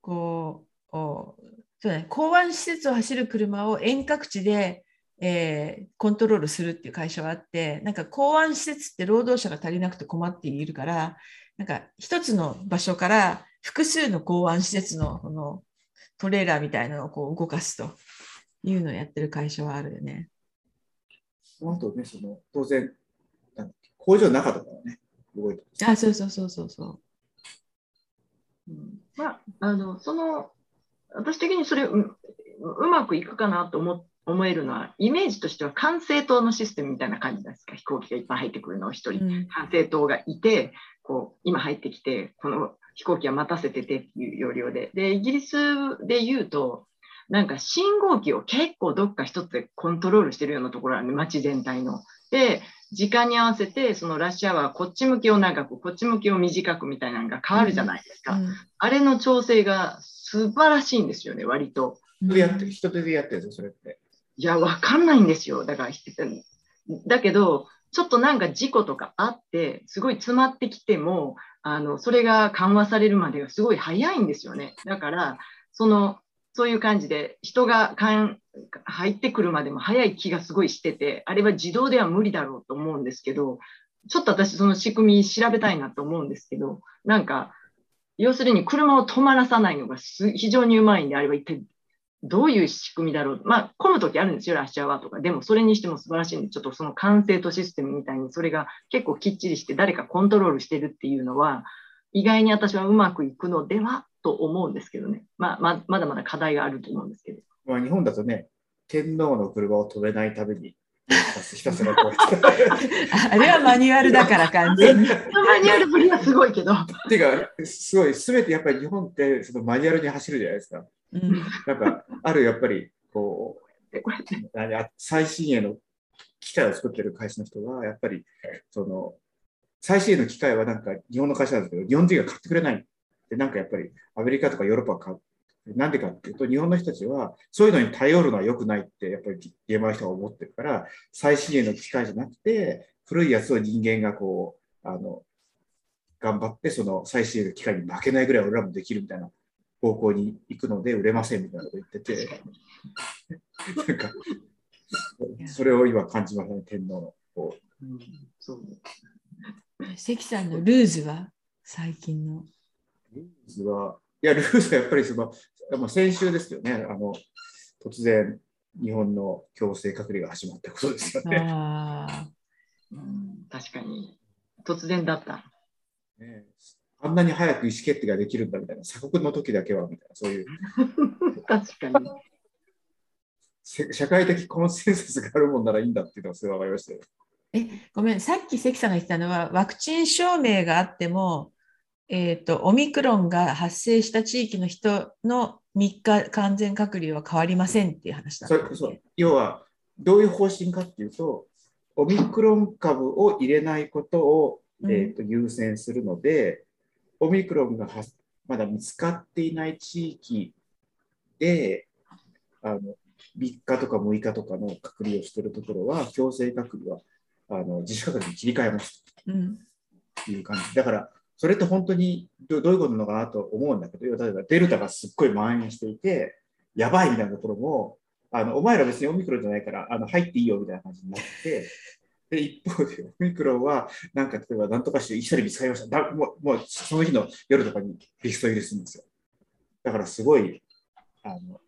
こうおそうだね港湾施設を走る車を遠隔地で、えーコントロールするっていう会社はあってなんか港湾施設って労働者が足りなくて困っているからなんか一つの場所から複数の港湾施設のこのトレーラーみたいなのをこう動かすというのをやってる会社はあるよね。その後ね、その当然、工場の中とかはね、動いて。あ、そうそうそうそうそう。うんまあ、あのその私的にそれ、うんうまくいくかなと思思えるのは、イメージとしては管制塔のシステムみたいな感じですか？飛行機がいっぱい入ってくるのを一人、うん管制塔がいて、こう、今入ってきて、この飛行機は待たせててっていう要領で。で、イギリスで言うと、なんか信号機を結構どっか一つでコントロールしてるようなところあるね、街全体の。で、時間に合わせて、そのラッシュアワー、こっち向きを長く、こっち向きを短くみたいなのが変わるじゃないですか。あれの調整が素晴らしいんですよね、割と。うんでやって人手でやってるんですよ、それって。いや、わかんないんですよ。だから、だけど、ちょっとなんか事故とかあって、すごい詰まってきても、あの、それが緩和されるまでがすごい早いんですよね。だから、その、そういう感じで、人がかん入ってくるまでも早い気がすごいしてて、あれは自動では無理だろうと思うんですけど、ちょっと私その仕組み調べたいなと思うんですけど、なんか、要するに車を止まらさないのが非常にうまいんであれば一体どういう仕組みだろう？まあ、混むときあるんですよ、ラッシュアワーとか。でも、それにしても素晴らしいんで、ちょっとその完成とシステムみたいに、それが結構きっちりして、誰かコントロールしてるっていうのは、意外に私はうまくいくのでは？と思うんですけどね。まあ、ままだまだ課題があると思うんですけど。まあ、日本だとね、天皇の車を止めないために、ひたすらこうやって。あれはマニュアルだから完全に。マニュアルぶりはすごいけど。っ ていうか、すごい、すべてやっぱり日本ってそのマニュアルに走るじゃないですか。うんなんか、あるやっぱり、こう、最新鋭の機械を作ってる会社の人が、やっぱり、その、最新鋭の機械はなんか日本の会社なんですけど、日本人が買ってくれない。で、なんかやっぱりアメリカとかヨーロッパは買う。なんでかっていうと、日本の人たちは、そういうのに頼るのは良くないって、やっぱり現場の人は思ってるから、最新鋭の機械じゃなくて、古いやつを人間がこう、あの、頑張って、その最新鋭の機械に負けないぐらい俺らもできるみたいな方向に行くので、売れませんみたいなこと言ってて、なんか、それを今感じましたね、天皇の。こううんそう関さんのルーズは最近の？ルーズは、いや、ルーズはやっぱりその、まあ、先週ですよね、あの、突然、日本の強制隔離が始まったことですよね。あうん確かに。突然だった。ねあんなに早く意思決定ができるんだみたいな、鎖国の時だけはみたいな、そういう 確かに。せ社会的コンセンサスがあるもんならいいんだっていうのがすごい分かりましたよ。ーえごめん、さっき関さんが言ってたのは、ワクチン証明があっても、えーと、オミクロンが発生した地域の人の3日完全隔離は変わりませんっていう話だったねそそう要は、どういう方針かっていうと、オミクロン株を入れないことを、うんえー、と優先するので、オミクロンがはまだ見つかっていない地域で、あの3日とか6日とかの隔離をしているところは、強制隔離はあの自主隔離に切り替えますうんという感じ。だから、それって本当にどどういうことなのかなと思うんだけど、例えばデルタがすっごい蔓延していて、やばいみたいなところも、あのお前ら別にオミクロンじゃないからあの入っていいよみたいな感じになって、で一方で オミクロンは、なんか例えばなんとかして一人見つかりましただもう、もうその日の夜とかにリスト入れするんですよ。だからすごい、あの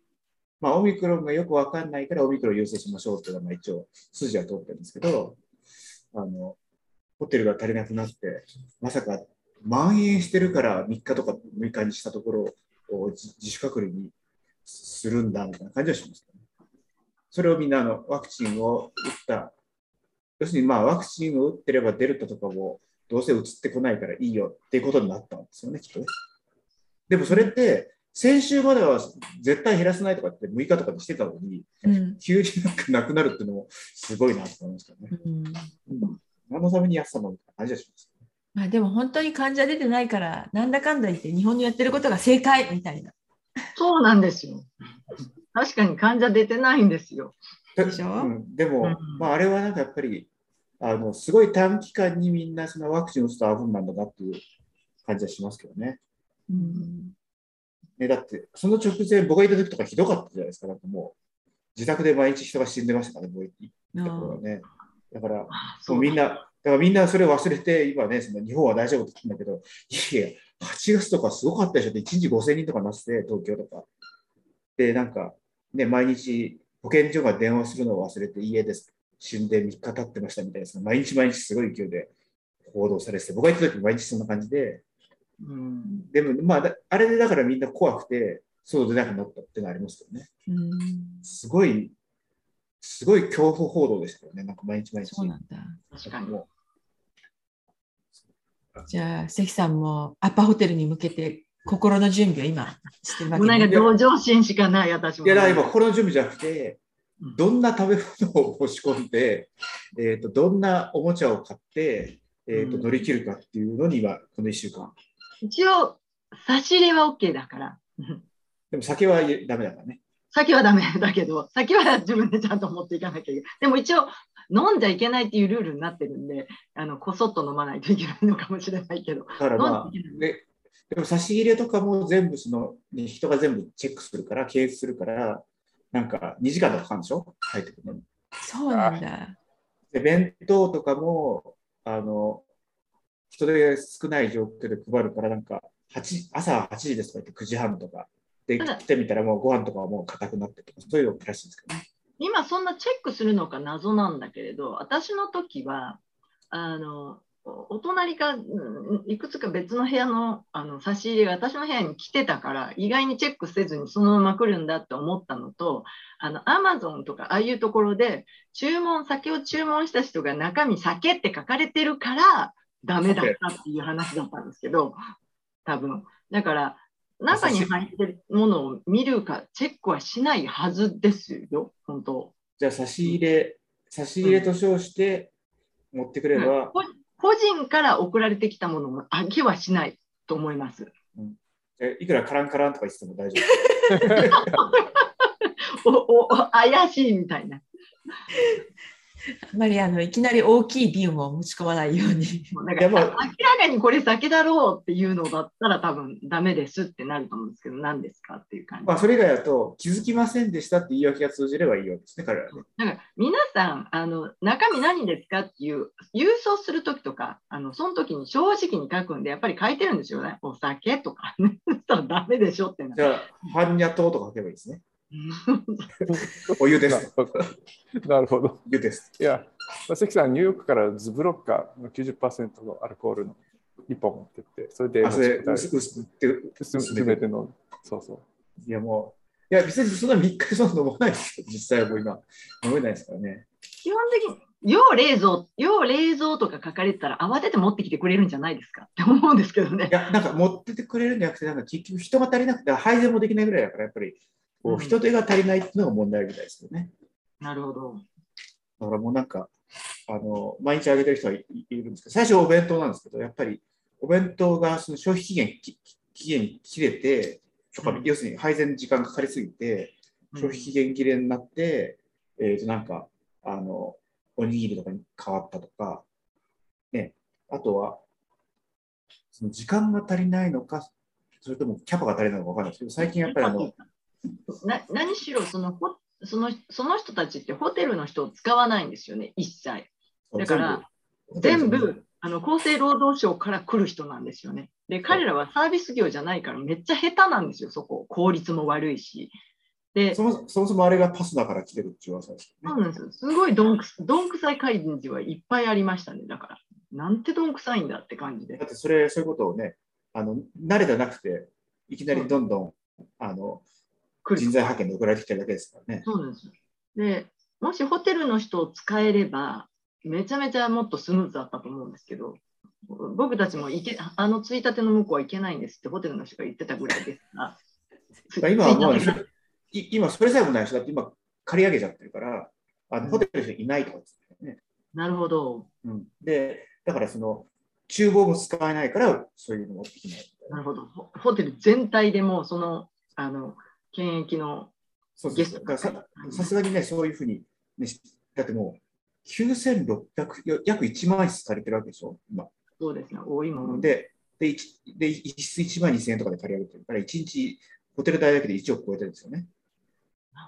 まあ、オミクロンがよくわかんないからオミクロン優先しましょうっていうのがまあ一応筋は通ってるんですけど、あのホテルが足りなくなって、まさか蔓延してるから3日とか6日にしたところを自自主隔離にするんだみたいな感じはしました、ね。それをみんなあのワクチンを打った、要するにまあワクチンを打ってればデルタとかもどうせ移ってこないからいいよっていうことになったんですよね、きっとね。でもそれって、先週までは絶対減らせないとかって6日とかでしてたのに、うん急になんかなくなるっていうのもすごいなと思いましたね。うん何のためにやってたのみたいな感じがします。まあ、でも本当に患者出てないから、なんだかんだ言って日本のやってることが正解みたいな。そうなんですよ。確かに患者出てないんですよ。でしょ？うん、でも、うんまあ、あれはなんかやっぱりあのすごい短期間にみんなそのワクチンを打つと危ないんだなっていう感じはしますけどね。うんねだって、その直前、僕がいた時とかひどかったじゃないですか。なんかもう、自宅で毎日人が死んでましたからね、僕行った頃はね。だから、もうみんな、だからみんなそれを忘れて、今ね、その日本は大丈夫って言ってんだけど、いやいや、8月とかすごかったでしょって、1日5000人とかなってて、東京とか。で、なんか、ね、毎日保健所が電話するのを忘れて、家です。死んで3日経ってましたみたいな、毎日毎日すごい勢いで報道されてて、僕が行った時毎日そんな感じで、うんでも、まあ、だあれでだからみんな怖くて、そうでなくなったっていうのありますけどね。うんすごい、すごい恐怖報道でしたよね。なんか毎日毎日。そうなんだ。確かに。もじゃあ、関さんもアパホテルに向けて心の準備を今してるわもうなんかけね。同情心しかない、私も。ういや、今、心の準備じゃなくてうん、どんな食べ物を持ち込んで、えー、とどんなおもちゃを買って、えー、とうん乗り切るかっていうのに今、この1週間。一応、差し入れは OK だから。う んでも酒はダメだからね。酒はダメだけど、酒は自分でちゃんと持っていかなきゃいけない。でも一応、飲んじゃいけないっていうルールになってるんで、あのこそっと飲まないといけないのかもしれないけど。だからまあ飲んじゃいけない、ででも差し入れとかも全部その、ね、人が全部チェックするから、経営するから、なんか2時間とかかかるんでしょ？帰ってくるのに。そうなんだ。で、弁当とかも、あの、人手少ない状況で配るから、なんか、8朝8時ですとか？言って9時半とか。で、来てみたらもうご飯とかはもう硬くなってとか、そういうのらしいんですけどね。今そんなチェックするのか謎なんだけれど、私の時は、あの、おお隣か、うんいくつか別の部屋のあの差し入れが私の部屋に来てたから、意外にチェックせずにそのまま来るんだって思ったのと、あの、アマゾンとかああいうところで、注文、酒を注文した人が中身酒って書かれてるから、ダメだったっていう話だったんですけど、多分。だから、中に入ってるものを見るかチェックはしないはずですよ、本当。じゃあ、差し入れ、差し入れと称して持ってくれば、こ個人から送られてきたものもあげはしないと思います。えいくらカランカランとか言ってても大丈夫。おおお怪しいみたいな。あんまりあのいきなり大きい瓶を持ち込まないように。なんか明らかにこれ酒だろうっていうのだったら多分ダメですってなると思うんですけど、何ですかっていう感じ。まあ、それ以外だと、気づきませんでしたって言い訳が通じればいいわけですね、彼らはね。だから皆さんあの、中身何ですかっていう、郵送するときとか、あのその時に正直に書くんで、やっぱり書いてるんですよね。お酒とかね。そしたらダメでしょってなじゃあ、ファンニャ糖とか書けばいいですね。お湯です。なるほど。湯です。いや、まあ関さん、ニューヨークからズブロッカーの90%のアルコールの1本持ってって、それで薄薄って、薄薄めて飲む。そうそう。いや、もう、いや、別にそんな3日でそんな飲まないですよ。実際はもう今、飲めないですからね。基本的に、要冷蔵、要冷蔵とか書かれてたら慌てて持ってきてくれるんじゃないですか？って思うんですけどねい。や、なんか持っててくれるんじゃなくて、なんか結局人が足りなくて、配膳もできないぐらいだから、やっぱり、こううん。人手が足りないっていうのが問題みたいですよね。なるほど。だからもうなんか、あの、毎日あげてる人はいいるんですけど、最初お弁当なんですけど、やっぱりお弁当がその消費期限、き期限切れて、とかうん。要するに配膳時間かかりすぎて、消費期限切れになって、えっ、と、なんか、あの、おにぎりとかに変わったとか、ね、あとは、その時間が足りないのか、それともキャパが足りないのかわかんないですけど、最近やっぱりあの、な何しろそのほそのその人たちってホテルの人を使わないんですよね、一切。だから全部あの厚生労働省から来る人なんですよね。で、彼らはサービス業じゃないからめっちゃ下手なんですよ、そこ。効率も悪いし。で、そもそもそもあれがパスだから来てるっていう噂です。そうなんですよ。すごいどんくどんくさい会議はいっぱいありましたね。だから、なんてどんくさいんだって感じでだ。ってそれ、そういうことをね、あの慣れてなくて、いきなりどんどん、あの人材派遣で送られてきてるだけですからね。そうですよ。で、もしホテルの人を使えれば、めちゃめちゃもっとスムーズだったと思うんですけど、僕たちも行けあのついたての向こうは行けないんですってホテルの人が言ってたぐらいですから。つだから今はもう今、それさえもないでしょ。だって今、借り上げちゃってるから、あうんのホテルの人いないとかですね。なるほど。うん、で、だからその、厨房も使えないから、そういうのもできないな。なるほど。ホホテル全体でもうその、あの、検疫のそうそうそう。ゲストだからささすがにね、そういうふうに、ね、しだってもう、9600、よ約1万室借りてるわけでしょ、今。そうですね、多いもので。で、で、一室1万2000円とかで借り上げてるから、1日ホテル代だけで1億超えてるんですよね。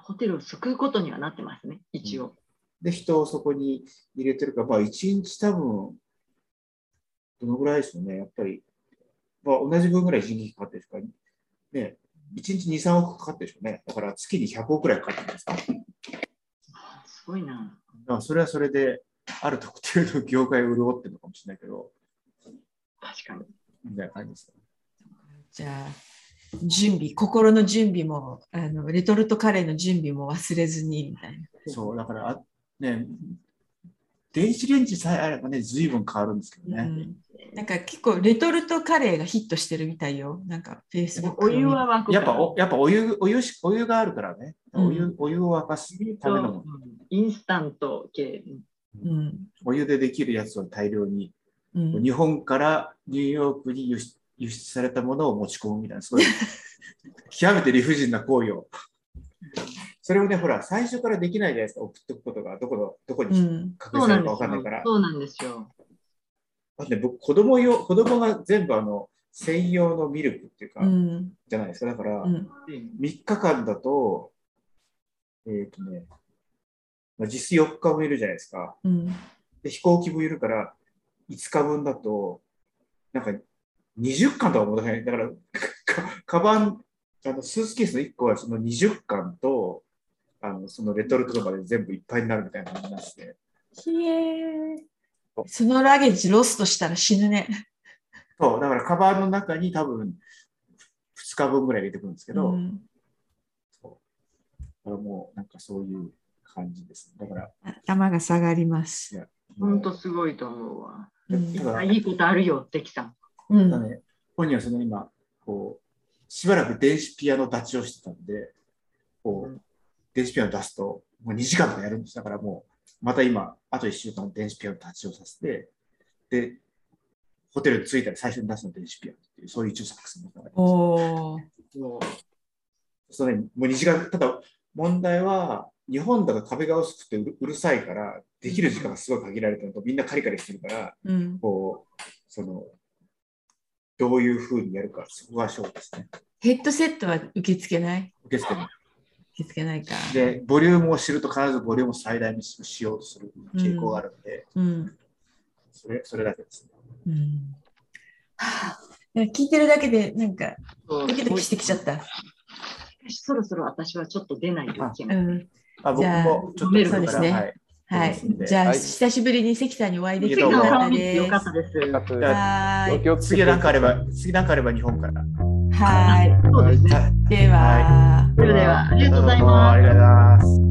ホテルを救うことにはなってますね、一応。で、人をそこに入れてるから、まあ、1日多分、どのぐらいでしょうね、やっぱり、まあ、同じ分ぐらい人件費かかってるから、ね、1日2、3億かかってるでしょうね。だから月に100億くらいかかってるんですか？すごいな。らそれはそれで、ある特定の業界を潤ってるのかもしれないけど、確かに。みたいな感じです。じゃあ、準備、心の準備も、あのレトルトカレーの準備も忘れずにみたいな。そう、だから、あね、電子レンジさえあればね、随分変わるんですけどね。うんなんか結構レトルトカレーがヒットしてるみたいよ。なんかフェイスブックお湯は沸くからやっぱお、やっぱお湯、お湯し、お湯があるからね。うんお湯、お湯を沸かすためのもの。インスタント系。うんお湯でできるやつを大量に、うん日本からニューヨークに輸出輸出されたものを持ち込むみたいな、そういう極めて理不尽な行為を。それをね、ほら、最初からできないじゃないですか、送っておくことが、どこの、どこにうん隠されるかなんですよわかんないから。。そうなんですよ。だって僕、子供用、子供が全部あの、専用のミルクっていうか、うんじゃないですか。だから、うん3日間だと、えっ、とね、まあ、実質4日もいるじゃないですか。うんで、飛行機もいるから、5日分だと、なんか、20巻とかもだから、だから、かカバン、あの、スーツケースの1個はその20巻と、あの、そのレトルトとかで全部いっぱいになるみたいな感じになって、ひえーそのラゲージロストしたら死ぬね。そう、だからカバンの中に多分、2日分ぐらい入れてくるんですけど、うんそうだからもう、なんかそういう感じです。だから、頭が下がります。本当すごいと思うわ。うんいいことあるよ、関さん。うんだね、本人はその今、こう、しばらく電子ピアノ立ちをしてたんで、こうんう、電子ピアノ出すと、もう2時間とかやるんです。だからもう、また今、あと1週間電子ピアノ立ちをさせて、で、ホテルに着いたら最初に出すの電子ピアノっていう、そういう一応作戦だから。おそのね、もう2時間、ただ問題は、日本だと壁が薄くてうるさいから、できる時間がすごい限られてるのと、みんなカリカリしてるから、うんこう、その、どういうふうにやるか、そこが勝負ですね。ヘッドセットは受け付けない？受け付けない受け付けないか。で、ボリュームを知ると必ずボリュームを最大にしようとする傾向があるので、うんそれそれだけですね。うん聞いてるだけでなんかうドキドキしてきちゃった。そろそろ私はちょっと出ないといけうない。んあ僕じゃあもちょっとそうですねはい。はい。じゃあ、はい久しぶりに関さんにお会いできてどうもよかったです。よかったです次なんかあれば、次なんかあれば日本から。はそうですね。では。それでは、ありがとうございどうもますあり。がとうございます。